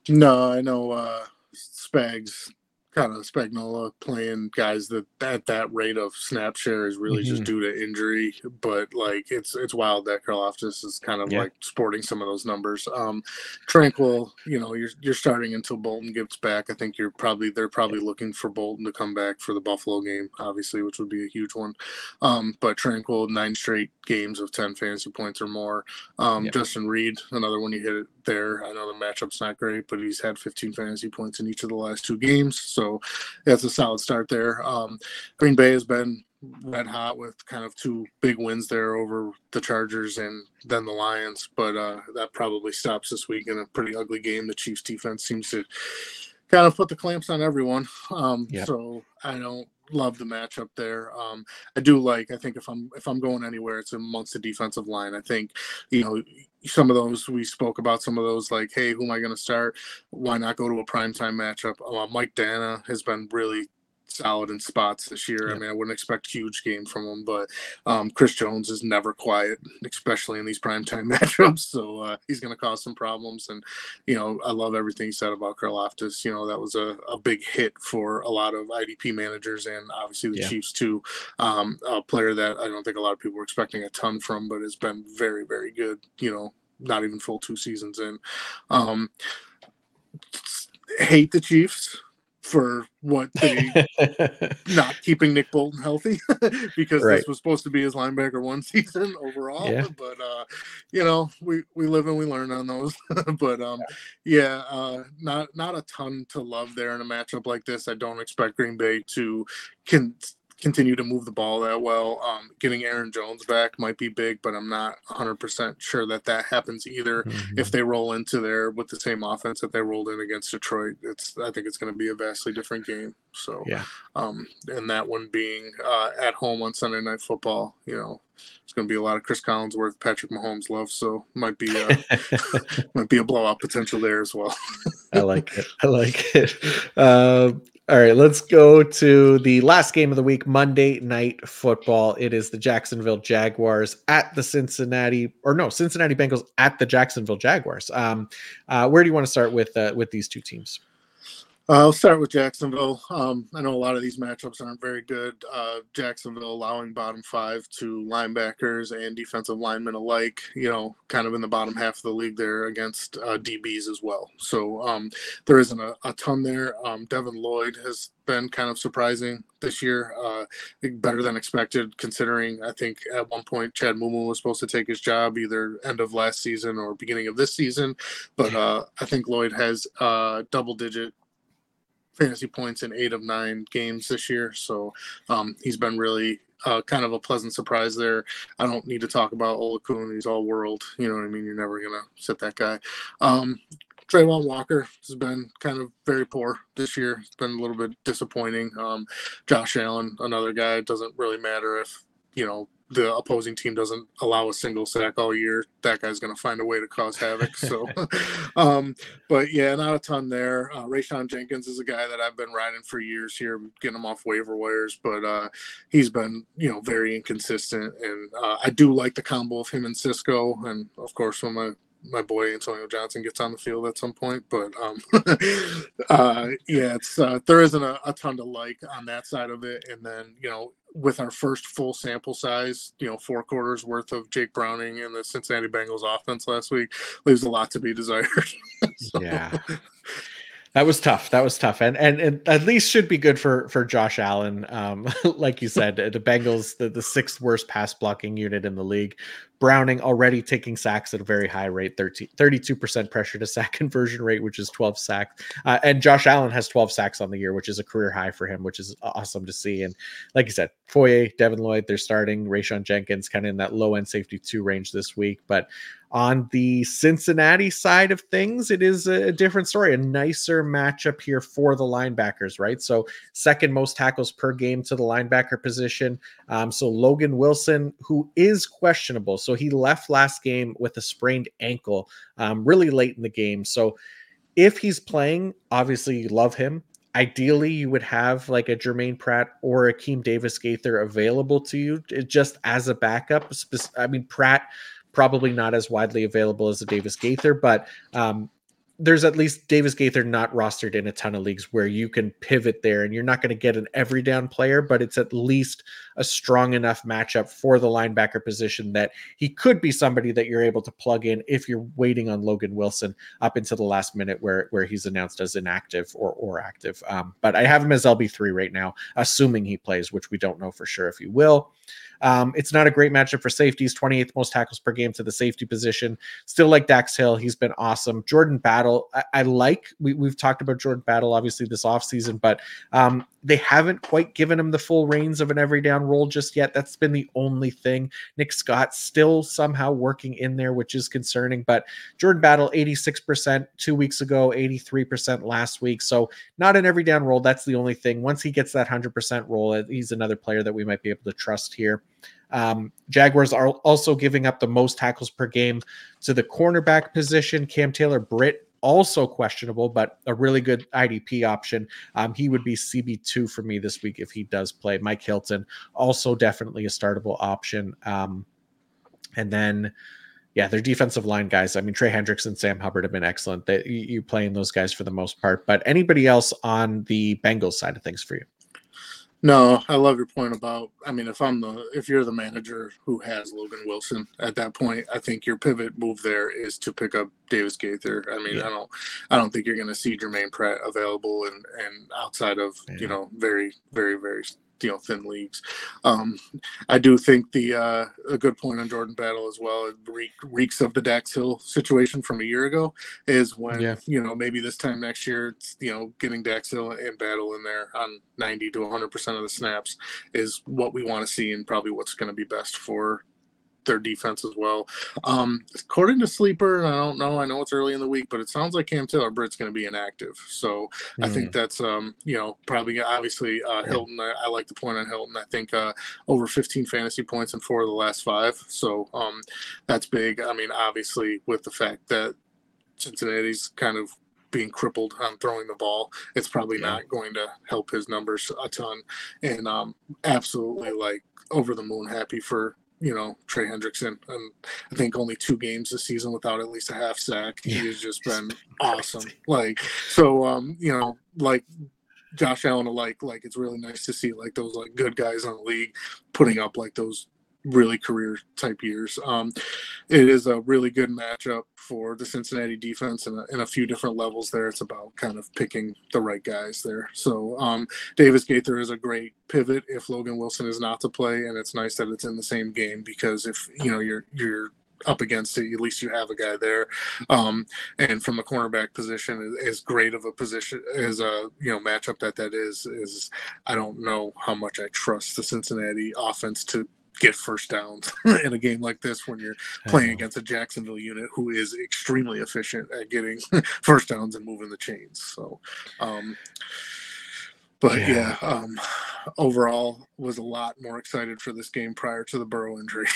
No, I know uh, Spags kind of Spagnuolo playing guys that at that rate of snap share is really mm-hmm. just due to injury. But like it's it's wild that Karlaftis is kind of yeah. like sporting some of those numbers. Um Tranquill, you know, you're you're starting until Bolton gets back. I think you're probably they're probably looking for Bolton to come back for the Buffalo game, obviously, which would be a huge one. Um, but Tranquill nine straight games of ten fantasy points or more. Um, yeah. Justin Reid, another one you hit it there. I know the matchup's not great, but he's had 15 fantasy points in each of the last two games. So that's a solid start there. Um, Green Bay has been red hot with kind of two big wins there over the Chargers and then the Lions, but uh, that probably stops this week in a pretty ugly game. The Chiefs defense seems to kind of put the clamps on everyone. Um, yep. So I don't love the matchup there. Um, I do like. I think if I'm if I'm going anywhere, it's amongst the defensive line. I think you know some of those we spoke about. Some of those like, hey, who am I going to start? Why not go to a primetime matchup? Uh, Mike Danna has been really solid in spots this year. Yeah. I mean, I wouldn't expect huge game from him, but um, Chris Jones is never quiet, especially in these primetime matchups. So uh, he's going to cause some problems. And you know, I love everything he said about Karlaftis. You know, that was a, a big hit for a lot of IDP managers and obviously the yeah. Chiefs too. Um, a player that I don't think a lot of people were expecting a ton from, but has been very, very good. You know, not even full two seasons in. Um, hate the Chiefs for what they not keeping Nick Bolton healthy because right. this was supposed to be his linebacker one season overall. Yeah. But uh, you know, we we live and we learn on those. but um, yeah, uh, not not a ton to love there in a matchup like this. I don't expect Green Bay to can continue to move the ball that well. Um, getting Aaron Jones back might be big, but I'm not 100% sure that that happens either. Mm-hmm. If they roll into there with the same offense that they rolled in against Detroit, it's I think it's going to be a vastly different game. So, yeah. Um, and that one being uh, at home on Sunday Night Football, you know, it's going to be a lot of Cris Collinsworth, Patrick Mahomes love. So might be a, might be a blowout potential there as well. I like it. I like it. Uh, all right, let's go to the last game of the week, Monday Night Football. It is the Jacksonville Jaguars at the Cincinnati, or no, Cincinnati Bengals at the Jacksonville Jaguars. Um, uh, where do you want to start with uh, with these two teams? I'll start with Jacksonville. Um, I know a lot of these matchups aren't very good. Uh, Jacksonville allowing bottom five to linebackers and defensive linemen alike, you know, kind of in the bottom half of the league there against uh, DBs as well. So um, there isn't a, a ton there. Um, Devin Lloyd has been kind of surprising this year, uh, better than expected, considering I think at one point Chad Muma was supposed to take his job either end of last season or beginning of this season. But uh, I think Lloyd has uh, double digit fantasy points in eight of nine games this year. So um, he's been really uh, kind of a pleasant surprise there. I don't need to talk about Oluokun. He's all world. You know what I mean? You're never going to sit that guy. Um, Travon Walker has been kind of very poor this year. It's been a little bit disappointing. Um, Josh Allen, another guy. It doesn't really matter if, you know, the opposing team doesn't allow a single sack all year, that guy's going to find a way to cause havoc. So, um, but yeah, not a ton there. Uh, Rayshawn Jenkins is a guy that I've been riding for years here, getting him off waiver wires, but uh, he's been, you know, very inconsistent. And uh, I do like the combo of him and Cisco. And of course, when my my boy Antonio Johnson gets on the field at some point. But um, uh, yeah, it's uh, there isn't a, a, ton to like on that side of it. And then you know, with our first full sample size, you know, four quarters worth of Jake Browning and the Cincinnati Bengals offense last week leaves a lot to be desired. so. Yeah. That was tough. That was tough, and and, at least should be good for for Josh Allen. Um, like you said, the Bengals, the, the sixth worst pass blocking unit in the league. Browning already taking sacks at a very high rate, 32% pressure to sack conversion rate, which is 12 sacks. Uh, and Josh Allen has 12 sacks on the year, which is a career high for him, which is awesome to see. And like you said, Foye, Devin Lloyd, they're starting. Rayshawn Jenkins kind of in that low end safety two range this week. But on the Cincinnati side of things, it is a different story, a nicer matchup here for the linebackers, right? So, second most tackles per game to the linebacker position. Um, so, Logan Wilson, who is questionable. So, he left last game with a sprained ankle um, really late in the game. So, if he's playing, obviously you love him. Ideally, you would have like a Jermaine Pratt or Akeem Davis Gaither available to you just as a backup. I mean, Pratt probably not as widely available as a Davis Gaither, but um, there's at least Davis Gaither not rostered in a ton of leagues where you can pivot there and you're not going to get an every down player, but it's at least a strong enough matchup for the linebacker position that he could be somebody that you're able to plug in if you're waiting on Logan Wilson up until the last minute where where he's announced as inactive or or active. Um, but I have him as LB3 right now, assuming he plays, which we don't know for sure if he will. Um, it's not a great matchup for safeties. 28th most tackles per game to the safety position. Still like Dax Hill. He's been awesome. Jordan Battle, I, I like. We, have talked about Jordan Battle obviously this offseason, but um, they haven't quite given him the full reins of an every down role just yet. That's been the only thing. Nick Scott still somehow working in there, which is concerning. But Jordan Battle, 86% two weeks ago, 83% last week. So not an every down role. That's the only thing. Once he gets that 100% role, he's another player that we might be able to trust here. Um, Jaguars are also giving up the most tackles per game to the cornerback position. Cam Taylor Britt also questionable, but a really good IDP option. Um, he would be CB2 for me this week if he does play. Mike Hilton, also definitely a startable option. Um, and then, yeah, their defensive line guys. I mean, Trey Hendricks and Sam Hubbard have been excellent. They, you, you playing those guys for the most part. But anybody else on the Bengals side of things for you? No, I love your point about. I mean, if I'm the if you're the manager who has Logan Wilson at that point, I think your pivot move there is to pick up Davis Gaither. I mean, yeah. I don't, I don't think you're going to see Germaine Pratt available and and outside of yeah. you know very very very you know thin leagues. Um, I do think the uh, a good point on Jordan Battle as well. It reeks of the Dax Hill situation from a year ago is when yeah. you know maybe this time next year it's you know getting Dax Hill and Battle in there on 90 to 100 percent of the snaps is what we want to see and probably what's going to be best for their defense as well. Um, according to Sleeper, I don't know, I know it's early in the week, but it sounds like Cam Taylor Britt's going to be inactive. So mm. I think hmm. that's, um, you know, probably obviously uh, Hilton. I, I, like the point on Hilton. I think uh, over 15 fantasy points in four of the last five. So um, that's big. I mean, obviously, with the fact that Cincinnati's kind of being crippled on throwing the ball, it's probably yeah. not going to help his numbers a ton. And um, absolutely like over the moon happy for you know Trey Hendrickson. And I think only two games this season without at least a half sack. He has just been awesome. Like so, um, you know, like Josh Allen alike, like it's really nice to see like those like good guys on the league putting up like those really career type years. Um, it is a really good matchup for the Cincinnati defense in a, in a, few different levels there. It's about kind of picking the right guys there. So um, Davis Gaither is a great pivot if Logan Wilson is not to play, and it's nice that it's in the same game because if you know you're you're up against it, at least you have a guy there. Um, and from the cornerback position, as great of a position as a you know matchup that that is, is I don't know how much I trust the Cincinnati offense to get first downs in a game like this when you're playing against a Jacksonville unit who is extremely efficient at getting first downs and moving the chains. So, um, but yeah, yeah um, overall was a lot more excited for this game prior to the Burrow injury.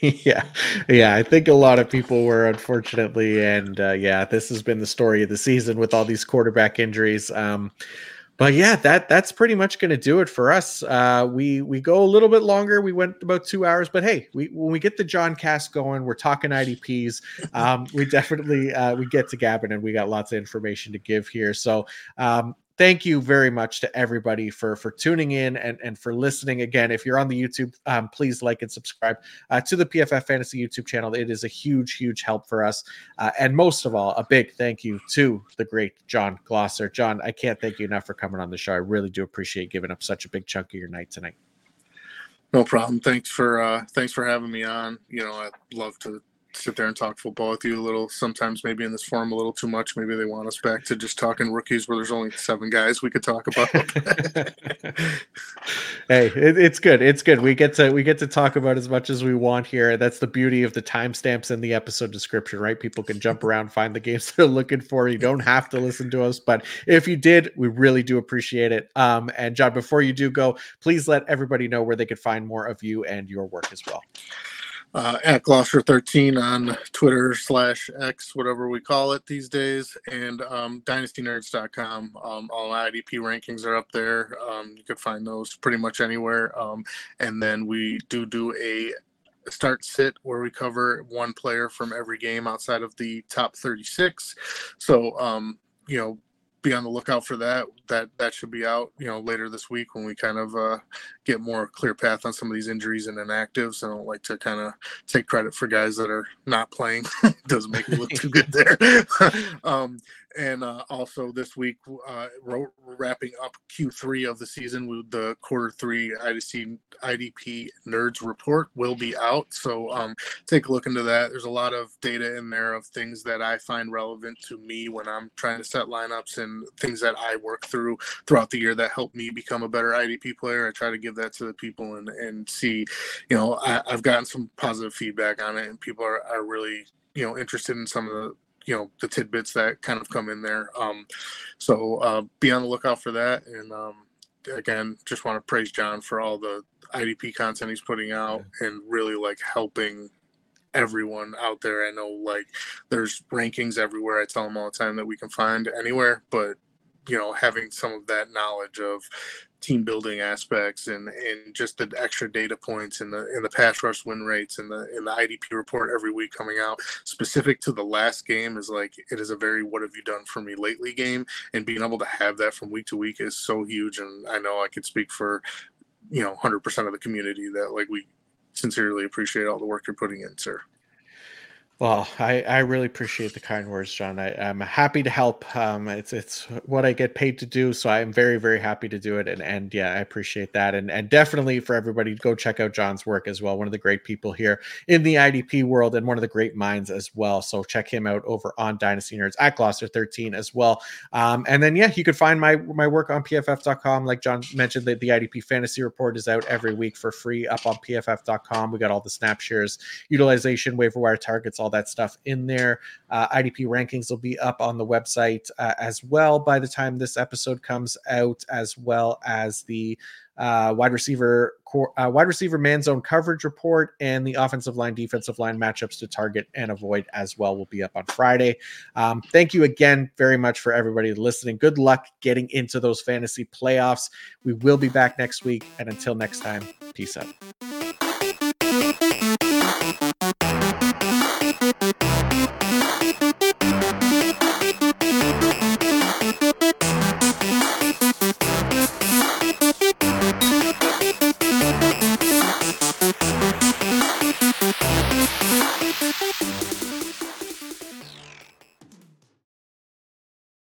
yeah, yeah, I think a lot of people were, unfortunately, and uh, yeah, this has been the story of the season with all these quarterback injuries. Um, but yeah, that that's pretty much going to do it for us. Uh, we we go a little bit longer. We went about two hours, but hey, we when we get the John Cast going, we're talking IDPs. Um, we definitely uh, we get to Gavin, and we got lots of information to give here. So um, thank you very much to everybody for for tuning in and and for listening. Again if you're on the youtube um, please like and subscribe uh, to the pff fantasy youtube channel. It is a huge huge help for us. Uh, and most of all a big thank you to the great john glosser. John i can't thank you enough for coming on the show. I really do appreciate giving up such a big chunk of your night tonight. No problem. Thanks for uh thanks for having me on. You know i'd love to sit there and talk football with you a little. Sometimes maybe in this forum a little too much. Maybe they want us back to just talking rookies where there's only seven guys we could talk about. hey, it, it's good. It's good. We get to we get to talk about as much as we want here. That's the beauty of the timestamps in the episode description, right? People can jump around, find the games they're looking for. You don't have to listen to us, but if you did, we really do appreciate it. Um, and John, before you do go, please let everybody know where they could find more of you and your work as well uh, at Glosser13 on Twitter slash X, whatever we call it these days, and um, DynastyNerds.com. Um, all IDP rankings are up there. Um, you can find those pretty much anywhere. Um, and then we do do a start sit where we cover one player from every game outside of the top 36. So, um, you know, be on the lookout for that. That that should be out, you know, later this week when we kind of uh, get more clear path on some of these injuries and inactives. I don't like to kind of take credit for guys that are not playing. Doesn't make me look too good there. um, and uh, also this week, uh, wrapping up Q3 of the season the quarter three IDC IDP Nerds report will be out. So um, take a look into that. There's a lot of data in there of things that I find relevant to me when I'm trying to set lineups and things that I work through throughout the year that help me become a better IDP player. I try to give that to the people and, and see, you know, I, I've gotten some positive feedback on it and people are, are really you know interested in some of the you know the tidbits that kind of come in there. Um, so uh, be on the lookout for that. And um, again, just want to praise John for all the IDP content he's putting out and really like helping everyone out there. I know like there's rankings everywhere. I tell them all the time that we can find anywhere, but you know having some of that knowledge of team building aspects and and just the extra data points and the in the pass rush win rates and the in the IDP report every week coming out. Specific to the last game is like it is a very what have you done for me lately game. And being able to have that from week to week is so huge. And I know I could speak for you know 100% of the community that like we sincerely appreciate all the work you're putting in sir well, I, I really appreciate the kind words, John. I, am happy to help. Um, it's it's what I get paid to do, so I'm very very happy to do it. And and yeah, I appreciate that. And and definitely for everybody, go check out John's work as well. One of the great people here in the IDP world, and one of the great minds as well. So check him out over on Dynasty Nerds at Glosser 13 as well. Um, and then yeah, you can find my my work on PFF.com. Like John mentioned, the, the IDP Fantasy Report is out every week for free up on PFF.com. We got all the snap shares, utilization, waiver wire targets, all that stuff in there. Uh, IDP rankings will be up on the website uh, as well by the time this episode comes out, as well as the uh, wide receiver uh, wide receiver man zone coverage report and the offensive line defensive line matchups to target and avoid as well will be up on Friday. Um, thank you again very much for everybody listening. Good luck getting into those fantasy playoffs. We will be back next week, and until next time, peace out. Thank you.